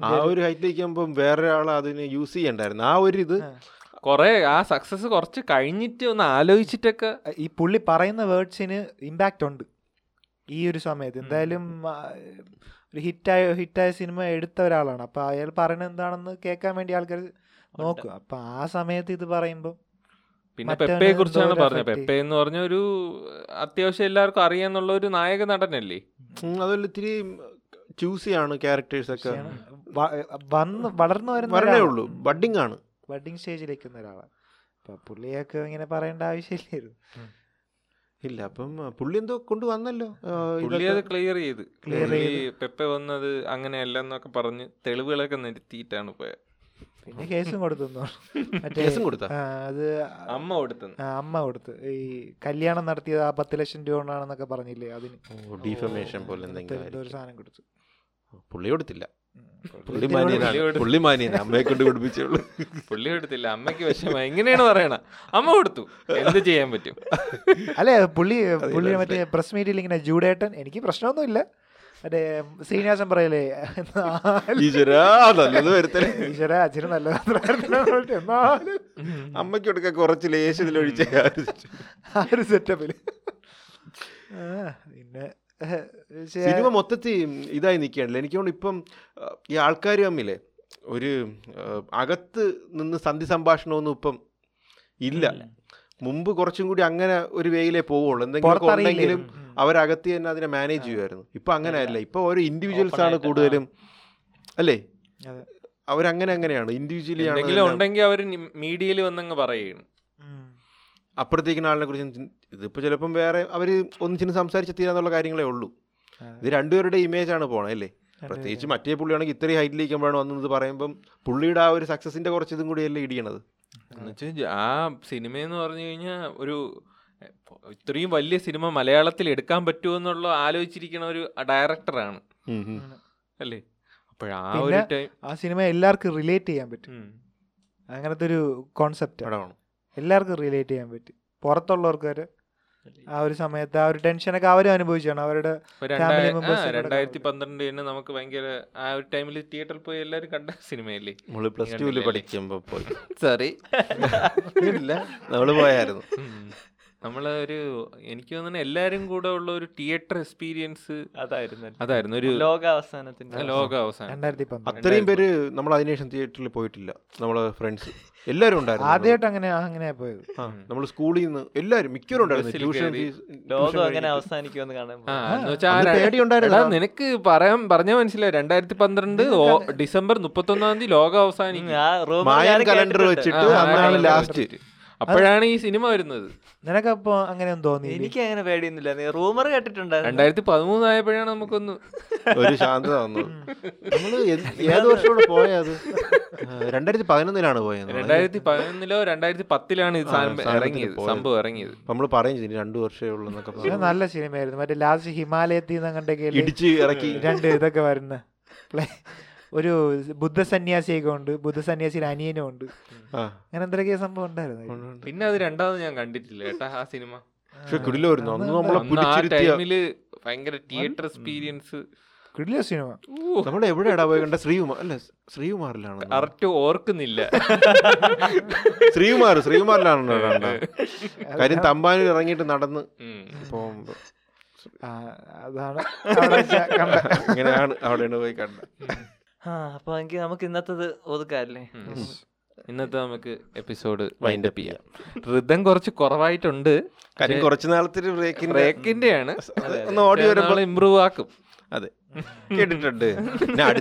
ആ ഒരു ഹൈറ്റിലേക്ക് ആകുമ്പോൾ വേറെ ആൾ അതിന് യൂസ് ചെയ്യണ്ടായിരുന്നു. ആ ഒരു ഇത്.
കൊറേ ആ സക്സസ് കുറച്ച് കഴിഞ്ഞിട്ട് ഒന്ന് ആലോചിച്ചിട്ടൊക്കെ
ഈ പുള്ളി പറയുന്ന വേർഡ്സിന് ഇമ്പാക്റ്റ് ഉണ്ട്. ഈ ഒരു സമയത്ത്. എന്തായാലും ഒരു ഹിറ്റായ ഹിറ്റായ സിനിമ എടുത്ത ഒരാളാണ്. അപ്പൊ അയാൾ പറയുന്നത് എന്താണെന്ന് കേൾക്കാൻ വേണ്ടി ആൾക്കാർ നോക്കും അപ്പൊ ആ സമയത്ത് ഇത് പറയുമ്പോൾ
പിന്നെ പെപ്പയെ കുറിച്ചാണ് പറഞ്ഞത്. പെപ്പ എന്ന് പറഞ്ഞ ഒരു അത്യാവശ്യം എല്ലാവർക്കും അറിയാന്നുള്ള ഒരു നായക നടനല്ലേ
അതുപോലെ ഇത്തിരി ചൂസിയാണ് ക്യാരക്ടേഴ്സ് ഒക്കെ.
വന്ന് വളർന്നു വരുന്നേ.
ഉള്ളൂ. ബഡിങ് ആണ്.
ബഡിങ് സ്റ്റേജിലേക്ക് ഒരാളാണ്. അപ്പൊ പുള്ളിയൊക്കെ ഇങ്ങനെ പറയേണ്ട ആവശ്യമില്ലായിരുന്നു.
ഇല്ല അപ്പം പുള്ളി എന്തോ കൊണ്ടുവന്നല്ലോ?
പുള്ളി. അത് ക്ലിയർ ചെയ്ത്.
ക്ലിയർ.
പെപ്പെ വന്നത് അങ്ങനെയല്ല എന്നൊക്കെ പറഞ്ഞ് തെളിവുകളൊക്കെ നിരത്തിയിട്ടാണ് പോയത്
പിന്നെ കേസും കൊടുത്തു
കേസും കൊടുത്താ?
അത്
അമ്മ കൊടുത്തു
അമ്മ കൊടുത്ത്. ഈ കല്യാണം നടത്തിയത് ആ പത്ത് ലക്ഷം രൂപ കൊണ്ടാണെന്നൊക്കെ പറഞ്ഞില്ലേ അതിന്.
ഓ, ഡിഫമേഷൻ പോലെ എന്തെങ്കിലും
ഒരു സാധനം കൊടുത്തു.
പുള്ളി കൊടുത്തില്ല. പുള്ളി.
പുള്ളി
അമ്മയെ കൊണ്ട് കുടിപ്പിച്ചുള്ളൂ
പുള്ളി കൊടുത്തില്ല. അമ്മയ്ക്ക് വിഷമം. എങ്ങനെയാണ് പറയണ? അമ്മ കൊടുത്തു. എന്ത് ചെയ്യാൻ പറ്റും?
അല്ലെ പുള്ളി പുള്ളി. മറ്റേ പ്രസ് മീറ്റിൽ ഇങ്ങനെ ജൂഡേട്ടൻ എനിക്ക് പ്രശ്നമൊന്നുമില്ല. മറ്റേ ശ്രീനിവാസൻ പറയലേ
ഈശ്വരാ
അച്ഛന് നല്ലത് എന്നാലും
അമ്മയ്ക്ക് കൊടുക്കാൻ കുറച്ച് ലേശത്തിൽ ഒഴിച്ച
ആ ഒരു സെറ്റപ്പിൽ പിന്നെ
സിനിമ മൊത്തത്തിൽ ഇതായി നിൽക്കുകയാണല്ലോ. എനിക്ക് തോന്നുന്നു ഇപ്പം ഈ ആൾക്കാർ തമ്മിലെ ഒരു അകത്ത് നിന്ന് സന്ധി സംഭാഷണമൊന്നും ഇപ്പം ഇല്ല. മുമ്പ് കുറച്ചും കൂടി അങ്ങനെ ഒരു വേയിലേ പോവുള്ളൂ. എന്തെങ്കിലും ഉണ്ടെങ്കിലും. അവരകത്ത് തന്നെ അതിനെ മാനേജ് ചെയ്യുമായിരുന്നു. ഇപ്പം അങ്ങനെ അല്ല. ഇപ്പം ഓരോ ഇൻഡിവിജ്വൽസ് ആണ് കൂടുതലും. അല്ലേ. അവരങ്ങനെ അങ്ങനെയാണ്. ഇൻഡിവിജ്വലി.
ഉണ്ടെങ്കിൽ അവർ മീഡിയയിൽ വന്നങ്ങ് പറയുകയാണ്.
അപ്പുറത്തേക്കുന്ന ആളിനെ കുറിച്ച് ഇതിപ്പോൾ ചിലപ്പം വേറെ അവർ ഒന്നിച്ചിന് സംസാരിച്ച് തീരാന്നുള്ള കാര്യങ്ങളേ ഉള്ളൂ. ഇത് രണ്ടുപേരുടെ ഇമേജ് ആണ് പോണത് അല്ലേ? പ്രത്യേകിച്ച് മറ്റേ പുള്ളിയാണെങ്കിൽ ഇത്രയും ഹൈറ്റിലേക്കുമ്പോഴാണ് വന്നത് പറയുമ്പം പുള്ളിയുടെ ആ ഒരു സക്സസിന്റെ കുറച്ച് ഇതും കൂടിയല്ലേ ഇടിയണത്?
എന്നുവെച്ചാൽ ആ സിനിമ എന്ന് പറഞ്ഞു കഴിഞ്ഞാൽ ഒരു ഇത്രയും വലിയ സിനിമ മലയാളത്തിൽ എടുക്കാൻ പറ്റുമോ എന്നുള്ള ആലോചിച്ചിരിക്കുന്ന ഒരു ഡയറക്ടറാണ് അല്ലേ? അപ്പോഴാ ഒരു ടൈം
ആ സിനിമ എല്ലാവർക്കും റിലേറ്റ് ചെയ്യാൻ പറ്റും. അങ്ങനത്തെ ഒരു കോൺസെപ്റ്റ് എല്ലാവർക്കും റിലേറ്റ് ചെയ്യാൻ പറ്റും. പുറത്തുള്ളവർക്ക് വരെ ആ ഒരു സമയത്ത് ആ ഒരു ടെൻഷനൊക്കെ അവരും അനുഭവിച്ചാണ്. അവരുടെ ഫാമിലി മെമ്പേഴ്സ്
രണ്ടായിരത്തി
കാണും.
പന്ത്രണ്ട് തന്നെ നമുക്ക് ഭയങ്കര ആ ഒരു ടൈമിൽ തിയേറ്ററിൽ പോയി എല്ലാവരും കണ്ട സിനിമയല്ലേ
നമ്മൾ പ്ലസ് ടുവിൽ? പഠിക്കുമ്പോൾ പോയി.
സോറി
ഇല്ല നമ്മൾ പോയായിരുന്നു.
നമ്മളൊരു ഒരു എനിക്ക് തോന്നുന്നു എല്ലാരും കൂടെ ഉള്ള ഒരു തിയേറ്റർ എക്സ്പീരിയൻസ്
അതായിരുന്നു.
അതായിരുന്നു. ഒരു
ലോകാവസാനത്തിന്റെ
ലോക അവസാനം
രണ്ടായിരത്തി പന്ത്രണ്ട്.
അത്രയും പേര് നമ്മൾ അതിനുശേഷം തിയേറ്ററിൽ പോയിട്ടില്ല. നമ്മളെ ഫ്രണ്ട്സ് എല്ലാവരും ഉണ്ടായിരുന്നു
ആദ്യമായിട്ട് അങ്ങനെ അങ്ങനെ പോയത്.
നമ്മൾ സ്കൂളിൽ നിന്ന് എല്ലാവരും മിക്കവരും ഉണ്ടായിരുന്നു. ട്യൂഷൻ
ലോകം അങ്ങനെ അവസാനിക്കുമെന്ന് കാണാൻ
നിനക്ക് പറയാൻ പറഞ്ഞ മനസ്സിലായി. രണ്ടായിരത്തി പന്ത്രണ്ട് ഡിസംബർ മുപ്പത്തി ഒന്നാം തീയതി ലോകം അവസാനിക്കും.
കലണ്ടർ വെച്ചിട്ട് ലാസ്റ്റ്.
അപ്പോഴാണ് ഈ സിനിമ വരുന്നത്.
നിനക്കപ്പോ അങ്ങനെയൊന്നും തോന്നി
എനിക്ക് അങ്ങനെ പേടിയൊന്നുമില്ല റൂമർ കേട്ടിട്ടുണ്ട്
രണ്ടായിരത്തി പതിമൂന്ന് ആയപ്പോഴാണ് നമുക്കൊന്ന്
ഒരു ശാന്തത വന്നു നമ്മൾ ഏത്- വർഷം വർഷമാണ് പോയത്? രണ്ടായിരത്തി പതിനൊന്നിലാണ് പോയത്.
രണ്ടായിരത്തി പതിനൊന്നിലോ രണ്ടായിരത്തി പത്തിലാണ് ഇത് ഇറങ്ങിയത് സംഭവം ഇറങ്ങിയത്.
നമ്മൾ പറയും ചെയ്തു രണ്ടു വർഷമേ ഉള്ളൂ എന്നൊക്കെ
നല്ല സിനിമയായിരുന്നു. മറ്റേ ലാസ്റ്റ് ഹിമാലയത്തിൽ നിന്ന് കണ്ടൊക്കെ
ഇടിച്ച് ഇറക്കി.
രണ്ട് ഇതൊക്കെ വരുന്ന. ഒരു ബുദ്ധ സന്യാസിയൊക്കെ ഉണ്ട് ബുദ്ധ സന്യാസിയിൽ അനിയനും ഉണ്ട്. അങ്ങനെ എന്തൊക്കെ സംഭവം ഉണ്ടായിരുന്നു.
ഉണ്ട്, ഉണ്ട്.
പിന്നെ അത് രണ്ടാമത് ഞാൻ കണ്ടിട്ടില്ല കേട്ടാ ആ സിനിമ.
പക്ഷെ കിടിലായിരുന്നു അന്ന് നമ്മളെ
അന്ന് ആ
പിടിച്ചിരുത്തിയ
ടൈമിൽ ഭയങ്കര തിയേറ്റർ എക്സ്പീരിയൻസ്
കിടില സിനിമ.
നമ്മൾ എവിടെയാടാ പോയി കണ്ട ശ്രീകുമാർ അല്ല ശ്രീകുമാറിലാണ്?
കറക്റ്റ് ഓർക്കുന്നില്ല.
ശ്രീകുമാർ ശ്രീകുമാറിലാണ് കാര്യം തമ്പാനിൽ ഇറങ്ങിയിട്ട് നടന്ന്. പോകുമ്പോ.
അതാണ് അവിടെ
ഇങ്ങനെയാണ് അവിടെയാണ് പോയി കണ്ടത്.
ആ അപ്പൊ എനിക്ക് നമുക്ക് ഇന്നത്തത് ഒതുക്കാല്ലേ?
അല്ലേ ഇന്നത്തെ നമുക്ക് എപ്പിസോഡ്
വൈൻഡപ്പ്
വൈൻഡ് അപ്പ് ചെയ്യാം. ഋതം കുറച്ച് കുറവായിട്ടുണ്ട്.
കാര്യം കുറച്ച് നാളത്തെ ബ്രേക്കിന്റെ
ബ്രേക്കിന്റെയാണ്.
ഒന്ന് ഓടി വരുമ്പോൾ
ഇമ്പ്രൂവ് ആക്കും.
അതെ. കേട്ടിട്ടുണ്ട്.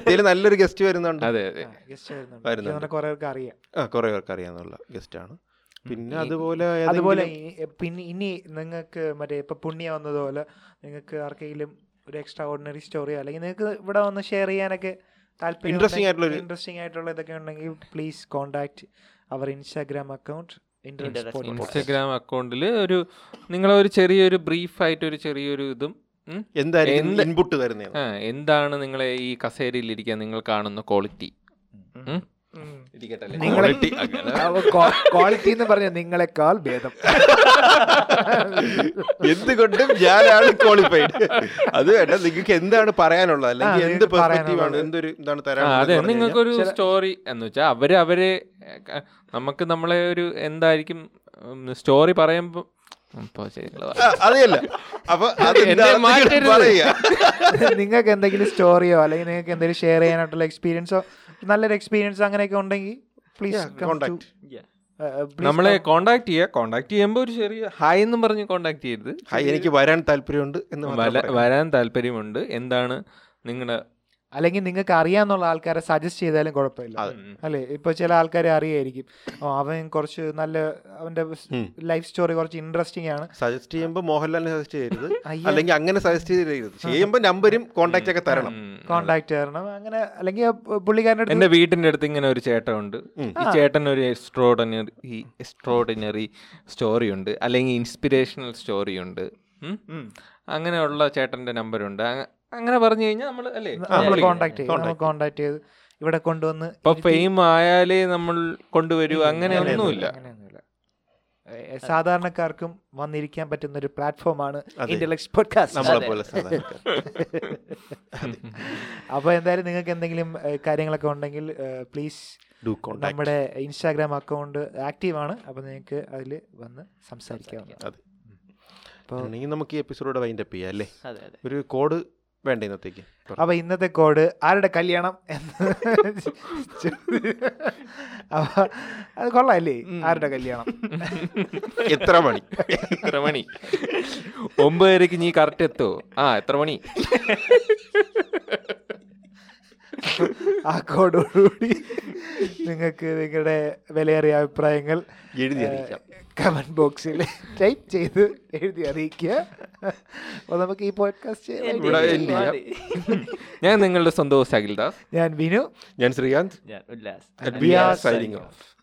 പിന്നെ നല്ലൊരു ഗസ്റ്റ് വരുന്നുണ്ട്.
അതെ അതെ.
ഗസ്റ്റ് വരുന്നുണ്ട്. കുറെ പേർക്ക് അറിയാം.
ആ കുറെ പേർക്ക് അറിയാന്നുള്ള ഗസ്റ്റ് ആണ് പിന്നെ അതുപോലെ
അതുപോലെ പിന്നെ ഇനി നിങ്ങൾക്ക് മറ്റേ ഇപ്പൊ പുണ്യ വന്നതുപോലെ നിങ്ങൾക്ക് ആർക്കെങ്കിലും ഒരു എക്സ്ട്രാ ഓർഡിനറി സ്റ്റോറി അല്ലെങ്കിൽ നിങ്ങൾക്ക് ഇവിടെ വന്ന് ഷെയർ ചെയ്യാനൊക്കെ
Interesting ആയിട്ടുള്ള
ഇൻട്രസ്റ്റിംഗ് ആയിട്ടുള്ള ഇതൊക്കെ ഉണ്ടെങ്കിൽ പ്ലീസ് കോൺടാക്ട് അവർ ഇൻസ്റ്റാഗ്രാം അക്കൗണ്ട്
ഇൻസ്റ്റാഗ്രാം അക്കൗണ്ടിൽ ഒരു നിങ്ങളെ ഒരു ചെറിയൊരു ബ്രീഫ് ആയിട്ട് ഒരു ചെറിയൊരു ഇതും
ഇൻപുട്ട് തരുന്നത്?
എന്താണ് നിങ്ങളെ ഈ കസേരയിൽ ഇരിക്കാൻ നിങ്ങൾ കാണുന്ന ക്വാളിറ്റി
ക്വാളിറ്റി എന്ന് പറഞ്ഞ നിങ്ങളെക്കാൾ ഭേദം.
എന്തുകൊണ്ടും ഞാനാണ് ക്വാളിഫൈഡ് അത് വേണ്ട നിങ്ങൾക്ക് എന്താണ് പറയാനുള്ളത്? അല്ലെങ്കിൽ എന്ത്
പെർസ്പെക്റ്റീവാണ്
പെർസ്പെക്റ്റീവ് ആണ്? എന്തൊരു ഇതാണ് തരാൻ
അതെ നിങ്ങൾക്കൊരു സ്റ്റോറി എന്ന് വെച്ചാൽ അവർ അവർ നമുക്ക് നമ്മളെ ഒരു എന്തായിരിക്കും സ്റ്റോറി പറയുമ്പോ.
അതെയല്ല. അപ്പൊ
നിങ്ങൾക്ക് എന്തെങ്കിലും സ്റ്റോറിയോ അല്ലെങ്കിൽ നിങ്ങൾക്ക് എന്തെങ്കിലും ഷെയർ ചെയ്യാനായിട്ടുള്ള എക്സ്പീരിയൻസോ നല്ലൊരു എക്സ്പീരിയൻസ് അങ്ങനെയൊക്കെ ഉണ്ടെങ്കിൽ പ്ലീസ്
കോണ്ടാക്ട്
നമ്മളെ കോണ്ടാക്ട് ചെയ്യുക കോണ്ടാക്ട് ചെയ്യുമ്പോൾ ഒരു ചെറിയ ഹായ് എന്നും പറഞ്ഞ് കോണ്ടാക്ട് ചെയ്യരുത്.
ഹായ് എനിക്ക് വരാൻ താല്പര്യമുണ്ട് എന്ന്
വരാൻ താല്പര്യമുണ്ട്. എന്താണ് നിങ്ങളുടെ
അല്ലെങ്കിൽ നിങ്ങൾക്ക് അറിയാന്നുള്ള ആൾക്കാരെ സജസ്റ്റ് ചെയ്താലും കുഴപ്പമില്ല. അല്ലേ? ഇപ്പൊ ചില ആൾക്കാരെ അറിയായിരിക്കും. അവൻ കുറച്ച് നല്ല അവന്റെ ലൈഫ് സ്റ്റോറി കുറച്ച് ഇൻട്രസ്റ്റിംഗ് ആണ്.
സജസ്റ്റ് ചെയ്യുമ്പോൾ മോഹൻലാലിനെ സജസ്റ്റ് ചെയ്യരുത്. അല്ലെങ്കിൽ അങ്ങനെ സജസ്റ്റ് ചെയ്യരുത്. ചെയ്യുമ്പോൾ നമ്പരും കോണ്ടാക്ട് ഒക്കെ തരണം.
കോൺടാക്ട് തരണം. അങ്ങനെ അല്ലെങ്കിൽ പുള്ളിക്കാരന്റെ അടുത്ത്
എന്റെ വീട്ടിന്റെ അടുത്ത് ഇങ്ങനെ ഒരു ചേട്ടൻ
ഉണ്ട്.
ഈ ചേട്ടൻ ഒരു എക്സ്ട്രോഡിനറി എക്സ്ട്രോഡിനറി സ്റ്റോറി ഉണ്ട്. അല്ലെങ്കിൽ ഇൻസ്പിരേഷണൽ സ്റ്റോറി ഉണ്ട്. അങ്ങനെയുള്ള ചേട്ടന്റെ നമ്പറുണ്ട് അങ്ങ- അങ്ങനെ പറഞ്ഞു കഴിഞ്ഞാൽ നമ്മൾ അല്ലേ?
നമ്മൾ
കോൺടാക്ട്
കോണ്ടാക്ട് ചെയ്യും. കോണ്ടാക്ട് ചെയ്ത് ഇവിടെ കൊണ്ടുവന്ന്
ഇപ്പൊ ഫെയിം ആയാലേ നമ്മൾ കൊണ്ടുവരൂ അങ്ങനെ
അങ്ങനെയൊന്നുമില്ല,
ഒന്നുമില്ല.
സാധാരണക്കാർക്കും വന്നിരിക്കാൻ പറ്റുന്ന ഒരു പ്ലാറ്റ്ഫോമാണ്
ആണ്
ഇന്റലക്ട് പോഡ്കാസ്റ്റ്
നമ്മളെ പോലെ സാധാരണക്കാർ.
അപ്പോൾ എന്തായാലും നിങ്ങൾക്ക് എന്തെങ്കിലും കാര്യങ്ങളൊക്കെ ഉണ്ടെങ്കിൽ പ്ലീസ് നമ്മുടെ ഇൻസ്റ്റാഗ്രാം അക്കൗണ്ട് ആക്റ്റീവ് ആണ്. അപ്പോൾ നിങ്ങൾക്ക് അതിൽ വന്ന് സംസാരിക്കാവുന്നതാണ്. അപ്പോൾ
നമുക്ക് ഈ എപ്പിസോഡ് വൈൻഡ് അപ്പ് ചെയ്യാം അല്ലേ? ഒരു കോഡ് വേണ്ട ഇന്നത്തേക്ക്?
അപ്പൊ ഇന്നത്തെ കോഡ് ആരുടെ കല്യാണം എന്ന് അപ്പൊ അത് കൊള്ളാല്ലേ? ആരുടെ കല്യാണം?
എത്ര മണി?
എത്ര മണി? ഒമ്പതരക്ക് നീ കറക്റ്റ് എത്തോ? ആ എത്ര മണി?
ആ കോഡോടുകൂടി നിങ്ങൾക്ക് നിങ്ങളുടെ വിലയേറിയ അഭിപ്രായങ്ങൾ
എഴുതി അറിയിക്കാം.
കമന്റ് ബോക്സിൽ ടൈപ്പ് ചെയ്ത് എഴുതി അറിയിക്കുക. അപ്പോൾ നമുക്ക് ഈ പോഡ്കാസ്റ്റ്
ഇവിടെ end ചെയ്യാം.
ഞാൻ നിങ്ങളുടെ സ്വന്തം സകിൽദാസ്
ഞാൻ വിനു.
ഞാൻ ശ്രീകാന്ത്.
ഞാൻ ഉല്ലാസ്.
Off.